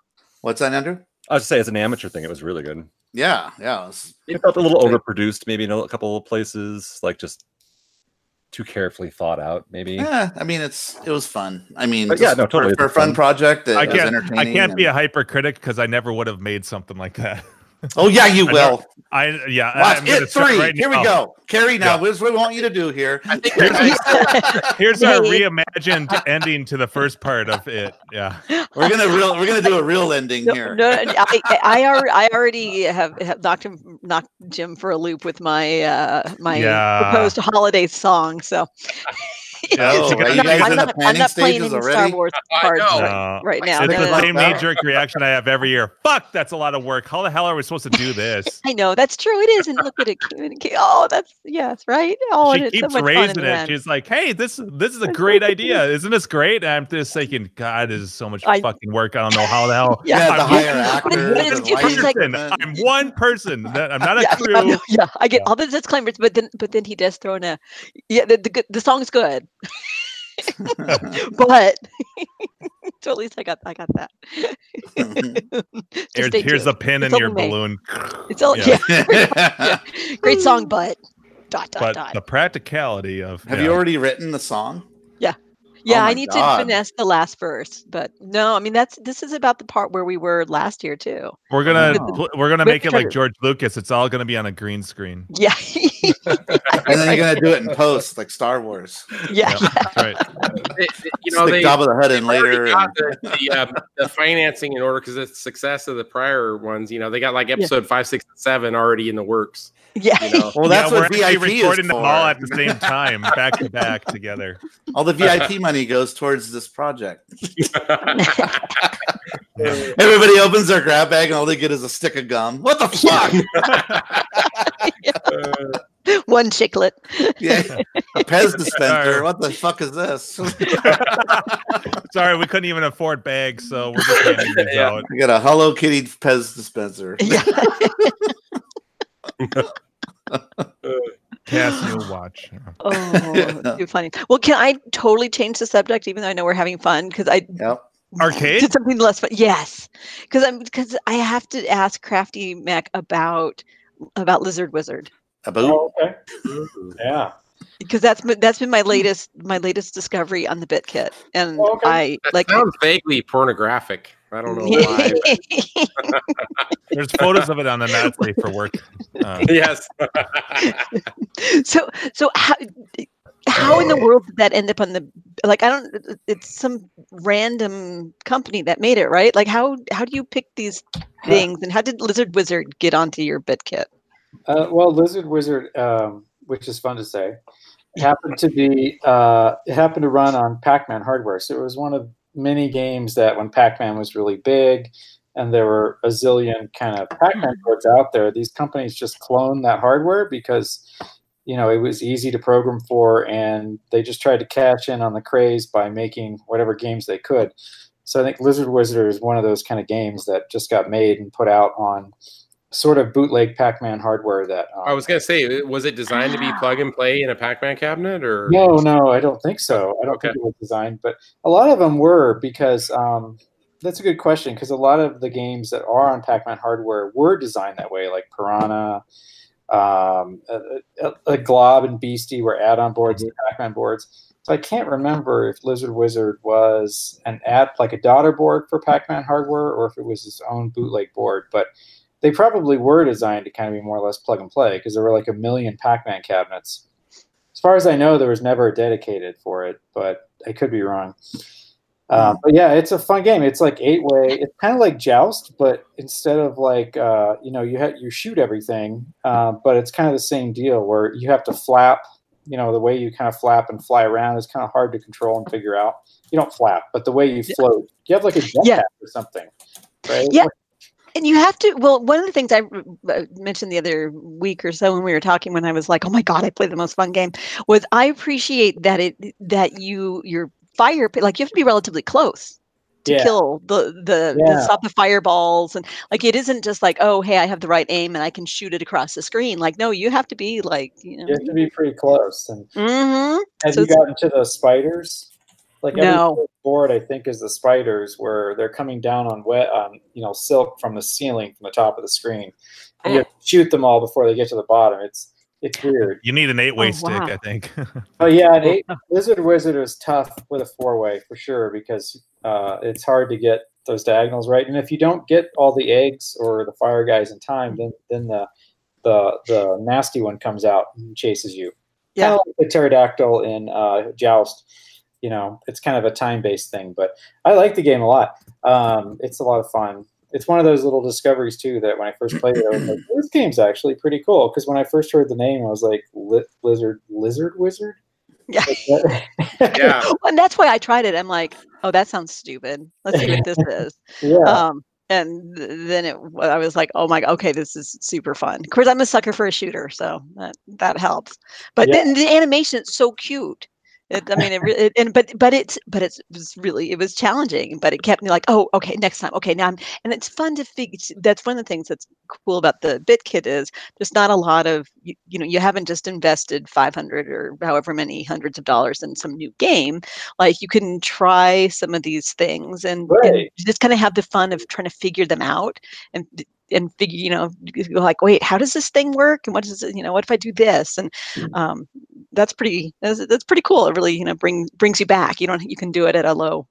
A: what's that, Andrew?
C: I was just say as an amateur thing, it was really good.
A: Yeah, yeah. It was,
C: It felt a little overproduced, maybe in a couple of places, like just too carefully thought out, maybe.
A: yeah, I mean, it's it was fun. I mean,
C: yeah, no, totally,
A: for, for a fun
C: fun.
A: project. It
D: I can't.
A: entertaining.
D: I can't be
A: and-
D: a hypercritic because I never would have made something like that.
A: Oh yeah, you
D: I
A: will.
D: I yeah.
A: Watch
D: I'm
A: it three.
D: right
A: here we go. Carrie, now
D: Yeah.
A: what we want you to do here.
F: I think
D: Here's our reimagined ending to the first part of it. Yeah.
A: we're gonna real. We're gonna do a real ending
B: No,
A: here.
B: no, I, I, I I already have, have knocked him, knocked Jim for a loop with my uh, my
D: Yeah.
B: proposed holiday song. So
D: Yeah,
A: Oh,
D: it's
A: are
D: a-
A: you guys
B: I'm not, I'm not playing
A: stages
B: any Star? Wars cards
F: know.
B: right, right now.
D: It's
B: No,
D: the
B: no, no.
D: same knee jerk reaction I have every year. Fuck, that's a lot of work. How the hell are we supposed to do this?
B: I know that's true. It is, and look at it. communicate- Oh, that's yes, right. Oh,
D: she
B: it's so
D: keeps
B: much fun in
D: raising it. She's like, "Hey, this this is a great idea, isn't this great?" And I'm just thinking, God, this is so much
B: I-
D: fucking work. I don't know how the hell.
B: Yeah.
A: Yeah, the
D: I'm
A: higher
D: one
A: actor.
B: What is-
A: the
B: it's like-
A: lighting
D: person. I'm one person. That I'm not a
B: yeah,
D: crew.
B: yeah, yeah, I get all the disclaimers, but then but then he does throw in a yeah. The the, good- the song's good, but so at least I got I got that. Just
D: Here's,
B: stay
D: here's a pin
B: It's
D: in your
B: May.
D: balloon.
B: It's all
D: Yeah.
B: yeah. Great song, but dot dot
D: But
B: dot.
D: the practicality of
A: Have
D: yeah.
A: you already written the song?
B: Yeah,
A: Oh
B: I need
A: God.
B: to finesse the last verse, but no, I mean that's this is about the part where we were last year too.
D: We're gonna
A: Wow.
D: pl- we're gonna
B: We
D: make it like George Lucas. It's all gonna be on a green screen.
B: Yeah,
A: And then you're gonna do it in post, like Star Wars.
B: yeah,
D: Yeah,
B: yeah.
D: right.
F: They- they- you know,
A: Stick
F: they,
A: Jabba the Hutt in
F: already
A: later.
F: got
A: and-
F: the, the, uh, the financing in order because the success of the prior ones. You know, they got like episode five, six, and seven already in the works.
B: Yeah.
F: You know,
A: Well, that's
D: yeah,
A: what
D: we're actually
A: VIP is
D: recording them all at the same time, back to back together.
A: All the VIP money goes towards this project. Everybody opens their grab bag and all they get is a stick of gum. What the fuck?
B: One chiclet.
A: yeah, a Pez dispenser. What the fuck is this?
D: Sorry, we couldn't even afford bags, so we're just handing these
F: Yeah.
D: out.
A: I got a Hello Kitty Pez dispenser.
B: Yeah.
D: Cass, you'll watch.
B: Oh, too funny. Well, can I totally change the subject, even though I know we're having fun? Because I
A: Yep.
D: Arcade?
B: did something less fun. Yes, because I'm because I have to ask Crafty Mac about about Lizard Wizard
A: A boot.
E: Oh, okay. Yeah.
B: because that's been- that's been my latest my latest discovery on the BitKit, and
E: Oh, okay.
B: I
F: that
B: like
F: sounds vaguely pornographic. I don't know why.
D: There's photos of it on the not for work. Uh,
F: yes.
B: so so how how in the world did that end up on the like i don't it's some random company that made it right like how how do you pick these things and how did lizard wizard get onto your BitKit
E: Uh, well, Lizard Wizard, um, which is fun to say, happened to be uh, it happened to run on Pac-Man hardware. So it was one of many games that when Pac-Man was really big, and there were a zillion kind of Pac-Man mm-hmm. boards out there. These companies just cloned that hardware because you know it was easy to program for, and they just tried to cash in on the craze by making whatever games they could. So I think Lizard Wizard is one of those kind of games that just got made and put out on sort of bootleg Pac-Man hardware that. Um,
F: I was gonna say, was it designed to be plug and play in a Pac-Man cabinet, or
E: no, no, I don't think so. I don't
F: Okay.
E: think it was designed, but a lot of them were because um, that's a good question. Because a lot of the games that are on Pac-Man hardware were designed that way, like Piranha, um, a, a, a Glob and Beastie were add-on boards to Pac-Man boards. So I can't remember if Lizard Wizard was an add like a daughter board for Pac-Man hardware or if it was its own bootleg board, but they probably were designed to kind of be more or less plug and play because there were like a million Pac-Man cabinets. As far as I know, there was never a dedicated for it, but I could be wrong. Um, but yeah, it's a fun game. It's like eight way. It's kind of like Joust, but instead of like uh, you know you ha- you shoot everything, uh, but it's kind of the same deal where you have to flap. You know the way you kind of flap and fly around is kind of hard to control and figure out. You don't flap, but the way you float, you have like a jetpack
B: Yeah.
E: or something, right?
B: Yeah. And you have to well one of the things i uh, mentioned the other week or so when we were talking when i was like oh my god i played the most fun game was i appreciate that it that you your fire like you have to be relatively close to
E: Yeah.
B: kill the the, the stop the fireballs and like it isn't just like oh hey i have the right aim and i can shoot it across the screen like no you have to be like you know
E: You have to be pretty close. And
B: mm-hmm.
E: have
B: So
E: you gotten to the spiders? Like every
B: No.
E: board, I think is the spiders where they're coming down on wet on you know silk from the ceiling from the top of the screen. And you shoot them all before they get to the bottom. It's it's weird.
D: you need an eight-way
B: Oh,
D: stick,
B: wow.
D: I think.
E: Oh yeah, an eight, Lizard Wizard is tough with a four way for sure because uh, it's hard to get those diagonals right. And if you don't get all the eggs or the fire guys in time, then then the the the nasty one comes out and chases you.
B: Yeah.
E: Kinda like the pterodactyl in uh, Joust. You know, it's kind of a time based thing, but I like the game a lot. Um, it's a lot of fun. It's one of those little discoveries too that when I first played it, I was like, "This game's actually pretty cool." Because when I first heard the name, I was like, "Lizard, Lizard Wizard."
B: yeah
F: yeah,
B: and that's why i tried it i'm like oh that sounds stupid let's see what this is
E: yeah.
B: um and then it i was like oh my god okay this is super fun of course i'm a sucker for a shooter so that that helps but
E: Yeah.
B: then the animation is so cute it, i mean it, it and but but it's but it's, it was really it was challenging but it kept me like oh okay next time okay now I'm, and it's fun to figure that's one of the things that's cool about the BitKit is there's not a lot of you, you know you haven't just invested 500 or however many hundreds of dollars in some new game like you can try some of these things and, and just kind of have the fun of trying to figure them out and and figure you know like wait how does this thing work? And what does it you know what if i do this? And um, that's pretty that's, that's pretty cool it really you know bring brings you back you don't you can do it at a low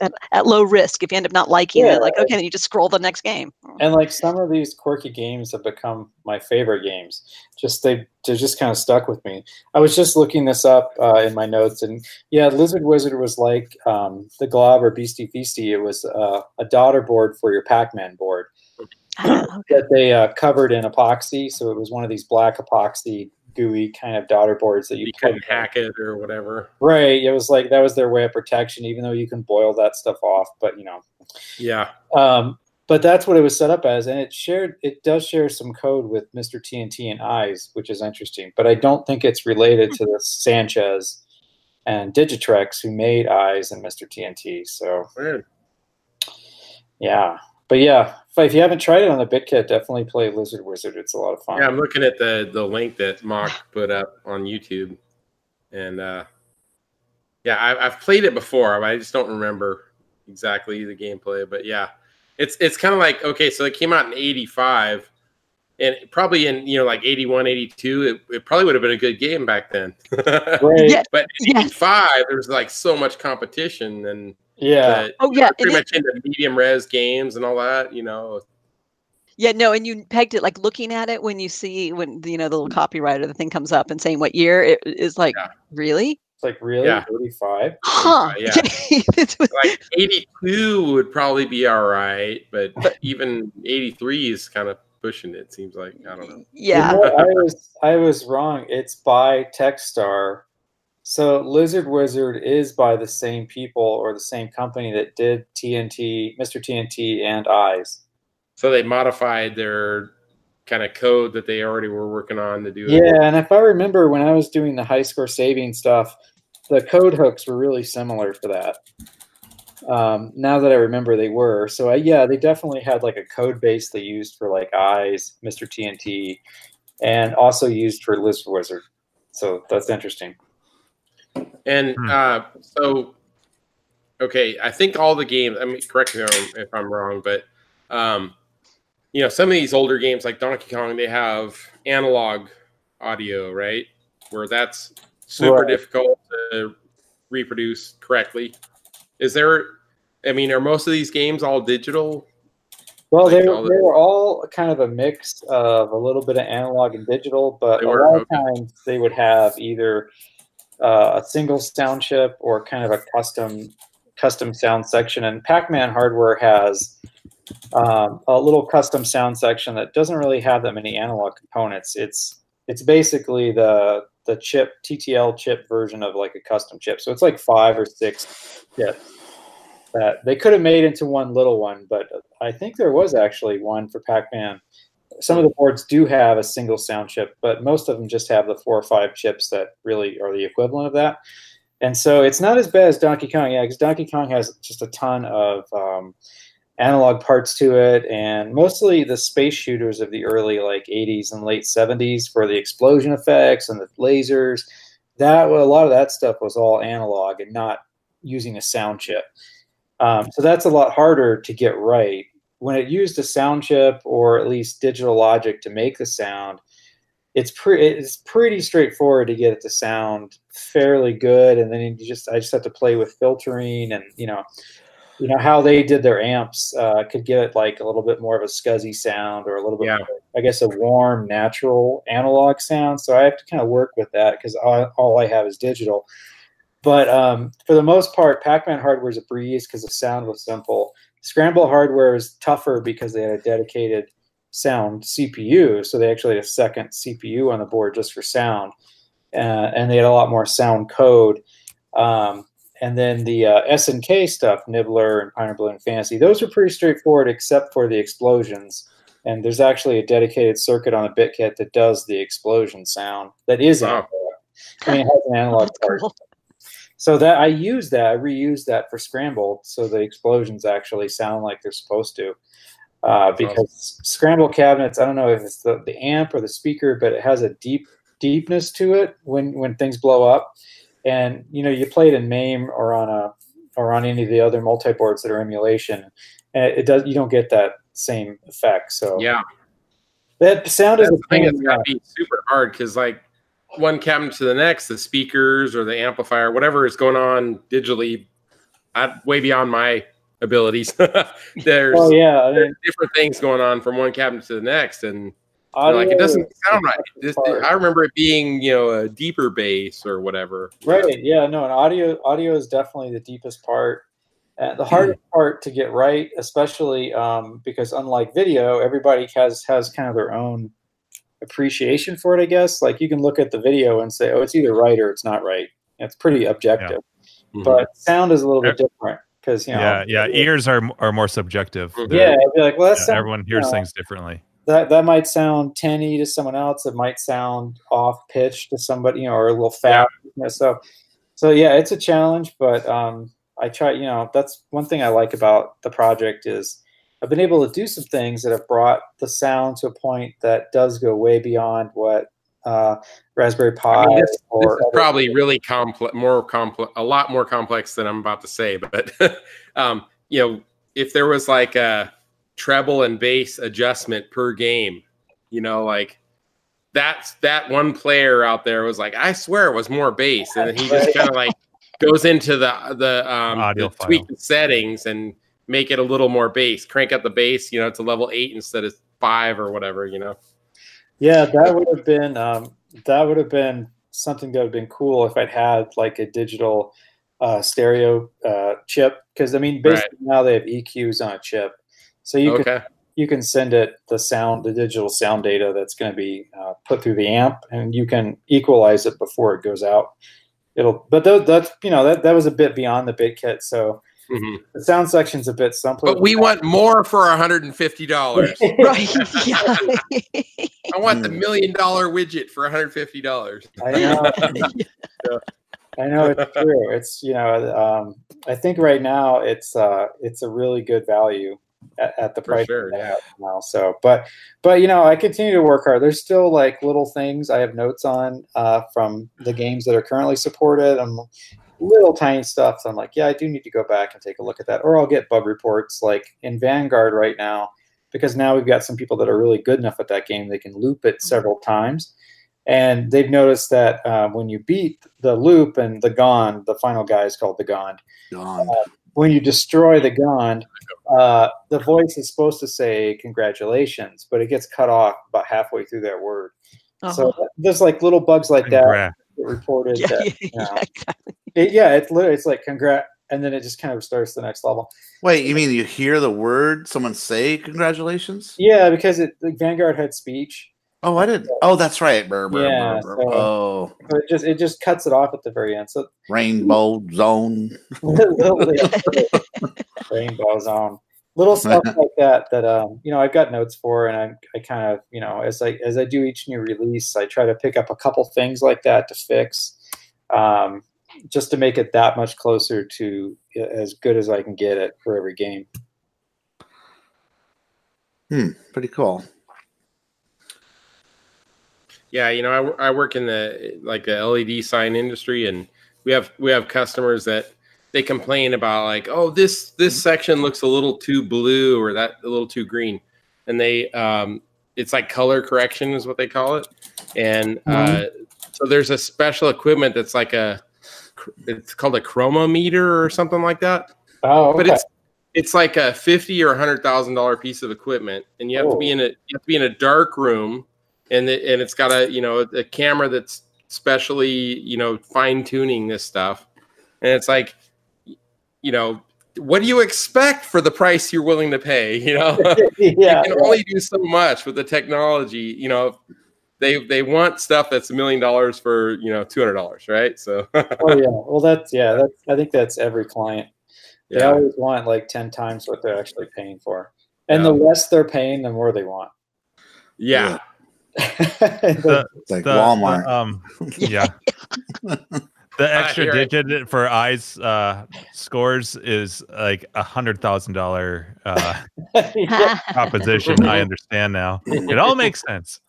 B: at, at low risk if you end up not liking
E: Yeah.
B: it like okay then you just scroll the next game
E: and like some of these quirky games have become my favorite games. Just they they're just kind of stuck with me. I was just looking this up uh, in my notes, and yeah, Lizard Wizard was like um, the Glob or Beastie Feastie. It was uh, a daughter board for your Pac-Man board
B: Ah,
E: that they uh, covered in epoxy. So it was one of these black epoxy gooey kind of daughter boards that you,
F: you couldn't hack it or whatever.
E: Right. It was like that was their way of protection, even though you can boil that stuff off. But you know,
F: Yeah,
E: um, but that's what it was set up as, and it shared. It does share some code with Mr. TNT and Eyes, which is interesting. But I don't think it's related to the Sanchez and Digitrex who made Eyes and Mr. TNT. So
F: Weird.
E: yeah, but yeah, if you haven't tried it on the BitKit, definitely play Lizard Wizard. It's a lot of fun.
F: Yeah, I'm looking at the the link that Mock put up on YouTube, and uh, yeah, I, I've played it before, but I just don't remember exactly the gameplay. But yeah, it's it's kind of like okay, so it came out in '85, and probably in you know like 81, 82, it, it probably would have been a good game back then.
E: Right.
B: Yeah.
F: But in
B: Yes.
F: '85, there was like so much competition, and
E: Yeah.
F: that
B: Oh yeah,
F: pretty
B: and it,
F: much into medium res games and all that. You know,
B: yeah, no, and you pegged it like looking at it when you see when you know the little copyright or the thing comes up and saying what year it is like
F: Yeah.
B: really,
E: It's like really
F: Yeah.
E: 35.
B: huh?
F: yeah.
B: Was-
F: like 82 would probably be all right, but even 83 is kind of pushing it. Seems like I don't know.
B: yeah,
E: You know, I was I was wrong. It's by Techstar. So Lizard Wizard is by the same people or the same company that did TNT, Mr. TNT, and Eyes.
F: So they modified their kind of code that they already were working on to do. it.
E: Yeah, and if I remember when I was doing the high score saving stuff, the code hooks were really similar for that. Um, now that I remember, they were. So I, yeah, they definitely had like a code base they used for like Eyes, Mr. TNT, and also used for Lizard Wizard. So that's interesting.
F: And
D: Hmm.
F: uh, so, okay, I think all the games. I mean, correct me if I'm- wrong, but um, you know, some of these older games like Donkey Kong, they have analog audio, right? Where that's super
E: Right.
F: difficult to reproduce correctly. Is there? I mean, are most of these games all digital?
E: Well, they,
F: Like
E: were-
F: all the-
E: they were all kind of a mix of a little bit of analog and digital, but
F: They
E: a
F: were,
E: lot of times they would have either uh, a single sound chip or kind of a custom custom sound section. And Pac-Man hardware has um, a little custom sound section that doesn't really have that many analog components. It's it's basically the the chip TTL chip version of like a custom chip. So it's like five or six chips that they could have made into one little one, but I think there was actually one for Pac-Man. Some of the boards do have a single sound chip, but most of them just have the four or five chips that really are the equivalent of that. And so it's not as bad as Donkey Kong, yeah, because Donkey Kong has just a ton of um, analog parts to it, and mostly the space shooters of the early like 80s and late 70s for the explosion effects and the lasers. That a lot of that stuff was all analog and not using a sound chip. Um, so that's a lot harder to get right. When it used a sound chip or at least digital logic to make the sound, it's pretty it's pretty straightforward to get it to sound fairly good. And then you just I just have to play with filtering and you know you know how they did their amps uh, could give it like a little bit more of a scuzzy sound or a little bit
F: Yeah.
E: more, I guess a warm natural analog sound. So I have to kind of work with that because all, all I have is digital. But um, for the most part, Pac-Man hardware is a breeze because the sound was simple. Scramble hardware is tougher because they had a dedicated sound CPU, so they actually had a second CPU on the board just for sound, uh, and they had a lot more sound code. Um, and then the uh, SNK stuff, Nibbler and Pioneer Balloon Fantasy, those are pretty straightforward except for the explosions. And there's actually a dedicated circuit on the BitKit that does the explosion sound. That is
F: Wow.
E: analog. I mean, it has an analog
B: That's
E: part. So that I use that, I reuse that for Scramble, so the explosions actually sound like they're supposed to. Uh, because Scramble cabinets, I don't know if it's the, the amp or the speaker, but it has a deep deepness to it when when things blow up. And you know, you play it in MAME or on a or on any of the other multi boards that are emulation, and it does you don't get that same effect. So
F: Yeah,
E: that sound is a
F: the thing that's got to be super hard because like one cabinet to the next, the speakers or the amplifier, whatever is going on digitally, I, way beyond my abilities. there's,
E: Oh yeah,
F: there's different things going on from one cabinet to the next, and like it doesn't sound right. This. I remember it being you know a deeper bass or whatever.
E: Right. Yeah. No. And audio audio is definitely the deepest part. Uh, the hardest part to get right, especially um, because unlike video, everybody has has kind of their own appreciation for it. I guess like you can look at the video and say, oh, it's either right or it's not right. It's pretty objective.
F: Mhm.
E: But sound is a little bit different because you know.
D: yeah, yeah. Ears are are more subjective.
F: Mhm.
E: Yeah, I'd be like, well, that's
D: yeah, everyone hears
E: you know,
D: things differently.
E: that that might sound tinny to someone else. It might sound off pitch to somebody, you know, or a little fat. You know, so, so yeah, it's a challenge, but um, I try. You know, that's one thing I like about the project is I've been able to do some things that have brought the sound to a point that does go way beyond what uh, Raspberry Pi
F: I mean, this, this
E: or
F: is probably really complex, more complex, a lot more complex than I'm about to say. But um, you know, if there was like a treble and bass adjustment per game, you know, like that's that one player out there was like, I swear it was more bass, and he just kind of like goes into the the um the tweak the settings and make it a little more bass. Crank up the bass, you know, to level eight instead of five or whatever, you know.
E: Yeah, that would have been um, that would have been something that would have been cool if I'd had like a digital uh, stereo uh, chip. Because I mean, basically now they have EQs on a chip, so you can you can send it the sound, the digital sound data that's going to be uh, put through the amp, and you can equalize it before it goes out. It'll, but tho- that's you know that that was a bit beyond the BitKit, so
F: Mhm.
E: the sound section's a bit simpler.
F: But we want more for hundred and fifty dollars.
B: right. Yeah.
F: I want the
A: Mm.
F: million dollar widget for one hundred fifty dollars.
E: I know. I know it's true. It's you know, um, I think right now it's uh, it's a really good value at, at the price
F: sure,
E: that
F: yeah.
E: now. So, but but you know, I continue to work hard. There's still like little things I have notes on uh, from the games that are currently supported. and little tiny stuff. So I'm like, yeah, I do need to go back and take a look at that, or I'll get bug reports like in Vanguard right now because now we've got some people that are really good enough at that game they can loop it several times and they've noticed that uh, when you beat the loop and the Gond, the final guy is called the Gond.
A: Gone.
E: When you destroy the Gond, uh, the voice is supposed to say congratulations, but it gets cut off about halfway through that word. So
B: Uh-huh.
E: there's like little bugs like
D: Congrats.
E: that reported.
B: yeah,
E: that,
B: yeah,
E: you know,
B: yeah, exactly.
E: it- yeah, it's literally it's like congrats, and then it just kind of starts the next level.
A: Wait, you mean you hear the word someone say congratulations?
E: Yeah, because it like Vanguard had speech,
A: Oh, I didn't. Oh, that's right. Brr, brr,
E: Yeah,
A: brr, brr.
E: so-
A: Oh,
E: so it just it just cuts it off at the very end. So
A: rainbow zone.
E: rainbow zone little stuff like that that um you know i've got notes for and i i kind of you know as i as i do each new release i try to pick up a couple things like that to fix um just to make it that much closer to uh, as good as i can get it for every game
A: Hmm, pretty cool.
F: Yeah, you know, I, I work in the like the LED sign industry, and we have we have customers that they complain about like, oh, this this section looks a little too blue or that a little too green, and they um, it's like color correction is what they call it, and uh, so there's a special equipment that's like a it's called a chroma meter or something like that,
E: oh
F: but it's it's like a fifty or hundred thousand dollar piece of equipment, and you have to be in a you have to be in a dark room, and it, and it's got a you know a camera that's specially you know fine tuning this stuff, and it's like, you know, what do you expect for the price you're willing to pay? You know,
E: yeah
F: you can only do so much with the technology. You know, they they want stuff that's a million dollars for you know two hundred dollars, right? So
E: oh yeah well that's yeah that's i think that's every client they
F: yeah,
E: always want like 10 times what they're actually paying for and the less they're paying the more they want
F: yeah.
D: The-
A: It's like
D: the-
A: Walmart.
D: the, um, yeah. The extra
F: hear it.
D: digit for eyes uh, scores is like a hundred thousand dollar uh, proposition. I understand now. It all makes sense.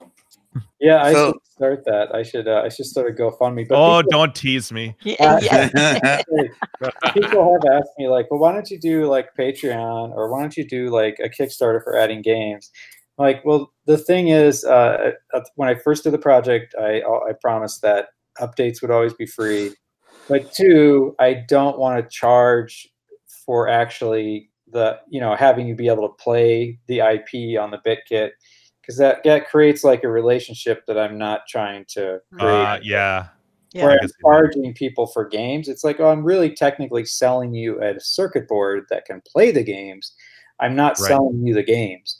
E: Yeah, I
A: So-
E: should start that. I should uh, I should start a GoFundMe. But
D: Oh,
E: people,
D: don't tease me.
B: yeah, yeah.
E: people have asked me like, well, why don't you do like Patreon or why don't you do like a Kickstarter for adding games? Like, well, the thing is, uh, uh, when I first did the project, I I promised that updates would always be free. But two, I don't want to charge for actually the you know having you be able to play the IP on the BitKit because that that creates like a relationship that I'm not trying to create.
D: Uh, yeah.
B: Yeah.
E: where
D: I
E: I'm
D: can that.
E: charging people for games. It's like, oh, I'm really technically selling you a circuit board that can play the games. I'm not
D: Right.
E: selling you the games.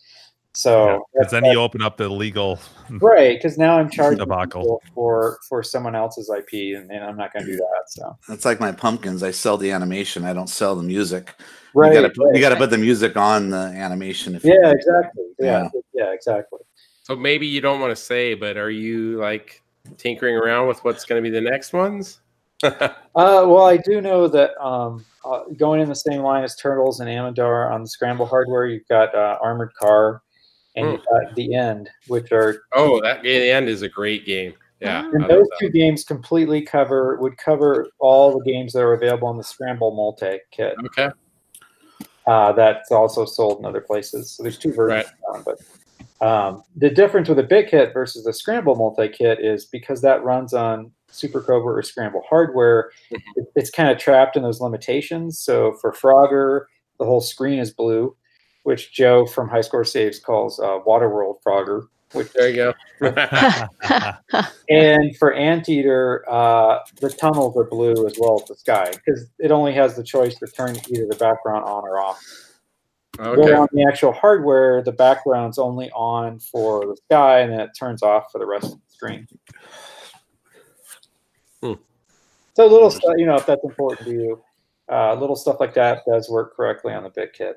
E: So
D: Because then you open up the legal.
E: right, because now I'm charging
D: Debacle.
E: people for for someone else's IP, and, and I'm not going to do that. So
A: That's like my pumpkins. I sell the animation. I don't sell the music.
E: right,
A: you gotta put,
E: right.
A: put the music on the animation. If you
E: yeah,
A: want.
E: exactly. Yeah,
A: Yeah.
E: yeah, exactly.
F: So maybe you don't want to say, but are you like tinkering around with what's going to be the next ones?
E: Uh, well, I do know that um, uh, going in the same line as Turtles and Amidar on the Scramble hardware, you've got uh, Armored Car and you've got The End, which are
F: oh, that game the end is a great game. Yeah,
B: Ah.
F: I
E: And those two games completely cover would cover all the games that are available in the Scramble multi kit.
F: Okay.
E: Uh, that's also sold in other places. So there's two versions. of that, but um, the difference with a BitKit versus the Scramble multi kit is because that runs on Super Cobra or Scramble hardware, it, it's kind of trapped in those limitations. So for Frogger, the whole screen is blue, which Joe from High Score Saves calls uh, Waterworld Frogger. Which,
F: There you go.
E: and for Anteater, uh, the tunnels are blue as well as the sky because it only has the choice to turn either the background on or off.
F: okay.
E: Well, on the actual hardware, the background's only on for the sky, and then it turns off for the rest of the screen.
F: Hmm.
E: So little stuff, you know, if that's important to you, uh, little stuff like that does work correctly on the BitKit.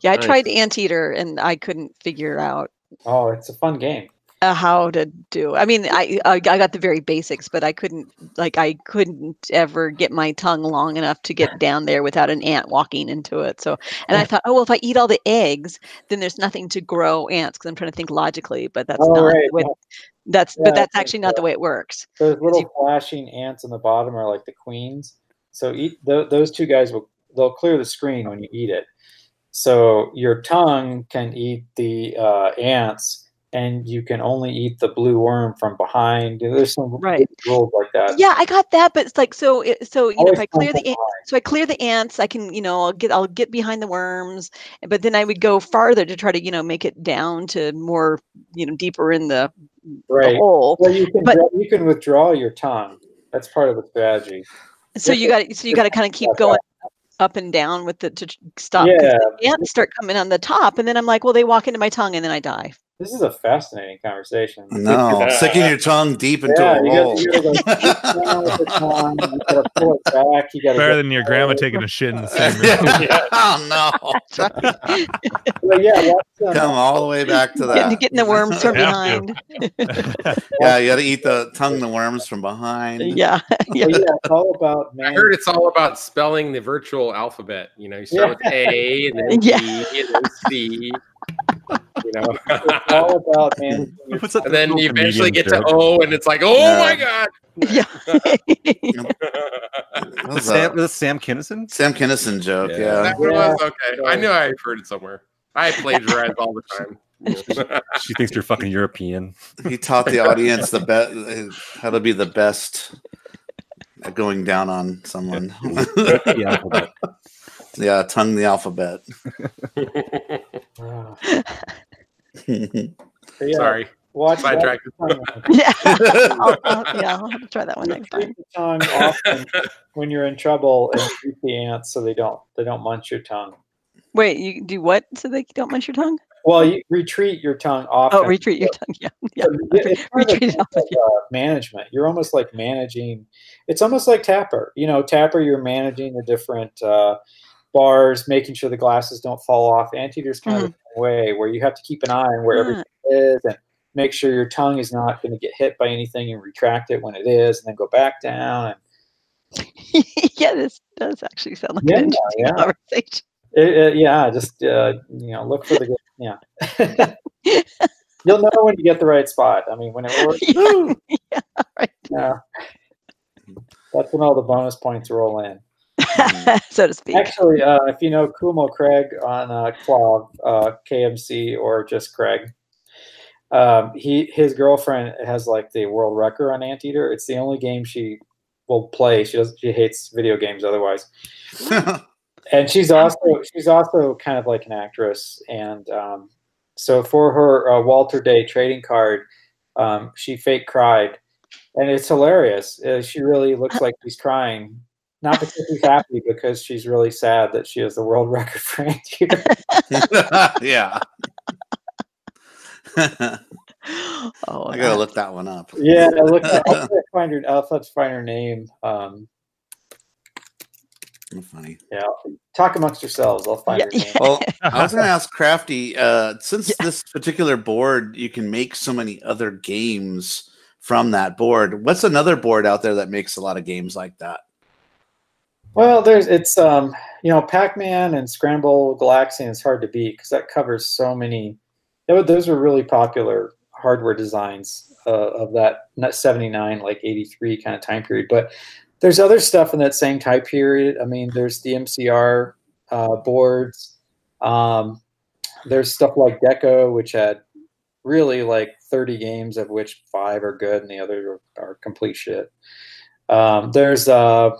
B: Yeah, I
F: Nice.
B: tried Anteater and I couldn't figure out
E: Oh, it's a fun game.
B: uh, how to do. I mean, I, I I got the very basics, but I couldn't like I couldn't ever get my tongue long enough to get down there without an ant walking into it. So, and I thought, oh well, if I eat all the eggs, then there's nothing to grow ants. Because I'm trying to think logically, but that's
E: Oh,
B: not
E: right,
B: the that's
E: Yeah,
B: but that's actually not the way it works.
E: Those little
B: you-
E: flashing ants on the bottom are like the queens. So eat th- those two guys will they'll clear the screen when you eat it. So your tongue can eat the uh, ants, and you can only eat the blue worm from behind. There's some
B: Right.
E: rules like that.
B: Yeah, I got that, but it's like so. It, so you know, if I clear the
E: from
B: so I clear the ants, I can you know I'll get I'll get behind the worms, but then I would go farther to try to you know make it down to more you know deeper in the, the hole.
E: Well, you can
B: But-
E: you can withdraw your tongue. That's part of the strategy.
B: So you got so you got to kind of keep going up and down with the to stop
E: Yeah.
B: the ants start coming on the top, and then I'm like, well, they walk into my tongue, and then I die.
E: This is a fascinating conversation.
A: No, sticking your tongue deep into
E: Yeah,
A: a
E: you
A: hole.
E: gotta, you gotta go deep down with the tongue. You gotta pull it back. You gotta
D: Better than your grandma
E: forward.
D: taking a shit in the same room.
A: oh no!
E: Well, yeah, watch,
A: Come
E: um,
A: all the way back to that.
B: getting the worms from behind.
A: Yeah, you got to eat the tongue, the worms from behind.
B: Yeah, yeah.
E: well, yeah, it's all about
F: I heard it's all about spelling the virtual alphabet. You know, you start with A and then
B: Yeah.
F: B and then C. You know,
E: It's all about managing your
C: What's
F: and then you eventually
C: comedian
F: get to? O, and it's like, oh
A: Yeah.
F: my god.
B: yeah.
A: That was
C: Sam,
A: a
C: that's Sam Kinison?
A: Sam Kinison joke.
C: Yeah.
A: Yeah.
F: That was okay. I knew I heard it somewhere. I plagiarize all the time.
C: She thinks you're fucking European.
A: He taught the audience the best how to be the best at going down on someone.
C: The alphabet.
A: yeah, tongue the alphabet.
E: Uh,
A: yeah,
F: Sorry,
E: watch
F: sidetracked.
E: watch
B: yeah. I'll, I'll, yeah, I'll have to try that one next time.
E: Keep tongue often when you're in trouble and treat the ants so they don't they don't munch your tongue.
B: Wait, you do what so they don't munch your tongue?
E: Well, you retreat your tongue often.
B: Oh, retreat your tongue. Yeah, yeah.
E: It's kind of
B: Retreat it off
E: of, uh, management. You're almost like managing. It's almost like Tapper. You know, Tapper. You're managing the different uh, bars, making sure the glasses don't fall off. Anteater's kind of the same way, where you have to keep an eye on where
B: Ah.
E: everything is and make sure your tongue is not going to get hit by anything and retract it when it is, and then go back down. And
B: yeah, this does actually sound like
E: Yeah,
B: an interesting
E: yeah.
B: conversation.
E: it, it- yeah, just uh, you know, look for the good. Yeah. You'll know when you get the right spot. I mean, when it works,
B: yeah, yeah, right.
E: yeah. That's when all the bonus points roll in.
B: so to speak.
E: Actually, uh, if you know Kumo Craig on uh, KLOV, uh, KMC, or just Craig, um, he his girlfriend has like the world record on Anteater. It's the only game she will play. She does. She hates video games otherwise, and she's also she's also kind of like an actress. And um, so for her uh, Walter Day trading card, um, she fake cried, and it's hilarious. Uh, she really looks like she's crying. Not because she's happy, because she's really sad that she has the world record for Anteater.
A: yeah.
B: oh,
A: I gotta
B: that-
A: look that one up.
E: Yeah, I look. I'll find her. I'll have to find her name. Um,
A: Funny.
E: yeah, talk amongst yourselves. I'll find
B: Yeah,
E: her name.
A: Well, I was going to ask Crafty, uh, since this particular board, you can make so many other games from that board. What's another board out there that makes a lot of games like that?
E: Well, there's it's um you know Pac-Man and Scramble Galaxian is hard to beat because that covers so many. Those were really popular hardware designs uh, of that not 79 like 83 kind of time period. But there's other stuff in that same time period. I mean, there's the MCR uh, boards. Um, there's stuff like Deco, which had really like 30 games, of which five are good and the others are, are complete shit. Um, there's uh,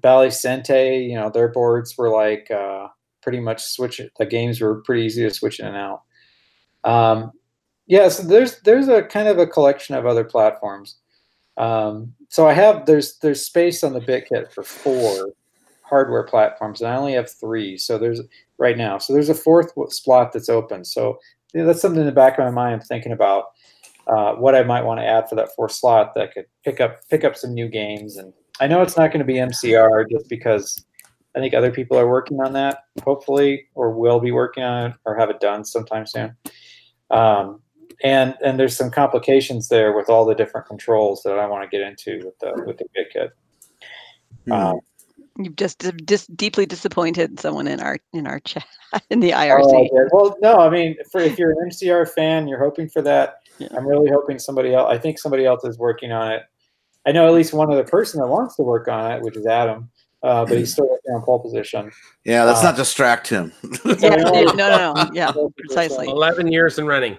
E: Bally Sente, you know, their boards were like uh, pretty much switch. The games were pretty easy to switch in and out. Um, yeah, so there's there's a kind of a collection of other platforms. Um, so I have there's there's space on the BitKit for four hardware platforms, and I only have three. So there's right now. So there's a fourth slot that's open. So yeah, that's something in the back of my mind. I'm thinking about uh, what I might want to add for that fourth slot that could pick up pick up some new games. And I know it's not going to be MCR just because I think other people are working on that, hopefully, or will be working on it, or have it done sometime soon. Um, and and there's some complications there with all the different controls that I want to get into with the with the BitKit.
A: Hmm.
E: Um,
B: You've just just deeply disappointed someone in our in our chat in the
E: Oh,
B: IRC.
E: yeah. Well, no, I mean, for, if you're an MCR fan, you're hoping for that.
B: Yeah.
E: I'm really hoping somebody else. I think somebody else is working on it. I know at least one other person that wants to work on it, which is Adam, uh, but he's still working on pole position.
A: Yeah, let's
E: Uh,
A: not distract him.
B: Yeah, no, no, no. Yeah, precisely.
F: Eleven years and running.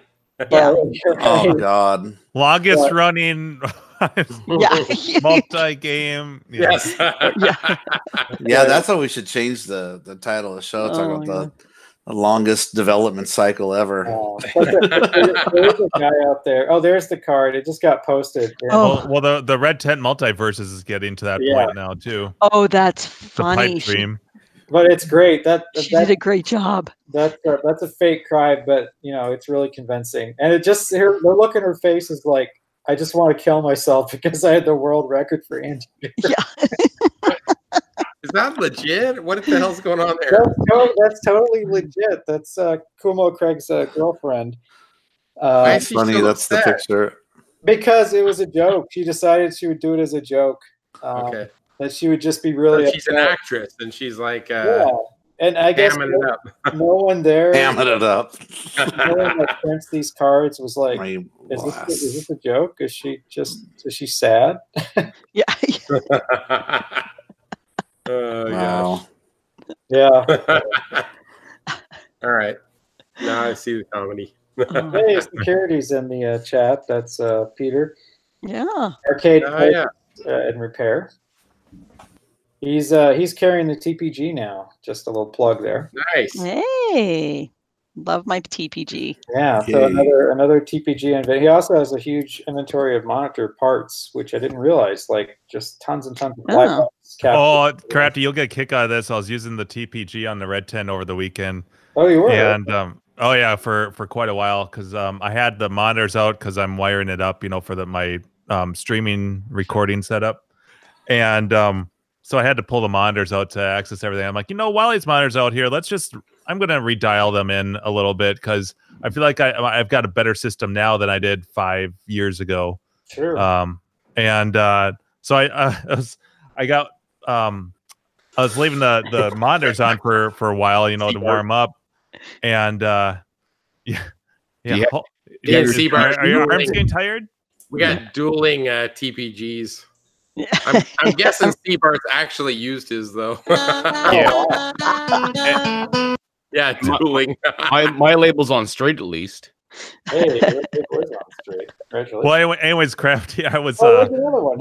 B: Yeah.
A: Oh. God.
D: Longest
E: But-
D: running
B: Yeah.
D: multi game.
F: Yes.
B: yeah.
A: Yeah, that's how we should change the the title of the show. Talk
B: Oh
A: about
B: my
A: the, the longest development cycle ever.
E: But oh, there- there- there's a guy out there. Oh, there's the card. It just got posted.
B: Oh.
D: Well, well, the the Red Tent multiverses is getting to that
E: Yeah.
D: point now too.
B: Oh, that's
D: The
B: funny.
D: pipe dream.
E: But it's great. That
B: she
E: that,
B: did a great job.
E: That's a, that's a fake cry, but you know it's really convincing. And it just her the look in her face is like, I just want to kill myself because I had the world record for anti.
B: Yeah.
F: Is that legit? What the hell's going on there?
E: That's, to- that's totally legit. That's uh, Kumo Craig's uh, girlfriend.
F: Why
E: Uh,
F: is she
A: Funny,
F: so
A: that's the picture.
E: because it was a joke. She decided she would do it as a joke. Um,
F: Okay.
E: That she would just be really.
F: So she's an actress, and she's like
E: Yeah.
F: uh,
E: And I guess no,
F: it up.
E: no one there,
A: Hamming it up.
E: no one that prints these cards was like, is this,
A: blast.
E: is this a joke? Is she just, is she sad?
B: Yeah.
F: oh
A: Wow.
E: Yeah.
F: All right. Now I see the comedy.
B: Oh,
E: Hey, security's in the uh, chat. That's uh, Peter.
B: yeah.
E: Arcade
F: Oh, yeah.
E: uh, in repair. He's uh, he's carrying the TPG now. Just a little plug there.
F: Nice.
B: Hey. Love my TPG.
E: Yeah. So
A: Yay.
E: another another TPG and he also has a huge inventory of monitor parts, which I didn't realize. Like just tons and tons of black
B: Oh.
D: Oh, Crafty, you'll get a kick out of this. I was using the TPG on the Red Tent over the weekend,
E: Oh, you were.
D: and um, oh yeah, for for quite a while because um, I had the monitors out because I'm wiring it up, you know, for the my um, streaming recording setup, and um, so I had to pull the monitors out to access everything. I'm like, you know, while these monitors out here, let's just I'm gonna redial them in a little bit because I feel like I I've got a better system now than I did five years ago.
E: Sure.
D: Um, and uh, so I, uh, I was, I got, um, I was leaving the the monitors on for for a while, you know, to warm up, and uh, yeah, yeah.
H: Yeah.
D: hol-
F: Yeah, see,
D: are, are your arms getting tired?
F: We got dueling uh, TPGs. I'm, I'm guessing Steve Bart's actually used his though. yeah, dueling.
H: My my label's on straight at least.
E: hey, it, it was on straight. Congratulations.
D: Well, anyway, anyways, crafty. I was,
E: oh,
D: uh,
E: another one.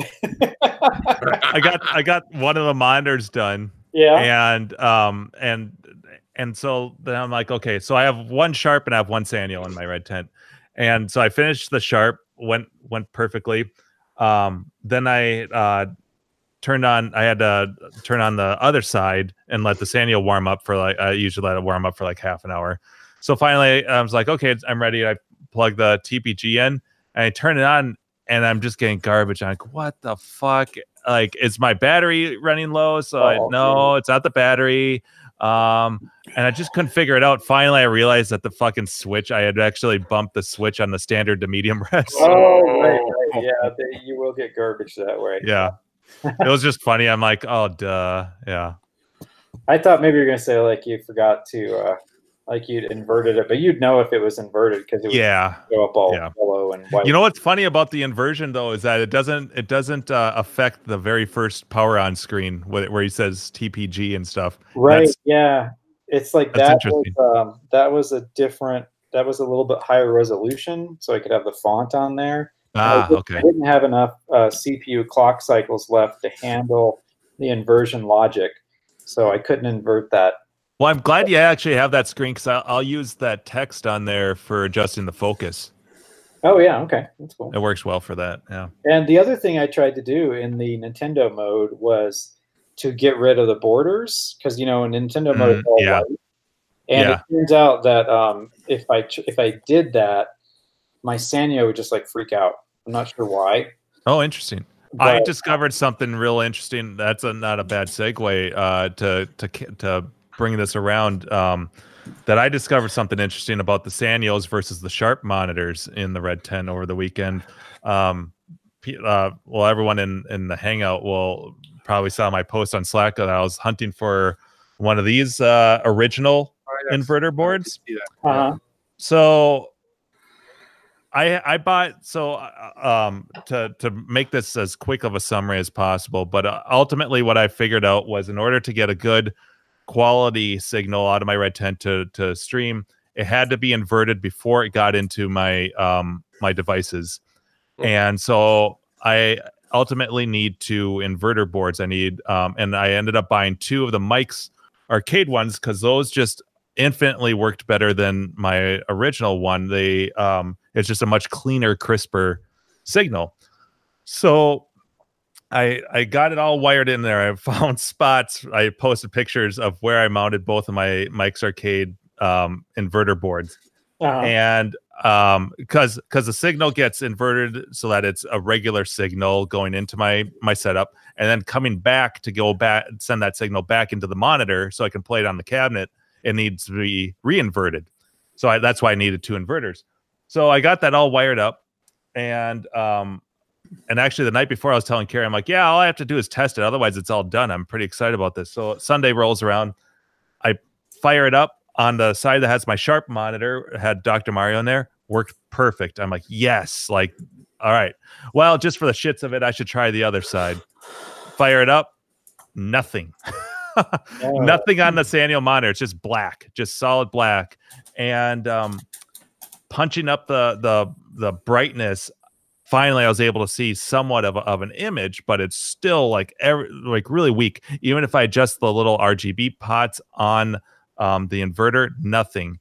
D: I got, I got one of the monitors done,
E: yeah.
D: and um, and and so then I'm like, okay, so I have one sharp and I have one Sanyo in my red tent, and so I finished the sharp, went went perfectly. Um, then I uh, turned on, I had to turn on the other side and let the Sanyo warm up for like I usually let it warm up for like half an hour. So finally, I was like, okay, I'm ready. I plug the TPG in and I turn it on, and I'm just getting garbage. I'm like, what the fuck? Like, is my battery running low? So I
E: Oh,
D: no, it's not the battery. Um, and I just couldn't figure it out. Finally, I realized that the fucking switch, I had actually bumped the switch on the standard to medium res.
E: Oh, right, right. Yeah, they, you will get garbage that way.
D: Yeah. It was just funny. I'm like, oh, duh. Yeah.
E: I thought maybe you were gonna say like you forgot to uh like you'd inverted it, but you'd know if it was inverted because it would
D: Yeah.
E: go up all
D: Yeah.
E: yellow and white.
D: You know what's funny about the inversion though is that it doesn't it doesn't uh, affect the very first power on screen where, where he says TPG and stuff.
E: right?
D: That's-
E: yeah, it's like that was um, that was a different that was a little bit higher resolution, so I could have the font on there. And I
D: Ah,
E: did-
D: okay.
E: I didn't have enough uh, CPU clock cycles left to handle the inversion logic, so I couldn't invert that.
D: Well, I'm glad you actually have that screen because I'll, I'll use that text on there for adjusting the focus.
E: Oh yeah, okay, that's cool.
D: It works well for that. Yeah.
E: And the other thing I tried to do in the Nintendo mode was to get rid of the borders because you know in Nintendo mode
D: Mm,
E: it's
D: yeah.
E: white. And
D: Yeah.
E: it turns out that um, if I if I did that, my Sanyo would just like freak out. I'm not sure why.
D: Oh, interesting. I discovered something real interesting. That's a, not a bad segue uh, to to to bring this around. Um, that I discovered something interesting about the Sanyos versus the Sharp monitors in the Red Tent over the weekend. Um, uh, well, everyone in in the Hangout will probably saw my post on Slack that I was hunting for one of these uh, original inverter boards.
E: Uh-huh.
D: So I I bought so uh, um to to make this as quick of a summary as possible, but uh, ultimately what I figured out was in order to get a good quality signal out of my Red Tent to to stream, it had to be inverted before it got into my um my devices. And so I ultimately need two inverter boards. I need um and I ended up buying two of the Mike's Arcade ones because those just infinitely worked better than my original one. They um it's just a much cleaner, crisper signal. So I I got it all wired in there. I found spots. I posted pictures of where I mounted both of my Mike's Arcade um, inverter boards,
E: Uh-huh.
D: and um, because because the signal gets inverted so that it's a regular signal going into my my setup, and then coming back to go back send that signal back into the monitor so I can play it on the cabinet. It needs to be reinverted, so I, that's why I needed two inverters. So I got that all wired up, and um, and actually the night before I was telling Carrie, I'm like, yeah, all I have to do is test it. Otherwise, it's all done. I'm pretty excited about this. So Sunday rolls around, I fire it up on the side that has my sharp monitor. Had Dr. Mario in there. Worked perfect. I'm like, yes, like, all right. Well, just for the shits of it, I should try the other side. Fire it up, nothing.
E: Oh.
D: nothing on the Sanyo monitor. It's just black, just solid black. And um, punching up the the the brightness, finally I was able to see somewhat of, a, of an image, but it's still like every, like really weak. Even if I adjust the little RGB pots on um, the inverter, nothing.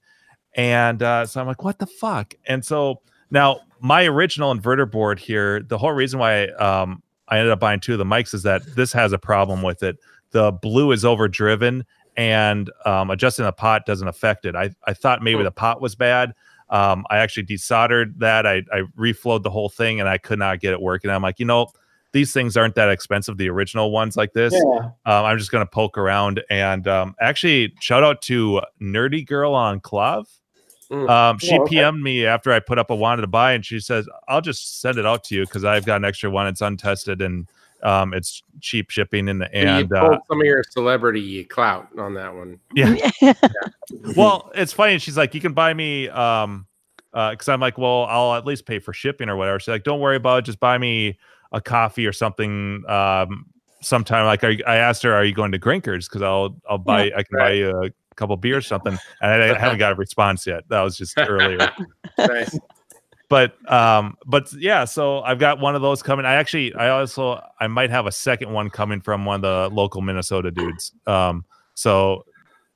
D: And uh, so I'm like, what the fuck? And so now my original inverter board here, the whole reason why um, I ended up buying two of the Mike's is that this has a problem with it. The blue is overdriven and um, adjusting the pot doesn't affect it. I, I thought maybe the pot was bad. Um, I actually desoldered that. I, I reflowed the whole thing and I could not get it working. I'm like, you know, these things aren't that expensive. The original ones like this.
E: Yeah.
D: Um, I'm just gonna poke around and um, actually shout out to Nerdy Girl on KLOV.
F: Mm.
D: Um, she
E: Oh, okay.
D: PM'd me after I put up a wanted to buy, and she says, "I'll just send it out to you because I've got an extra one. It's untested and um, it's cheap shipping." And
F: And
D: and
F: you
D: uh,
F: some of your celebrity clout on that one.
D: yeah, well, it's funny. She's like, "You can buy me." Um, because I'm like, well, I'll at least pay for shipping or whatever. She's like, don't worry about it. Just buy me a coffee or something. Um, sometime. Like, are you, I asked her, are you going to Grinkers? Because I'll I'll buy. I can buy you a couple beers or something. And I, I haven't got a response yet. That was just earlier.
F: nice.
D: But um but yeah so i've got one of those coming i actually i also i might have a second one coming from one of the local minnesota dudes um so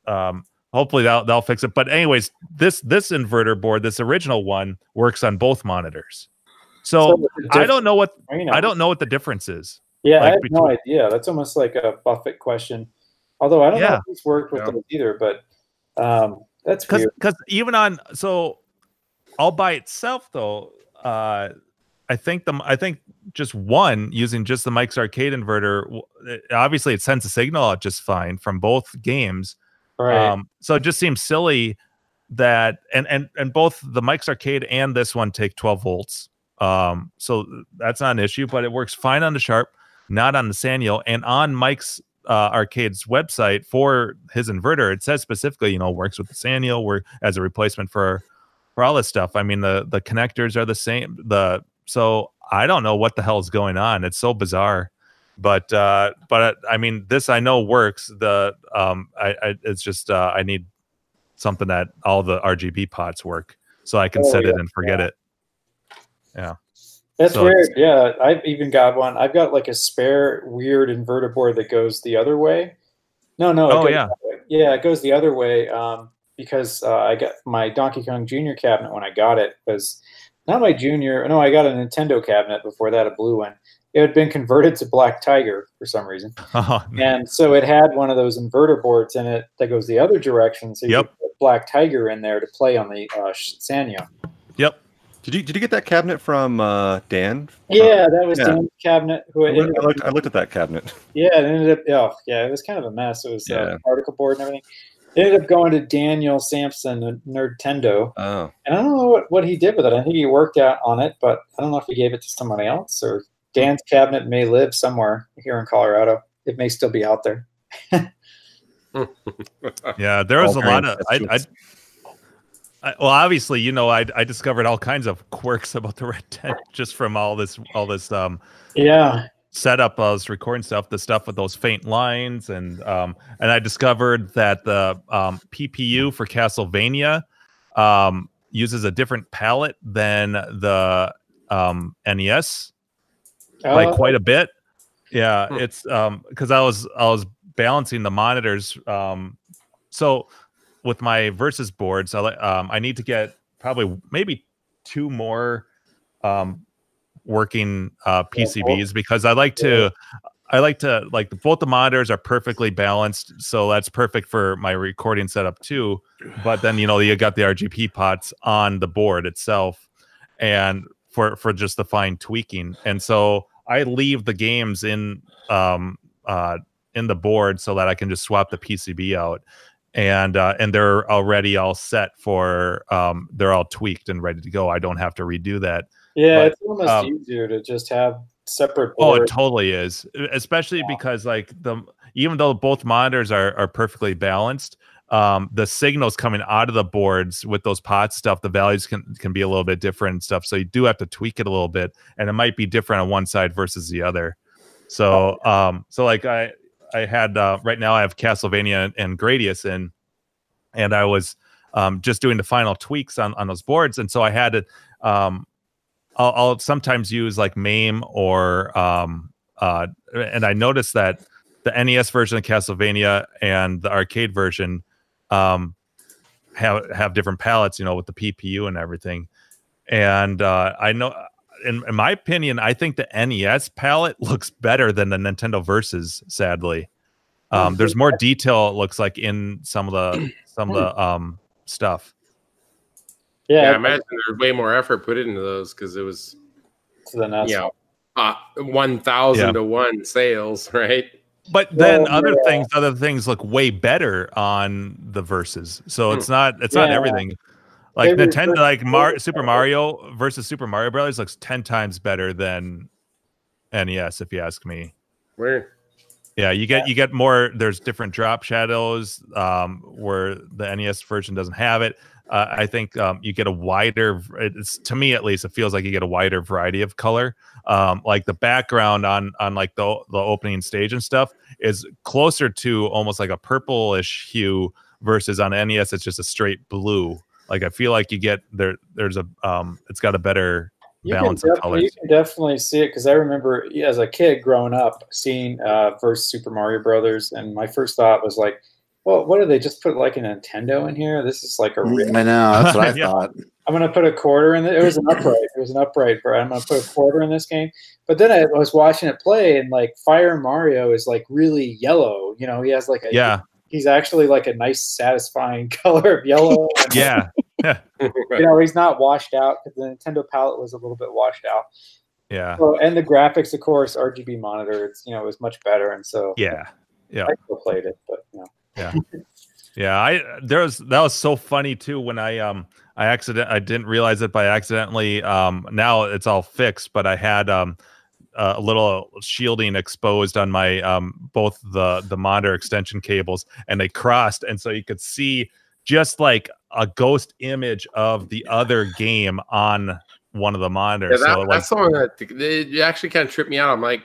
D: um hopefully they'll, they'll fix it but anyways this this inverter board this original one works on both monitors so,
E: the
D: i don't know what
E: diff- you know,
D: i don't know what the difference is
E: Yeah,
D: like
E: I have no idea. That's almost like a Buffett question. Although I don't know
D: Yeah.
E: if he's worked with
F: Yeah.
E: those either, but um, that's
D: because because even on so all by itself though uh i think the i think just one using just the mike's arcade inverter it- obviously it sends a signal out just fine from both games.
E: Right.
D: um so it just seems silly that and and and both the mike's arcade and this one take 12 volts. Um so that's not an issue but it works fine on the sharp not on the sanyo. And on mike's uh, arcade's website for his inverter it says specifically you know works with the sanyo work as a replacement for for all this stuff i mean the the connectors are the same the so i don't know what the hell is going on it's so bizarre but uh but i mean this i know works the um i, I it's just uh i need something that all the rgb pots work so I can
E: Oh,
D: set it and forget
E: yeah.
D: it. Yeah.
E: That's
D: So
E: weird. Yeah, I've even got one. I've got like a spare weird inverter board that goes the other way. No, no.
D: Oh, yeah.
E: yeah, it goes the other way. Um, because uh, I got my Donkey Kong Junior cabinet when I got it was not my Junior. No, I got a Nintendo cabinet before that, a blue one. It had been converted to Black Tiger for some reason,
D: Oh,
E: and so it had one of those inverter boards in it that goes the other direction. So you
D: Yep.
E: put Black Tiger in there to play on the uh, Sanyo.
D: yep.
C: Did you did you get that cabinet from uh, Dan?
E: Yeah, that was
C: Yeah.
E: Dan's cabinet. Who
C: I looked, I looked, I looked at that cabinet.
E: Yeah, it ended up. Oh, yeah, it was kind of a mess. It was
C: Yeah.
E: uh, particle board and everything. It ended up going to Daniel Sampson at Nerdtendo,
C: Oh,
E: and I don't know what, what he did with it. I think he worked out on it, but I don't know if he gave it to someone else or Dan's cabinet may live somewhere here in Colorado. It may still be out there.
D: Yeah, there was
C: All
D: a lot of. I, I. I, well, obviously, you know, I I discovered all kinds of quirks about the Red Tent just from all this all this um
E: Yeah,
D: setup I was recording stuff, the stuff with those faint lines, and um, and I discovered that the um, PPU for Castlevania um, uses a different palette than the um, NES by
E: Uh,
D: quite a bit. Yeah,
F: Hmm.
D: it's um because I was I was balancing the monitors. Um, so with my versus boards, I um I need to get probably maybe two more um working uh PCBs because I like to I like to like both the monitors are perfectly balanced, so that's perfect for my recording setup too. But then you know you got the RGB pots on the board itself, and for for just the fine tweaking. And so I leave the games in um uh in the board so that I can just swap the PCB out, and uh, and they're already all set for um they're all tweaked and ready to go. I don't have to redo that.
E: Yeah,
D: but,
E: it's almost
D: um,
E: easier to just have separate.
D: Oh, it totally is. Especially
E: Yeah.
D: because like the even though both monitors are are perfectly balanced, um, the signals coming out of the boards with those pots stuff, the values can can be a little bit different and stuff. So you do have to tweak it a little bit, and it might be different on one side versus the other. So um, so like I I had uh, right now I have Castlevania and Gradius in, and I was um, just doing the final tweaks on on those boards, and so I had to um, I'll, I'll sometimes use like MAME or um uh and I noticed that the NES version of Castlevania and the arcade version um have have different palettes, you know, with the PPU and everything. And uh I know in, in my opinion, I think the NES palette looks better than the Nintendo Versus, sadly. Um there's more detail it looks like in some of the some of the um stuff.
E: Yeah,
F: Yeah, I imagine there's way more effort put into those because it was,
E: to the nuts.
F: you know, uh, 1,000
D: Yeah.
F: to 1 sales, right?
D: But then
E: Well,
D: other
E: yeah.
D: things, other things look way better on the verses. So it's not, it's not everything. Like
E: Favorite
D: Nintendo, like Mar- Super. Mario versus Super Mario Brothers looks ten times better than NES, if you ask me.
F: Where?
D: Yeah, you get you get more. There's different drop shadows um, where the NES version doesn't have it. Uh, I think um, you get a wider. It's to me at least, it feels like you get a wider variety of color. Um, like the background on on like the the opening stage and stuff is closer to almost like a purplish hue versus on NES it's just a straight blue. Like I feel like you get there. There's a um, it's got a better
E: You
D: balance of
E: definitely, you can definitely see it because I remember as a kid growing up seeing uh, first Super Mario Brothers, and my first thought was like, "Well, what do they just put like a Nintendo in here? This is like a mm, real."
A: I know. That's what I
D: Yeah.
A: thought.
E: I'm gonna put a quarter in it. It was an upright. It was an upright. For I'm gonna put a quarter in this game. But then I was watching it play, and like Fire Mario is like really yellow. You know, he has like a
D: Yeah,
E: He's actually like a nice, satisfying color of yellow. and,
D: yeah,
E: You know, he's not washed out because the Nintendo palette was a little bit washed out.
D: yeah,
E: So, and the graphics, of course, RGB monitor. It's you know, it was much better, and so
D: yeah, yeah.
E: I still played it. But you know,
D: Yeah, yeah. I there was that was so funny too when I um I accident I didn't realize it by accidentally um now it's all fixed but I had um a little shielding exposed on my um both the the monitor extension cables and they crossed and so you could see just like a ghost image of the other game on one of the
F: Yeah,
D: monitors.
F: that,
D: so like
F: that's one that it actually kind of tripped me out. I'm like,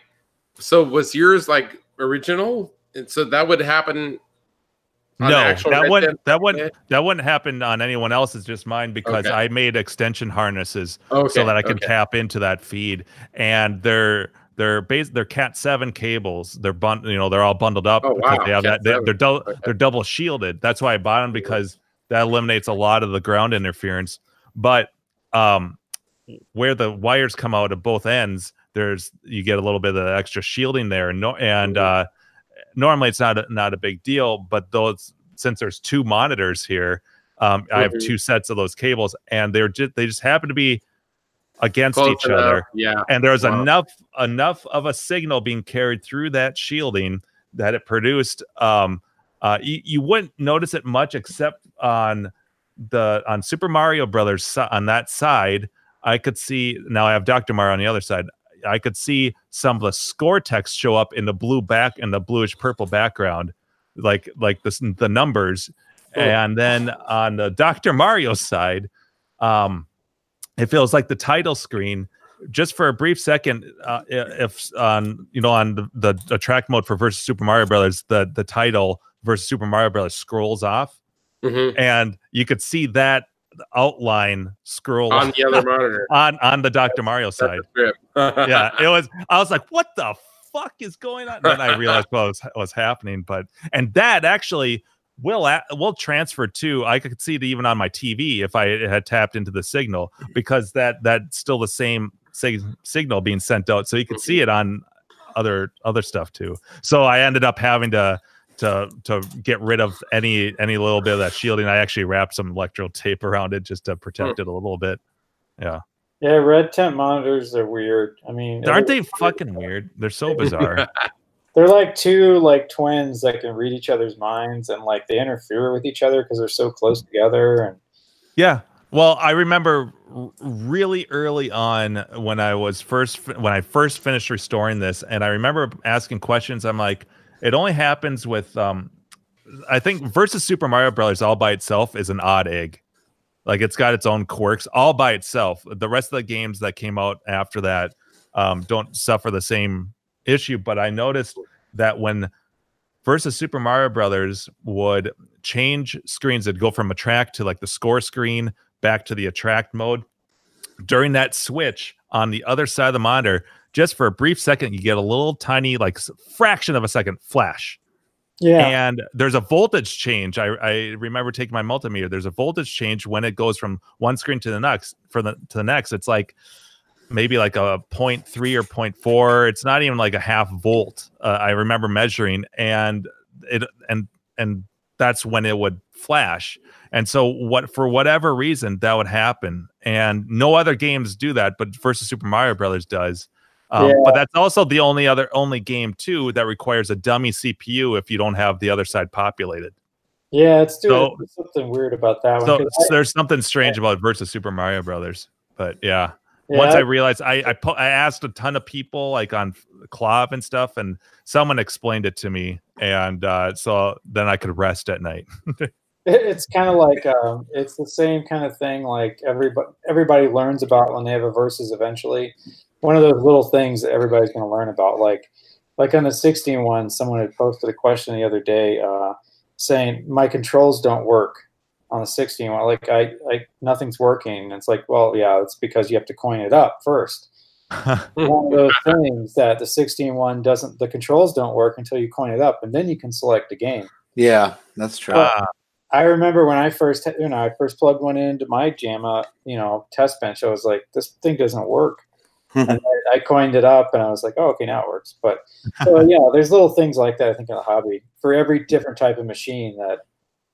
F: so was yours like original? And so that would happen
D: no, that wouldn't
F: Dead?
D: that wouldn't that wouldn't happen on anyone else's, just mine because
F: Okay.
D: I made extension harnesses
F: Okay,
D: so that I can
F: okay.
D: tap into that feed, and they're they're base they're Cat seven cables. They're bun you know they're all bundled up
F: Oh, wow,
D: they have
F: Cat
D: that they,
F: 7.
D: they're
F: double
D: they're double shielded. That's why I bought them because that eliminates a lot of the ground interference. But um, where the wires come out of both ends, there's you get a little bit of extra shielding there. and No, and uh, normally it's not a, not a big deal, but those since there's two monitors here, um, I have
F: Mhm.
D: two sets of those cables, and they're just they just happen to be against
F: Close
D: each
F: enough,
D: other
F: Yeah.
D: and there's
F: Wow.
D: enough enough of a signal being carried through that shielding that it produced um uh you, you wouldn't notice it much except on the on super mario brothers on that side i could see now i have dr mario on the other side i could see some of the score text show up in the blue back and the bluish purple background like like the, the numbers
F: Oh.
D: and then on the dr mario side um it feels like the title screen just for a brief second uh, if on you know on the, the, track mode for versus super mario brothers the the title versus super mario brothers scrolls off
F: Mhm.
D: and you could see that outline scroll
F: on the other monitor.
D: on on the dr mario side. yeah it was i was like what the fuck is going on? Then i realized what was, what was happening but and that actually will will transfer to i could see it even on my tv if i had tapped into the signal because that that's still the same sig- signal being sent out so you could see mm-hmm. it on other other stuff too. So i ended up having to to to get rid of any any little bit of that shielding i actually wrapped some electro tape around it just to protect hmm. it a little bit yeah
E: Yeah, red tent monitors are weird. I mean,
D: aren't they fucking weird they're so bizarre
E: They're like two like twins that can read each other's minds and like they interfere with each other because they're so close together. And
D: Yeah. Well, I remember really early on when I was first when I first finished restoring this, and I remember asking questions. I'm like, it only happens with um, I think versus Super Mario Brothers all by itself is an odd egg. Like it's got its own quirks all by itself. The rest of the games that came out after that um, don't suffer the same issue. But I noticed that when versus Super Mario Brothers would change screens, it'd go from attract to like the score screen back to the attract mode. During that switch on the other side of the monitor, just for a brief second, you get a little tiny, like fraction of a second flash
E: yeah,
D: and there's a voltage change. I, I remember taking my multimeter. There's a voltage change when it goes from one screen to the next. For the to the next, it's like maybe like a 0.3 or 0.4. It's not even like a half volt. Uh, I remember measuring, and it and and that's when it would flash. And so what for whatever reason that would happen, and no other games do that, but versus Super Mario Brothers does. Um,
E: Yeah.
D: But that's also the only other only game too that requires a dummy CPU if you don't have the other side populated.
E: yeah, it's doing
D: So-
E: something weird about that one.
D: So
E: 'cause I-
D: there's something strange about versus Super Mario Brothers. But yeah,
E: yeah,
D: once I realized, I I, po- I asked a ton of people like on KLOV and stuff, and someone explained it to me, and uh, so then I could rest at night.
E: It's kind of like um, it's the same kind of thing like everybody everybody learns about when they have a versus eventually one of those little things that everybody's going to learn about like like on the 16 one someone had posted a question the other day uh, saying my controls don't work on the 16 one like I, I nothing's working and it's like well yeah it's because you have to coin it up first one of those things that the 16 one doesn't the controls don't work until you coin it up and then you can select a game
A: Yeah, that's true.
D: Ah,
E: I remember when I first, you know, I first plugged one into my JAMMA, you know, test bench. I was like, this thing doesn't work. And I, I coined it up, and I was like, oh, okay, now it works. But so yeah, there's little things like that. I think in the hobby for every different type of machine that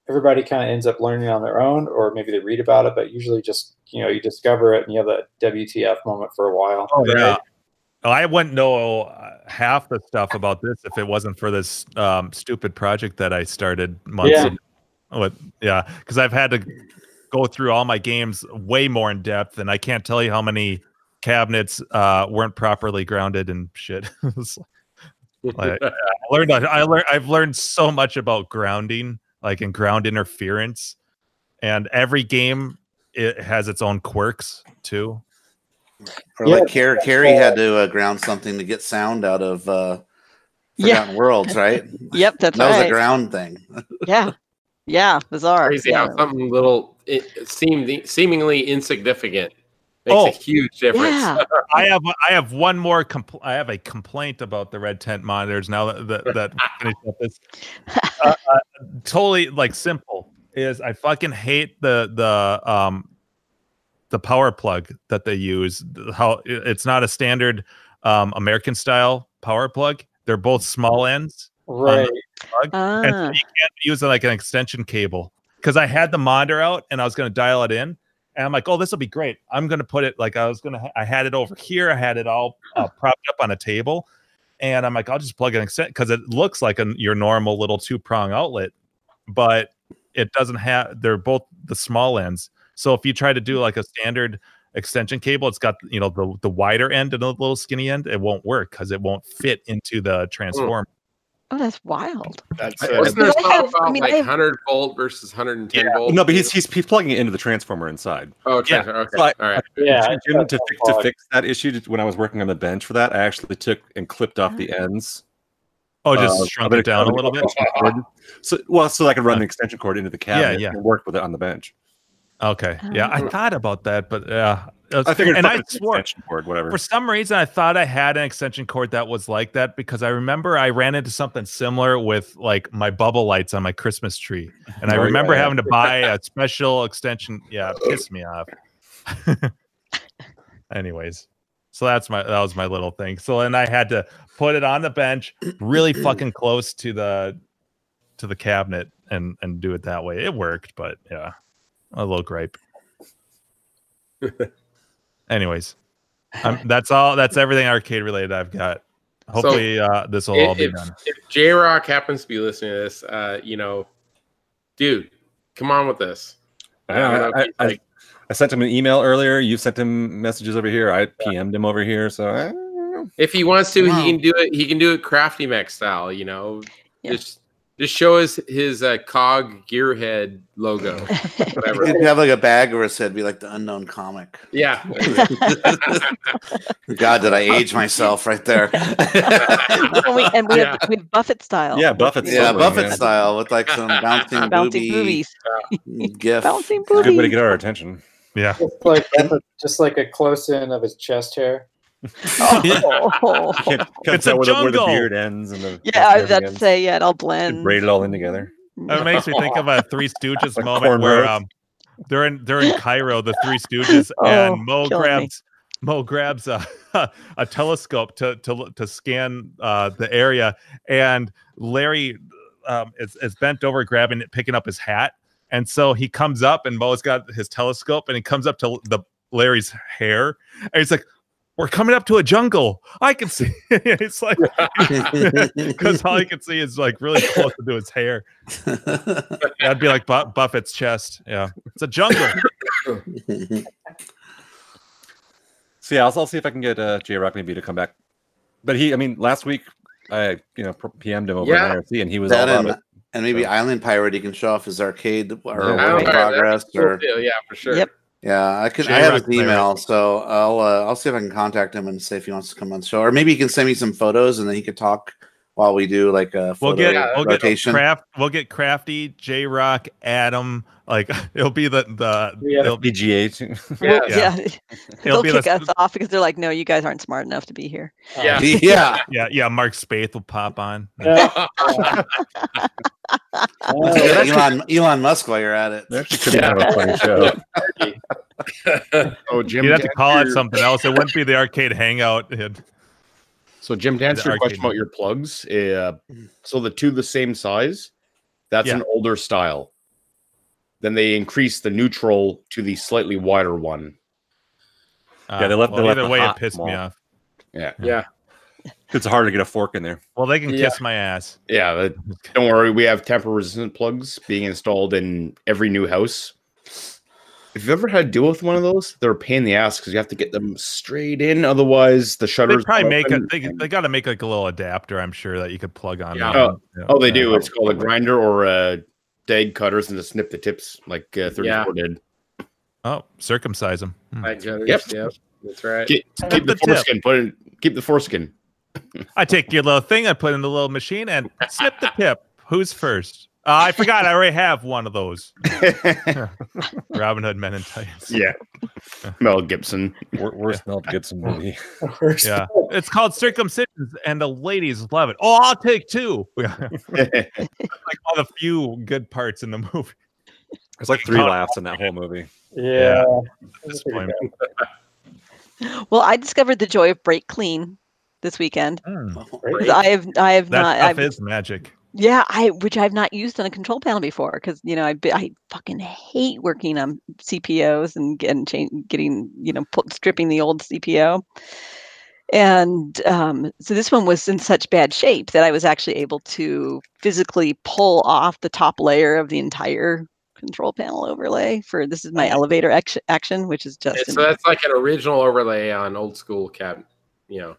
E: everybody kind of ends up learning on their own, or maybe they read about it, but usually just you know you discover it and you have that WTF moment for a while.
D: Oh yeah. Oh, I wouldn't know uh, half the stuff about this if it wasn't for this um, stupid project that I started months
E: Yeah.
D: ago. With, yeah, because I've had to go through all my games way more in depth, and I can't tell you how many cabinets uh, weren't properly grounded and shit. It's like- I learned. I learned. I've learned so much about grounding, like in ground interference, and every game it has its own quirks too.
A: Or like Car- Carrie had to uh, ground something to get sound out of uh,
B: Yeah.
A: Forgotten Worlds, right?
B: Yep, that's
A: that was a ground thing.
B: yeah. Yeah, bizarre.
F: Crazy
B: Yeah.
F: how something little it seemed seemingly insignificant makes
D: Oh.
F: a huge difference.
B: Yeah.
D: I have I have one more compl- I have a complaint about the red tent monitors now that that, that finished up this uh, uh, totally like simple is I fucking hate the the um the power plug that they use how it's not a standard um American style power plug they're both small ends
E: Right.
D: plug and so
B: Ah,
D: you can't use it like an extension cable because I had the monitor out and I was going to dial it in. And I'm like, oh, this will be great. I'm going to put it like I was going to, I had it over here. I had it all uh, propped up on a table. And I'm like, I'll just plug an extent because it looks like a, your normal little two prong outlet, but it doesn't have, they're both the small ends. So if you try to do like a standard extension cable, it's got, you know, the, the wider end and the little skinny end, it won't work because it won't fit into the transformer.
B: Oh, that's wild.
H: That's
C: I-
H: uh,
F: Wasn't there
B: But I
F: something
B: have- I mean,
F: like
B: have-
F: 100 volt versus 110 volt?
C: No, but he's, he's he's plugging it into the transformer inside.
F: oh,
C: yeah.
F: Okay,
C: So I-
F: all right.
E: Yeah.
C: Jim, Jim, to, fix, to fix that issue when I was working on the bench for that, I actually took and clipped off the ends.
D: Oh, just
C: uh,
D: shrunk it down a little bit.
C: So well, so I could run an extension cord into the cabinet
D: yeah.
C: and work with it on the bench.
D: Okay. Yeah, I
F: Oh.
D: thought about that, but yeah, uh,
C: I figured,
D: and I
C: it, it's an
D: swore
C: extension cord, whatever.
D: for some reason I thought I had an extension cord that was like that because I remember I ran into something similar with like my bubble lights on my Christmas tree, and I
C: Oh,
D: remember
C: yeah.
D: having to buy a special extension. Yeah, pissed me off. Anyways, so that's my that was my little thing. So then I had to put it on the bench, really fucking close to the to the cabinet, and and do it that way. It worked, but yeah, a little gripe. Anyways, um, that's all. That's everything arcade related I've got. Hopefully, uh, this will all be
F: if,
D: done.
F: if J Rock happens to be listening to this, uh, you know, dude, come on with this.
C: I,
F: I know
C: I,
F: if
C: I,
F: like-
C: I sent him an email earlier. You sent him messages over here. I PM'd him over here. So I.
F: If he wants to,
A: Wow.
F: he can do it. He can do it crafty mech style. You know,
B: Yeah.
F: just just show us his uh, cog gearhead logo. Whatever.
A: He'd have like a bag over his head, be like the unknown comic.
F: yeah.
A: God, did I age myself right there?
B: and we, and we, have, we have Buffett style.
C: Yeah, Buffett
A: yeah,
C: Slowly,
A: Buffett
C: yeah.
A: style with like some bouncing,
B: Bouncing
A: booby
B: boobies.
A: gif.
B: Bouncing
C: It's a good way to get our attention.
D: Yeah.
E: Just like just like a close in of his chest hair.
B: Oh.
C: Can't, can't
D: It's a
C: where the, where the
D: jungle.
C: beard ends and the
B: Yeah, I was
C: chest
B: about to
C: ends.
B: say, yeah, it all
C: Just
B: blends.
C: braid it all in together.
D: That makes me think of a Three Stooges
C: Like
D: moment where um they're in they're in Cairo, the Three Stooges,
B: Oh,
D: and Moe
B: killing me.
D: grabs Moe grabs a, a telescope to to to scan uh, the area, and Larry um, is, is bent over grabbing it, picking up his hat, and so he comes up, and Moe's got his telescope, and he comes up to the Larry's hair, and he's like. We're coming up to a jungle. I can see. it's like because all I can see is like really close to his hair. That'd be like Bu- Buffett's chest. Yeah, it's a jungle.
C: So yeah, I'll, I'll see if I can get uh, J Rock maybe to come back. But he, I mean, last week I you know pr- PM'd him over
F: Yeah.
C: at IRC and he was all
A: that
C: about
A: and,
C: it.
A: and maybe
C: So-
A: Island Pirate, he can show off his arcade or
C: Yeah.
A: work
F: I
A: in
F: don't know, that'd be
A: progress.
F: cool
A: Or
F: too, yeah, for sure.
B: Yep.
A: Yeah, I could. I
D: J-Rock
A: have his email, so I'll uh, I'll see if I can contact him and see if he wants to come on the show, or maybe he can send me some photos and then he could talk while we do like a
D: We'll get we'll get
A: rotation.
D: craft. We'll get crafty. J Rock, Adam. Like it'll be the the.
E: Yeah.
D: It'll,
C: PGA. too.
F: Yeah.
B: Well, yeah. They'll
D: be
B: kick
D: the,
B: us off because they're like, no, you guys aren't smart enough to be here.
F: Yeah.
A: yeah,
D: yeah yeah. Mark Spath will pop on.
E: Yeah.
A: Let's Elon Elon Musk while you're at it.
C: That could be kind of a funny show.
H: oh, Jim.
D: You'd have to
H: to
D: call it something else. It wouldn't be the arcade hangout. It'd-
H: So, Jim, to answer
D: The
H: your question about your plugs, uh, so the two the same size, that's
D: Yeah.
H: an older style. Then they increased the neutral to the slightly wider one.
C: Yeah, they left-
D: well,
C: they left
D: either
C: the
D: way, it
C: hot
D: pissed me off.
H: Yeah,
F: yeah.
C: It's hard to get a fork in there.
D: Well, they can
F: Yeah.
D: kiss my ass.
H: yeah. that- don't worry, we have temper resistant plugs being installed in every new house. If you've ever had to deal with one of those, they're a pain in the ass because you have to get them straight in. Otherwise, the
D: They
H: shutters.
D: probably make a. They, they got to make like a little adapter. I'm sure that you could plug on.
F: Yeah.
D: there.
H: Oh,
D: Yeah.
H: Oh, they
D: Yeah.
H: do. It's called a grinder or a dag cutters and to snip the tips like uh, 34
F: Yeah.
H: did.
D: Oh, circumcise them.
F: Hi, Jonas.
H: Yep.
F: Yep. That's right.
H: Keep, keep the
D: the
H: foreskin. Put in. Keep the foreskin.
D: I take your little thing, I put in the little machine, and snip the tip. Who's first? Uh, I forgot. I already have one of those. Robin Hood Men in Tights.
H: yeah. Mel Gibson.
C: Wor- Worst Mel Gibson movie.
D: Yeah. It's called Circumcisions, and the ladies love it. Oh, I'll take two. like all the few good parts in the movie.
C: There's like three laughs in that whole movie.
E: Yeah.
D: At this point.
B: Well, I discovered the joy of brake clean this weekend.
D: Mm,
B: 'Cause I have I have
D: that
B: not
D: stuff
B: I've,
D: is magic.
B: Yeah I which I've not used on a control panel before because you know I I fucking hate working on CPOs and getting getting you know put, stripping the old CPO. And um, so this one was in such bad shape that I was actually able to physically pull off the top layer of the entire control panel overlay for this is my elevator action, action which is just
F: so that's like an original overlay on old school cab. You know,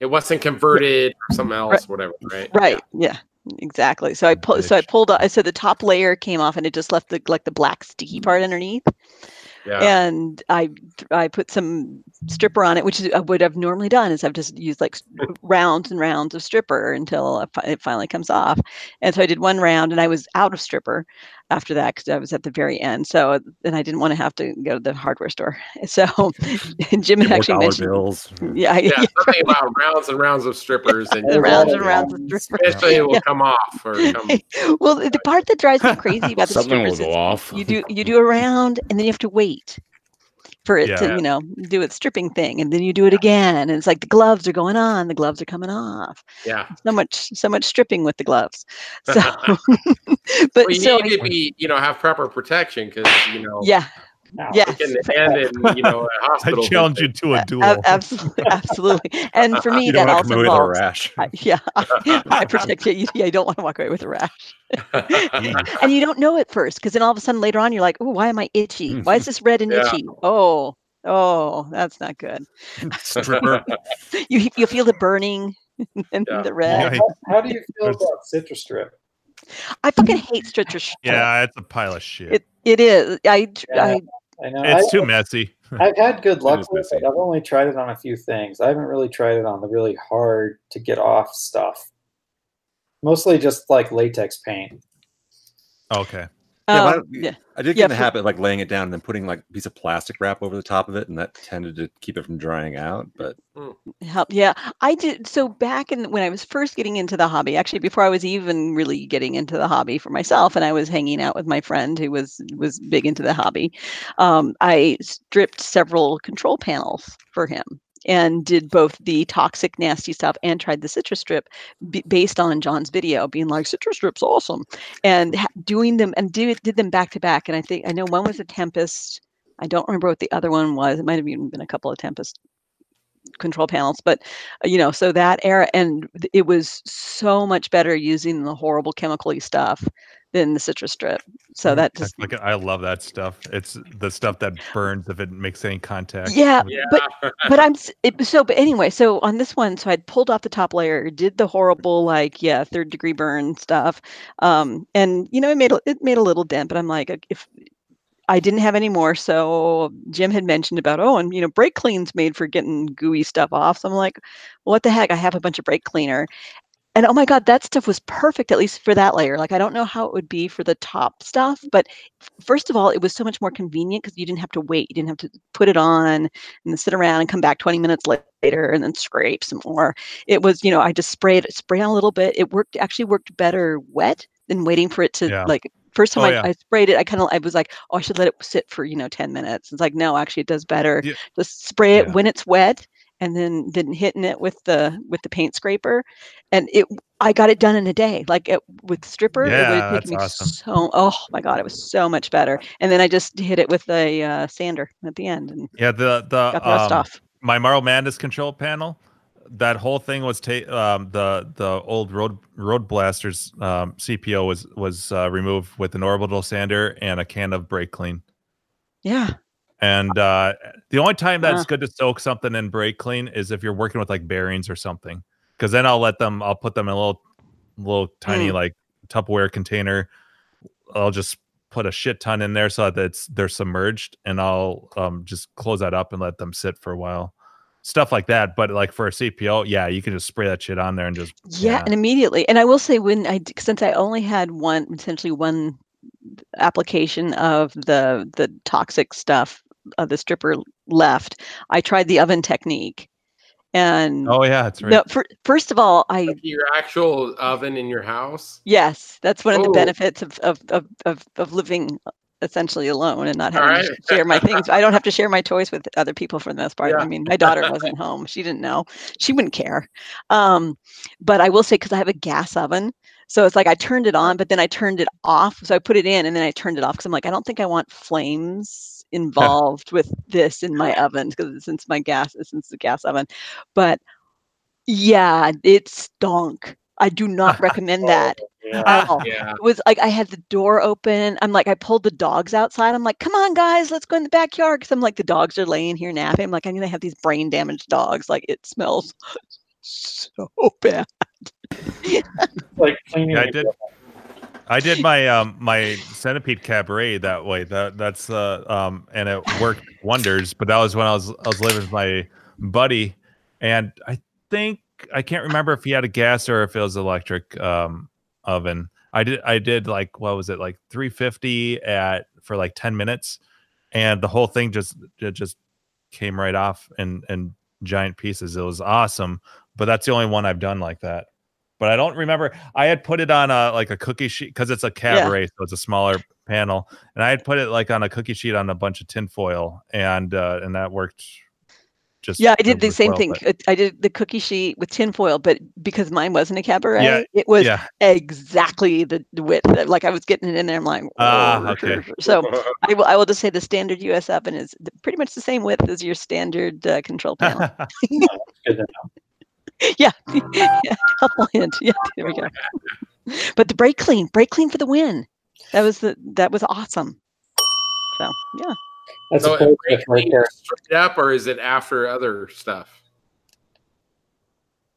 F: it wasn't converted or something else, whatever, right?
B: Right. Yeah. Exactly. So I pulled. So I pulled. I said the top layer came off, and it just left the like the black sticky part underneath.
F: Yeah.
B: And I I put some stripper on it, which is uh, what I've normally done is I've just used like rounds and rounds of stripper until it finally comes off. And so I did one round, and I was out of stripper after that because I was at the very end. So then I didn't want to have to go to the hardware store. So Jim had actually mentioned.
C: bills.
B: Yeah,
F: Yeah,
B: yeah,
F: something about rounds and rounds of strippers and
B: rounds and
E: Yeah.
B: rounds of stripper.
F: eventually it will
B: Yeah.
F: come off or come.
B: well, the part that drives me crazy about the
H: Something will
B: strippers
H: go
B: is
H: off.
B: you do you do a round and then you have to wait for it to you know do its stripping thing and then you do it again and it's like the gloves are going on the gloves are coming off.
F: Yeah.
B: so much so much stripping with the gloves. So but
F: Well, you
B: so
F: need to be, you know, have proper protection because you know,
B: yeah
E: No.
B: yeah
F: you can end in, you know, a
D: I
F: hospital.
D: challenge you to a
B: a-
D: duel.
B: absolutely absolutely and for me
C: You
B: that
C: don't want
B: also
C: to come away with a rash.
B: I- yeah i protect you yeah you don't want to walk away with a rash and you don't know at first because then all of a sudden later on you're like oh why am i itchy mm. why is this red and
F: Yeah.
B: itchy oh oh that's not good
C: Stripper.
B: you you feel the burning and
F: Yeah.
B: the red
D: Yeah,
E: How, how do you feel
D: There's-
E: about Citrus Strip?
B: i fucking hate stretcher sh-
D: yeah, it's a pile of shit.
B: it it is i
E: Yeah.
B: i
E: I know.
D: it's
E: I,
D: too messy.
E: I've had good luck with it. I've only tried it on a few things. I haven't really tried it on the really hard to get off stuff. Mostly just like latex paint.
D: Okay.
C: Yeah,
B: um,
C: I-
B: yeah.
C: I did
B: Yeah,
C: get in the
B: for-
C: habit of like laying it down and then putting like a piece of plastic wrap over the top of it, and that tended to keep it from drying out. But
B: help yeah. I did so back in when i was first getting into the hobby actually before i was even really getting into the hobby for myself and i was hanging out with my friend who was was big into the hobby um, i stripped several control panels for him and did both the toxic nasty stuff and tried the citrus strip b- based on john's video being like citrus strip's awesome and ha- doing them and did, did them back to back and i think i know one was a tempest i don't remember what the other one was it might have even been a couple of tempest control panels but uh, you know so that era and it was so much better using the horrible chemically stuff than the citrus strip so that just
D: like I love that stuff. It's the stuff that burns if it makes any contact.
B: yeah
F: Yeah.
B: but but i'm it, so but anyway so on this one so i'd pulled off the top layer did the horrible like yeah third degree burn stuff um and you know it made a, it made a little dent but i'm like if I didn't have any more. So Jim had mentioned about, oh, and you know, brake clean's made for getting gooey stuff off. So I'm like, what the heck? I have a bunch of brake cleaner. And oh my God, that stuff was perfect, at least for that layer. Like, I don't know how it would be for the top stuff, mm. but first of all, it was so much more convenient because you didn't have to wait. You didn't have to put it on and then sit around and come back 20 minutes later and then scrape some more. It was, you know, I just sprayed, it, spray on a little bit. It worked, actually worked better wet than waiting for it to
D: Yeah.
B: like first time
D: Oh,
B: I,
D: yeah.
B: I sprayed it, I kind of I was like, oh, I should let it sit for you know ten minutes. It's like no, actually, it does better.
D: Yeah.
B: Just spray it
D: Yeah.
B: when it's wet, and then then hitting it with the with the paint scraper, and it I got it done in a day. Like it, with stripper, it would
D: Yeah, that's
B: me
D: awesome.
B: so oh my god, it was so much better. And then I just hit it with a uh, sander at the end and
D: Yeah, the the
B: got the rust
D: um,
B: off.
D: my Marble Madness control panel. That whole thing was ta- um, the the old road RoadBlasters um, CPO was was uh, removed with an orbital sander and a can of brake clean.
B: Yeah,
D: And uh, the only time that's
B: Huh.
D: good to soak something in brake clean is if you're working with like bearings or something, because then I'll let them. I'll put them in a little little tiny
B: Mm.
D: like Tupperware container. I'll just put a shit ton in there so that it's they're submerged, and I'll um, just close that up and let them sit for a while. stuff like that. But like for a CPO, yeah, you can just spray that shit on there and just
B: yeah, and immediately and i will say when I since i only had one essentially one application of the the toxic stuff of the stripper left i tried the oven technique. And
D: Oh yeah, that's right.
B: no, fir- first of all i
F: Like your actual oven in your house.
B: yes that's one of the
F: Oh.
B: benefits of of, of of of living essentially alone and not having to share my things. I don't have to share my toys with other people for the most part. I mean my daughter wasn't home. She didn't know. She wouldn't care. Um but i will say because i have a gas oven so it's like i turned it on but then i turned it off. So i put it in and then i turned it off because i'm like i don't think i want flames involved with this in my oven because since my gas since the gas oven but yeah it stunk i do not recommend oh, that
E: Yeah.
F: Yeah.
B: it was like I had the door open. I'm like, I pulled the dogs outside. I'm like, come on, guys, let's go in the backyard. Cause I'm like, the dogs are laying here napping. I'm like, I'm gonna have these brain damaged dogs. Like it smells so bad.
E: like cleaning.
D: Yeah, I did.
E: butt.
D: I did my um my centipede cabaret that way. That that's uh um and it worked wonders. But that was when I was I was living with my buddy, and I think I can't remember if he had a gas or if it was electric um oven. I did I did like what was it like 350 at for like 10 minutes, and the whole thing just it just came right off in in giant pieces. It was awesome. But that's the only one I've done like that but I don't remember. I had put it on a like a cookie sheet because it's a cabaret, so it's a smaller panel, and I had put it like on a cookie sheet on a bunch of tinfoil, and uh, and that worked. Just
B: Yeah, I did the same
D: well,
B: thing.
D: but-
B: Uh, I did the cookie sheet with tinfoil, but because mine wasn't a cabaret,
D: Yeah,
B: it was
D: yeah.
B: exactly the the width. that- Like I was getting it in there. I'm like,
D: Ah,
B: "Whoa."
D: okay.
B: So I will, I will just say the standard US oven is pretty much the same width as your standard uh, control panel.
E: Good to know.
B: yeah, yeah, helpful hint. Yeah, there we go. But the brake clean, brake clean for the win. That was the that was awesome. So yeah,
E: That's
F: So
E: a
F: is
E: cool right there.
F: straight up, or is it after other stuff?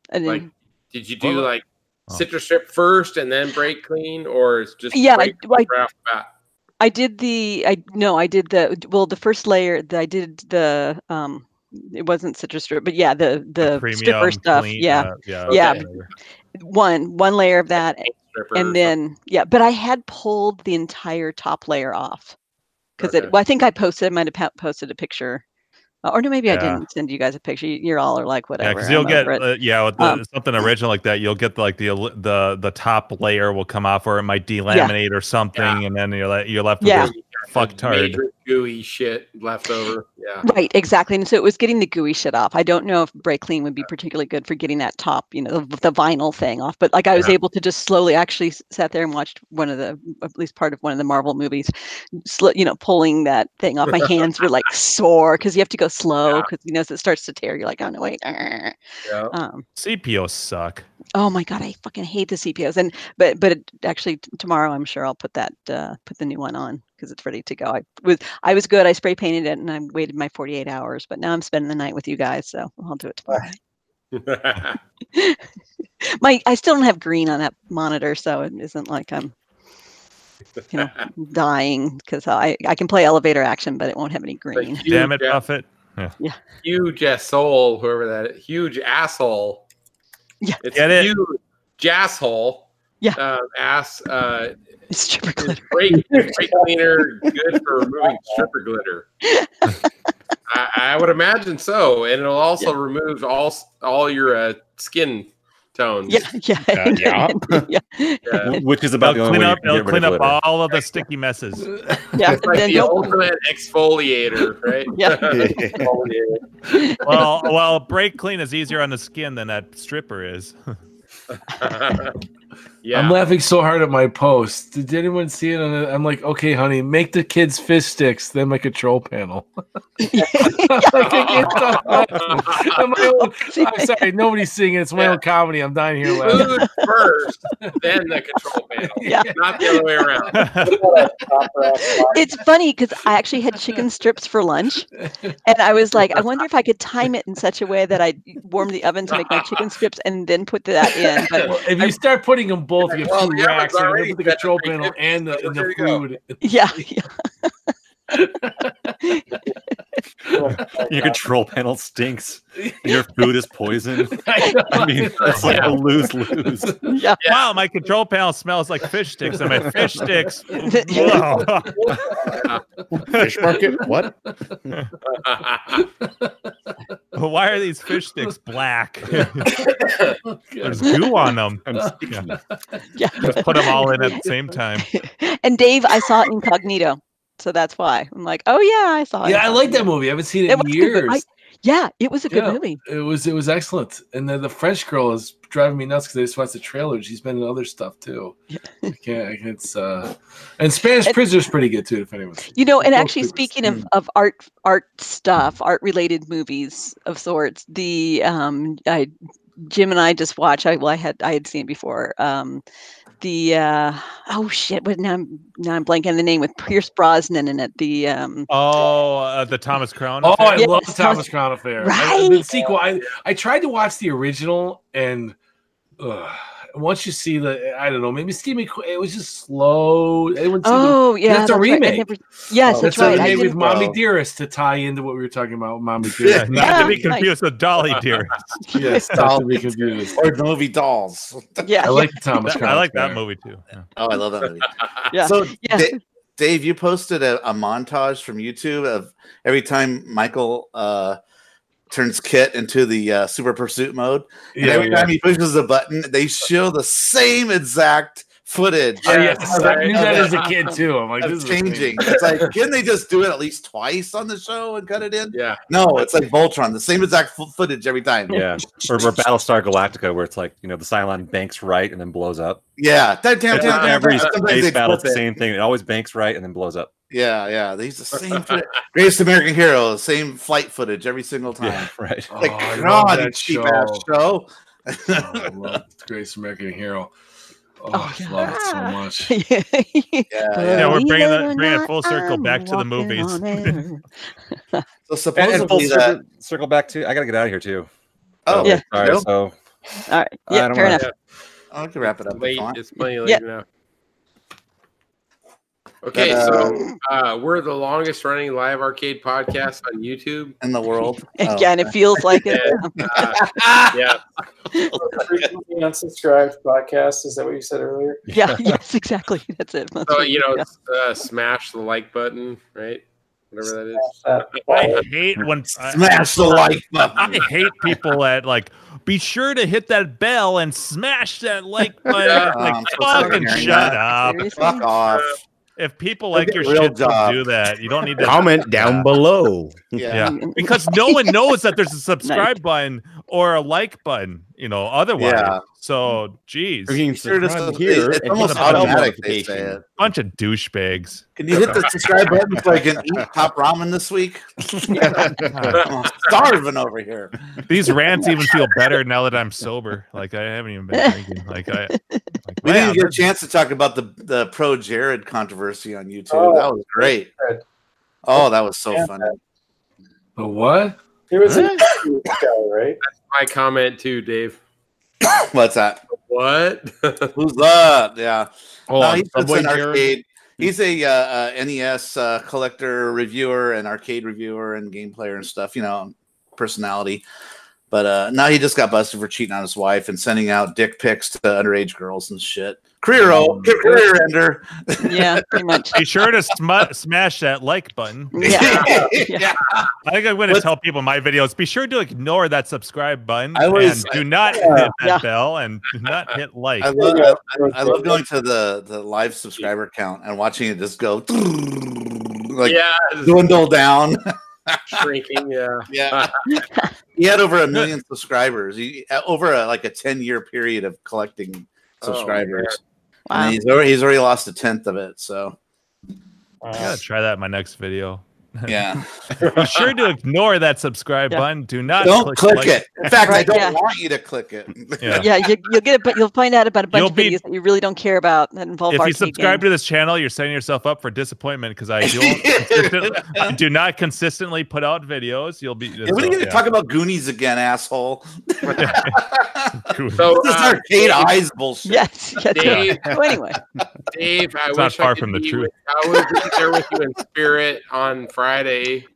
B: and
F: Like, did you do
D: Well,
F: like
D: oh.
F: citrus strip first and then brake clean, or it's just
B: Yeah, I- I-
F: off the?
B: I did the I no I did the well the first layer that I did the um it wasn't citrus strip but yeah the the, stripper stuff
D: clean,
B: yeah.
D: uh, yeah,
B: Yeah,
D: okay.
B: one one layer of that
F: Paint stripper or
B: and then yeah but i had pulled the entire top layer off because
F: Okay.
B: it well, i think i posted i might have posted a picture or no maybe i didn't send you guys a picture you, you're all are like
D: Yeah,
B: whatever
D: because you'll
B: I'm
D: get uh, yeah with the,
B: Um,
D: something original like that. You'll get like the the the top layer will come off, or it might delaminate or something, and then you're le- you're left with
B: Yeah.
D: this fuck
F: gooey shit left over. Yeah.
B: right exactly and so it was getting the gooey shit off i don't know if brake clean would be particularly good for getting that top you know the, the vinyl thing off but like i was
D: Yeah.
B: able to just slowly actually sat there and watched one of the at least part of one of the marvel movies sl- you know pulling that thing off my hands were like sore because you have to go slow because you know as it starts to tear you're like oh no wait.
F: Yeah.
B: um
D: CPOs suck.
B: oh my god i fucking hate the cpos and but but it, actually t- tomorrow i'm sure i'll put that uh put the new one on because it's ready to go. I was i was good i spray painted it and i waited my 48 hours but now i'm spending the night with you guys so i'll do it tomorrow my i still don't have green on that monitor so it isn't like i'm you know dying because i i can play elevator action but it won't have any green.
F: Huge
D: Damn it,
F: a-
D: Buffett.
F: Huge asshole, whoever that is. Huge asshole.
B: Yeah.
F: It's
D: Get it?
F: huge asshole.
B: Yeah.
F: Uh, ass. Uh,
B: it's stripper
F: is
B: glitter
F: brake, brake cleaner good for removing stripper glitter? I, I would imagine so, and it'll also remove all all your uh, skin tones.
B: yeah yeah
H: yeah.
B: yeah
F: Yeah.
C: Which is about
D: It'll clean up,
C: you can
D: it'll clean up
C: glitter.
D: all of the sticky messes.
B: yeah
F: It's like
B: then
F: the
B: don't-
F: ultimate exfoliator, right?
B: Yeah.
D: well, well, brake clean is easier on the skin than that stripper is.
F: Yeah.
G: I'm laughing so hard at my post. Did anyone see it? The, I'm like, okay, honey, make the kids fist sticks, then my control panel. Like, I can't stop laughing. I'm my own- I'm sorry, nobody's seeing it. It's my
F: Yeah.
G: own comedy. I'm dying here laughing.
F: Food first, then the control panel.
B: Yeah.
F: Not the other way around.
B: it's funny because I actually had chicken strips for lunch, and I was like, I wonder if I could time it in such a way that I warm the oven to make my chicken strips and then put that in. But
G: if you start putting them both, you get
F: Well,
G: two
F: the
G: racks, and
F: already
G: then put the control panel and the, and the food.
B: yeah, yeah.
C: Your control panel stinks. Your food is poison.
G: I.
C: I mean, it's like a lose lose.
B: Yeah.
D: Wow, my control panel smells like fish sticks, and my fish sticks.
H: Fish market? What?
D: Why are these fish sticks black? There's goo on them. Yeah.
B: Yeah.
D: Just put them all in at the same time.
B: and Dave, I saw Incognito, so that's why I'm like, oh yeah, I saw.
G: yeah, I like that movie. I haven't seen it,
B: It
G: in years.
B: I- Yeah, it was a good
G: Yeah.
B: movie.
G: It was it was excellent, and then the French girl is driving me nuts because I just watched the trailer. She's been in other stuff too. I can't. I can't it's uh, and Spanish
B: And-
G: Prisoner's pretty good too. If anyone's
B: You know, and
G: Both
B: actually speaking of, of art art stuff, art related movies of sorts, the um I Jim and I just watched I well I had I had seen it before. Um the uh oh shit, what now I'm now I'm blanking the name with Pierce Brosnan in it. The um
D: Oh, uh, the Thomas Crown.
G: Oh, I
D: affair?
G: love
B: Yes,
G: Thomas
B: Thomas-
G: Crown Affair. I- the sequel. I I tried to watch the original, and ugh, once you see the, I don't know, maybe Steve McQueen. It was just slow. It wouldn't seem
B: Oh yeah,
G: that's a
B: right.
G: Remake.
B: never- yes,
H: Oh,
B: that's
G: That's what
B: right.
G: they
B: I
G: with Mommy Dearest to tie into what we were talking about. with Mommy
D: Yeah,
G: Dearest.
D: not to
B: Yeah,
D: be
B: nice.
D: confused with Dolly Dear.
G: yes, not to be confused.
A: or the movie Dolls.
B: yeah,
G: I like the Thomas.
D: I like that movie too. Yeah.
A: Oh, I love that movie.
B: yeah.
A: So,
B: Yeah.
A: Da- Dave, you posted a, a montage from YouTube of every time Michael uh, turns KITT into the uh, Super Pursuit mode, and
G: Yeah,
A: every
G: yeah.
A: time he pushes a button, they show the same exact footage.
G: Oh,
F: Yeah,
G: yes, I knew that
A: it-
G: as a kid too. I'm like,
A: of
G: this is
A: changing. It's like, can they just do it at least twice on the show and cut it in?
F: yeah.
A: No, it's like Voltron, the same exact fo- footage every time.
C: Yeah. Or, or Battlestar Galactica, where it's like, you know, the Cylon banks right and then blows up.
A: Yeah, damn, damn,
C: It's
A: damn, damn,
C: every space battle, it's the same thing. It always banks right and then blows up.
A: Yeah, yeah. They use the same footage. Greatest American Hero, same flight footage every single time.
C: Yeah, right.
G: Oh,
A: Like,
G: I love
A: God, you
G: that
A: cheap ass show.
G: Oh, I love the Greatest American Hero. Oh,
B: Oh,
G: I love it so much.
A: Yeah,
D: Yeah,
A: yeah.
D: we're bringing
B: Believe
D: that-
B: it or
D: bringing it full circle
B: I'm
D: back to the movies.
A: So
C: And, and full
A: supposedly that.
C: circle, circle back to, I got to get out of here too.
A: Oh,
B: Yeah.
C: All right.
A: Nope.
C: So
B: All right.
C: I
B: Yeah,
C: don't
B: fair
C: wanna-
B: enough.
A: I can wrap it up. if
F: Late. It's plenty late
B: Yeah.
F: now. Okay,
A: But,
F: so uh, we're the longest running live arcade podcast on YouTube.
A: in the world. Oh,
B: Yeah, and it feels like it.
F: Uh, yeah,
E: Frequently unsubscribed podcast. Is that what you said earlier?
B: Yeah, yes, exactly. That's it. That's
F: so you know,
B: yeah.
F: uh, smash the like button, right? Whatever that is.
E: Uh,
D: I hate when I,
A: Smash the like button.
D: I hate people that like be sure to hit that bell and smash that like button.
F: Yeah.
A: Oh,
D: like
A: I'm so
D: fucking shut up.
B: Seriously?
A: Fuck off.
D: If people like your
A: a
D: shit, don't
A: job.
D: do that. You don't need to
H: Comment down below.
A: Yeah.
D: Yeah, because no one knows that there's a subscribe button or a like button. You know, otherwise.
A: Yeah.
D: So, geez,
H: You can
A: Be sure to
H: subscribe here
A: it's
H: and
A: almost
H: hit the bell
A: automatic. They say it.
D: bunch of douchebags.
A: Can you hit the subscribe button so I can eat top ramen this week? I'm starving over here.
D: These rants even feel better now that I'm sober. Like I haven't even been drinking. Like I, like,
A: We
D: man,
A: didn't get a chance to talk about the the ProJared controversy on YouTube.
E: Oh,
A: that was great. Oh, that was so
E: Yeah.
A: funny.
G: The what?
E: There was a guy, right?
F: My comment too, Dave.
A: What's that?
F: What?
A: Who's up? Yeah.
H: Hold
A: no,
H: on,
A: he
H: Subway
A: an arcade. He's a uh, uh, NES uh, collector, reviewer, and arcade reviewer, and game player and stuff. You know, personality. But uh, now he just got busted for cheating on his wife and sending out dick pics to underage girls and shit. Career,
H: Um,
A: career ender.
B: yeah, pretty much.
D: be sure to sm- smash that like button.
B: Yeah.
A: yeah.
D: I think I'm going to tell people in my videos. Be sure to ignore that subscribe button
A: I was-
D: and do not
E: Yeah.
D: hit that
B: Yeah.
D: bell and do not hit like.
A: I love, I, I love going to the, the live subscriber count and watching it just go like
F: yeah,
A: dwindle down.
F: shrinking. Yeah.
A: Yeah, he had over a million subscribers. He uh, over a, like a ten year period of collecting
F: Oh,
A: subscribers,
B: Wow.
A: and he's already he's already lost a tenth of it. So
D: I gotta try that in my next video.
A: Yeah,
D: Be sure to ignore that subscribe
B: Yeah.
D: button. Do not
A: don't click
D: like-
A: it. In fact, I don't
B: yeah.
A: want you to click it.
D: Yeah.
B: Yeah, you, you'll get it, but you'll find out about a bunch
D: You'll
B: of
D: be-
B: videos that you really don't care about that involve
D: If you subscribe
B: games.
D: to this channel, you're setting yourself up for disappointment because I don't I do not consistently put out videos. You'll be.
A: Yeah, when are you gonna
D: yeah.
A: talk about Goonies again, asshole?
D: Cool.
F: So,
A: this
F: uh,
A: arcade eyes bullshit.
B: Yes, yes.
F: Dave,
B: So anyway,
F: Dave, I
D: It's not far
F: I could
D: from the truth.
F: I would be there with you in spirit on Friday.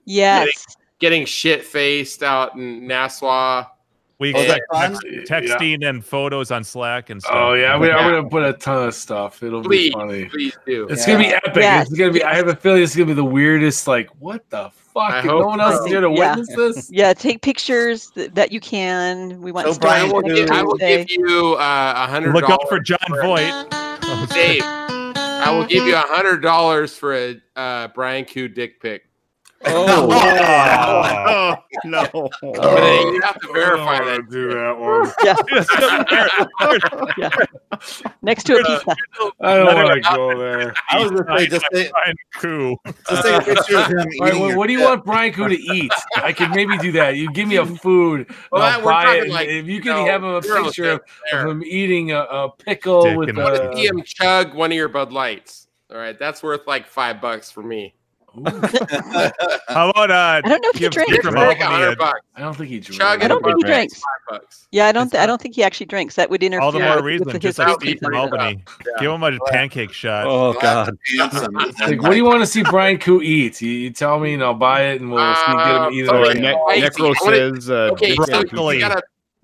B: Yes,
F: getting shit faced out in Nassau.
D: We
A: Oh,
D: expect text- texting and photos on Slack and stuff.
G: Oh yeah, I'm gonna, I'm gonna put a ton of stuff. It'll
F: Please,
G: be funny.
F: please do.
G: It's
A: Yeah.
G: gonna be epic.
B: Yes.
G: It's gonna be. I have a feeling it's gonna be the weirdest. Like, what the fuck?
F: I
G: And
F: hope
G: no one else
F: so.
G: is here to
B: Yeah.
G: witness this.
B: Yeah, take pictures th- that you can. We want
A: So,
B: stories
F: I
A: Brian,
F: will, give, I will give you uh, a hundred.
D: Look out for John
F: a-
D: Voight.
F: Dave. I will give you a hundred dollars for a uh, Brian Q dick pic.
H: Oh,
D: Oh.
H: no.
F: Oh, but then you have to verify
G: I don't
F: that.
G: wanna do that one.
B: Next to a pizza.
G: I don't want to go there.
A: I was gonna say just say,
D: Brian Koo.
A: just take a picture of him
G: All right,
A: eating
G: well, what do you want Brian Koo to eat? I could maybe do that. You give me a food.
F: Well,
G: I'll
F: we're
G: buy it.
F: like,
G: if you
F: you
G: could
F: know,
G: have him a picture of, of him eating a, a pickle
D: Dick
G: with
D: and
F: I
G: a.
F: want to see him chug one of your Bud Lights. All right, that's worth like five bucks for me.
D: How about uh?
B: I don't know if he
D: give
B: drinks.
D: Dick
F: like a
D: Albany
F: hundred
D: a-
F: bucks.
G: I don't think he drinks.
F: Chug
B: I don't think he drinks. Yeah, I don't. Th- I don't think he actually drinks. That would interfere
D: All the more reason,
B: with
D: just like
F: food
D: Steve from
F: pizza.
D: Albany. Give him a pancake shot.
C: Oh God.
G: Like, what do you want to see Brian Koo eat? You, you tell me, and I'll buy it, and we'll see, get him
F: Uh,
G: either
H: So, ne- Necro says, uh,
F: Okay,
H: dick
F: so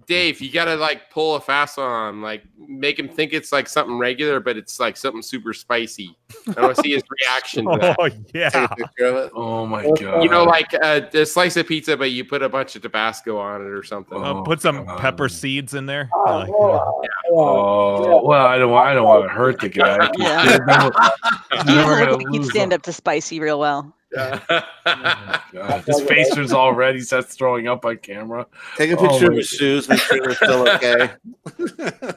H: and
D: Broccoli.
F: you gotta, Dave, you gotta like pull a fast one on like make him think it's like something regular, but it's like something super spicy. I want to see his reaction to that.
D: Oh yeah.
A: a picture of it.
G: Oh my god!
F: You know, like uh, a slice of pizza, but you put a bunch of Tabasco on it or something.
D: Uh, put some
G: God.
D: pepper seeds in there.
E: Oh,
D: like that.
E: well,
G: Oh well, I don't want. I don't want to hurt the guy.
B: Yeah.
G: Then we're-
B: He
G: then we're
B: doesn't look
G: gonna
B: like he'd stand up to spicy real well.
G: God, His face turns all red. He starts throwing up on camera.
A: Take a
G: Oh,
A: picture of his shoes. Make sure they're still okay.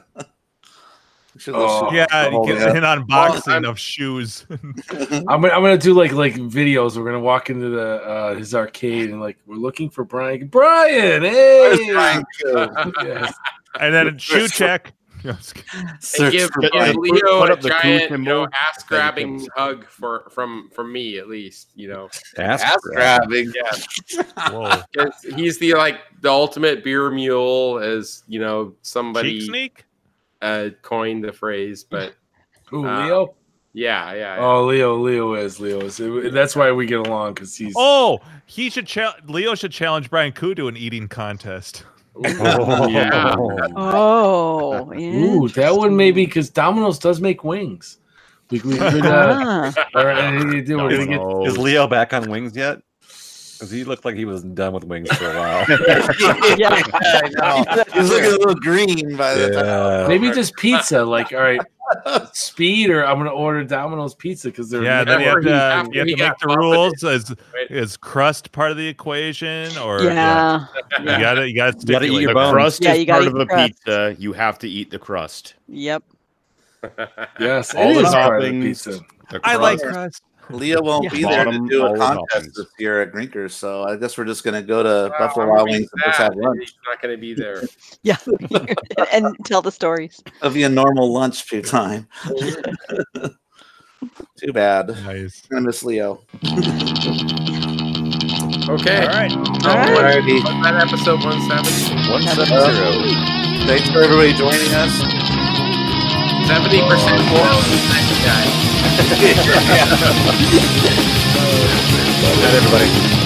A: Make sure those
G: Oh.
D: Yeah,
A: he
D: gets
A: holding
D: get
A: up.
D: an unboxing
F: I'm-
D: of shoes.
G: I'm gonna, I'm gonna do like like videos. We're gonna walk into the uh, his arcade and like we're looking for Brian. Brian, hey.
A: Brian
G: Yes.
D: and then a shoe check.
F: and give,
A: for
F: give
A: Brian.
F: Leo
H: put
F: a giant, you know, ass grabbing hug for from from me at least. You know,
C: Ass
A: Ass grabbing.
F: yeah,
D: Whoa.
F: 'Cause he's the like the ultimate beer mule, as you know,
D: Cheek
F: somebody
D: sneak?
F: uh, coined the phrase. But
G: Who,
F: Uh,
G: Leo?
F: yeah, yeah, yeah.
G: Oh, Leo. Leo is Leo is. That's why we get along because he's.
D: Oh, he should chal- Leo should challenge Brian Kuh to an eating contest.
C: Oh,
F: Yeah.
B: Oh,
G: Ooh, that one maybe because Domino's does make wings. We, we could. Uh,
B: Ah,
G: or, uh, we're get.
C: Is Leo back on wings yet? Because he looked like he was done with wings for a while.
B: yeah.
A: I know. He's looking a little green by the time.
C: yeah.
G: Maybe just pizza. Like, all right, speed, or I'm gonna order Domino's pizza because they're
D: Yeah, then you have to,
F: after
D: you have to make the rules. Is
F: Right.
D: is crust part of the equation, or
B: Yeah.
D: you gotta you gotta
C: You gotta eat
D: stipulate
C: your
H: The
C: bones.
H: crust
B: Yeah,
H: is
B: you gotta
H: part of
B: eat
H: the
B: the crust.
H: pizza. You have to eat the crust.
B: Yep.
G: yes,
H: All
G: it
H: the
G: is part of the
H: toppings.
G: pizza.
H: The
D: I like
H: crust.
D: Crust.
A: Leo won't
B: Yeah.
A: be there to do a contest
H: toppings.
A: this year at Grinkers, so I guess we're just gonna go to
F: Well,
A: Buffalo Wild Wings and just have
F: that
A: lunch.
F: He's not going to be there.
B: Yeah. and tell the stories.
A: It'll be a normal lunch food time. Too bad.
D: Nice.
A: I miss Leo.
F: Okay.
D: All right.
F: So,
B: All
F: what-
B: right.
F: That episode 170?
H: One seven
A: Uh,
H: zero.
A: Thanks for everybody joining us.
F: 70% more on the next guy.
C: Good night, everybody.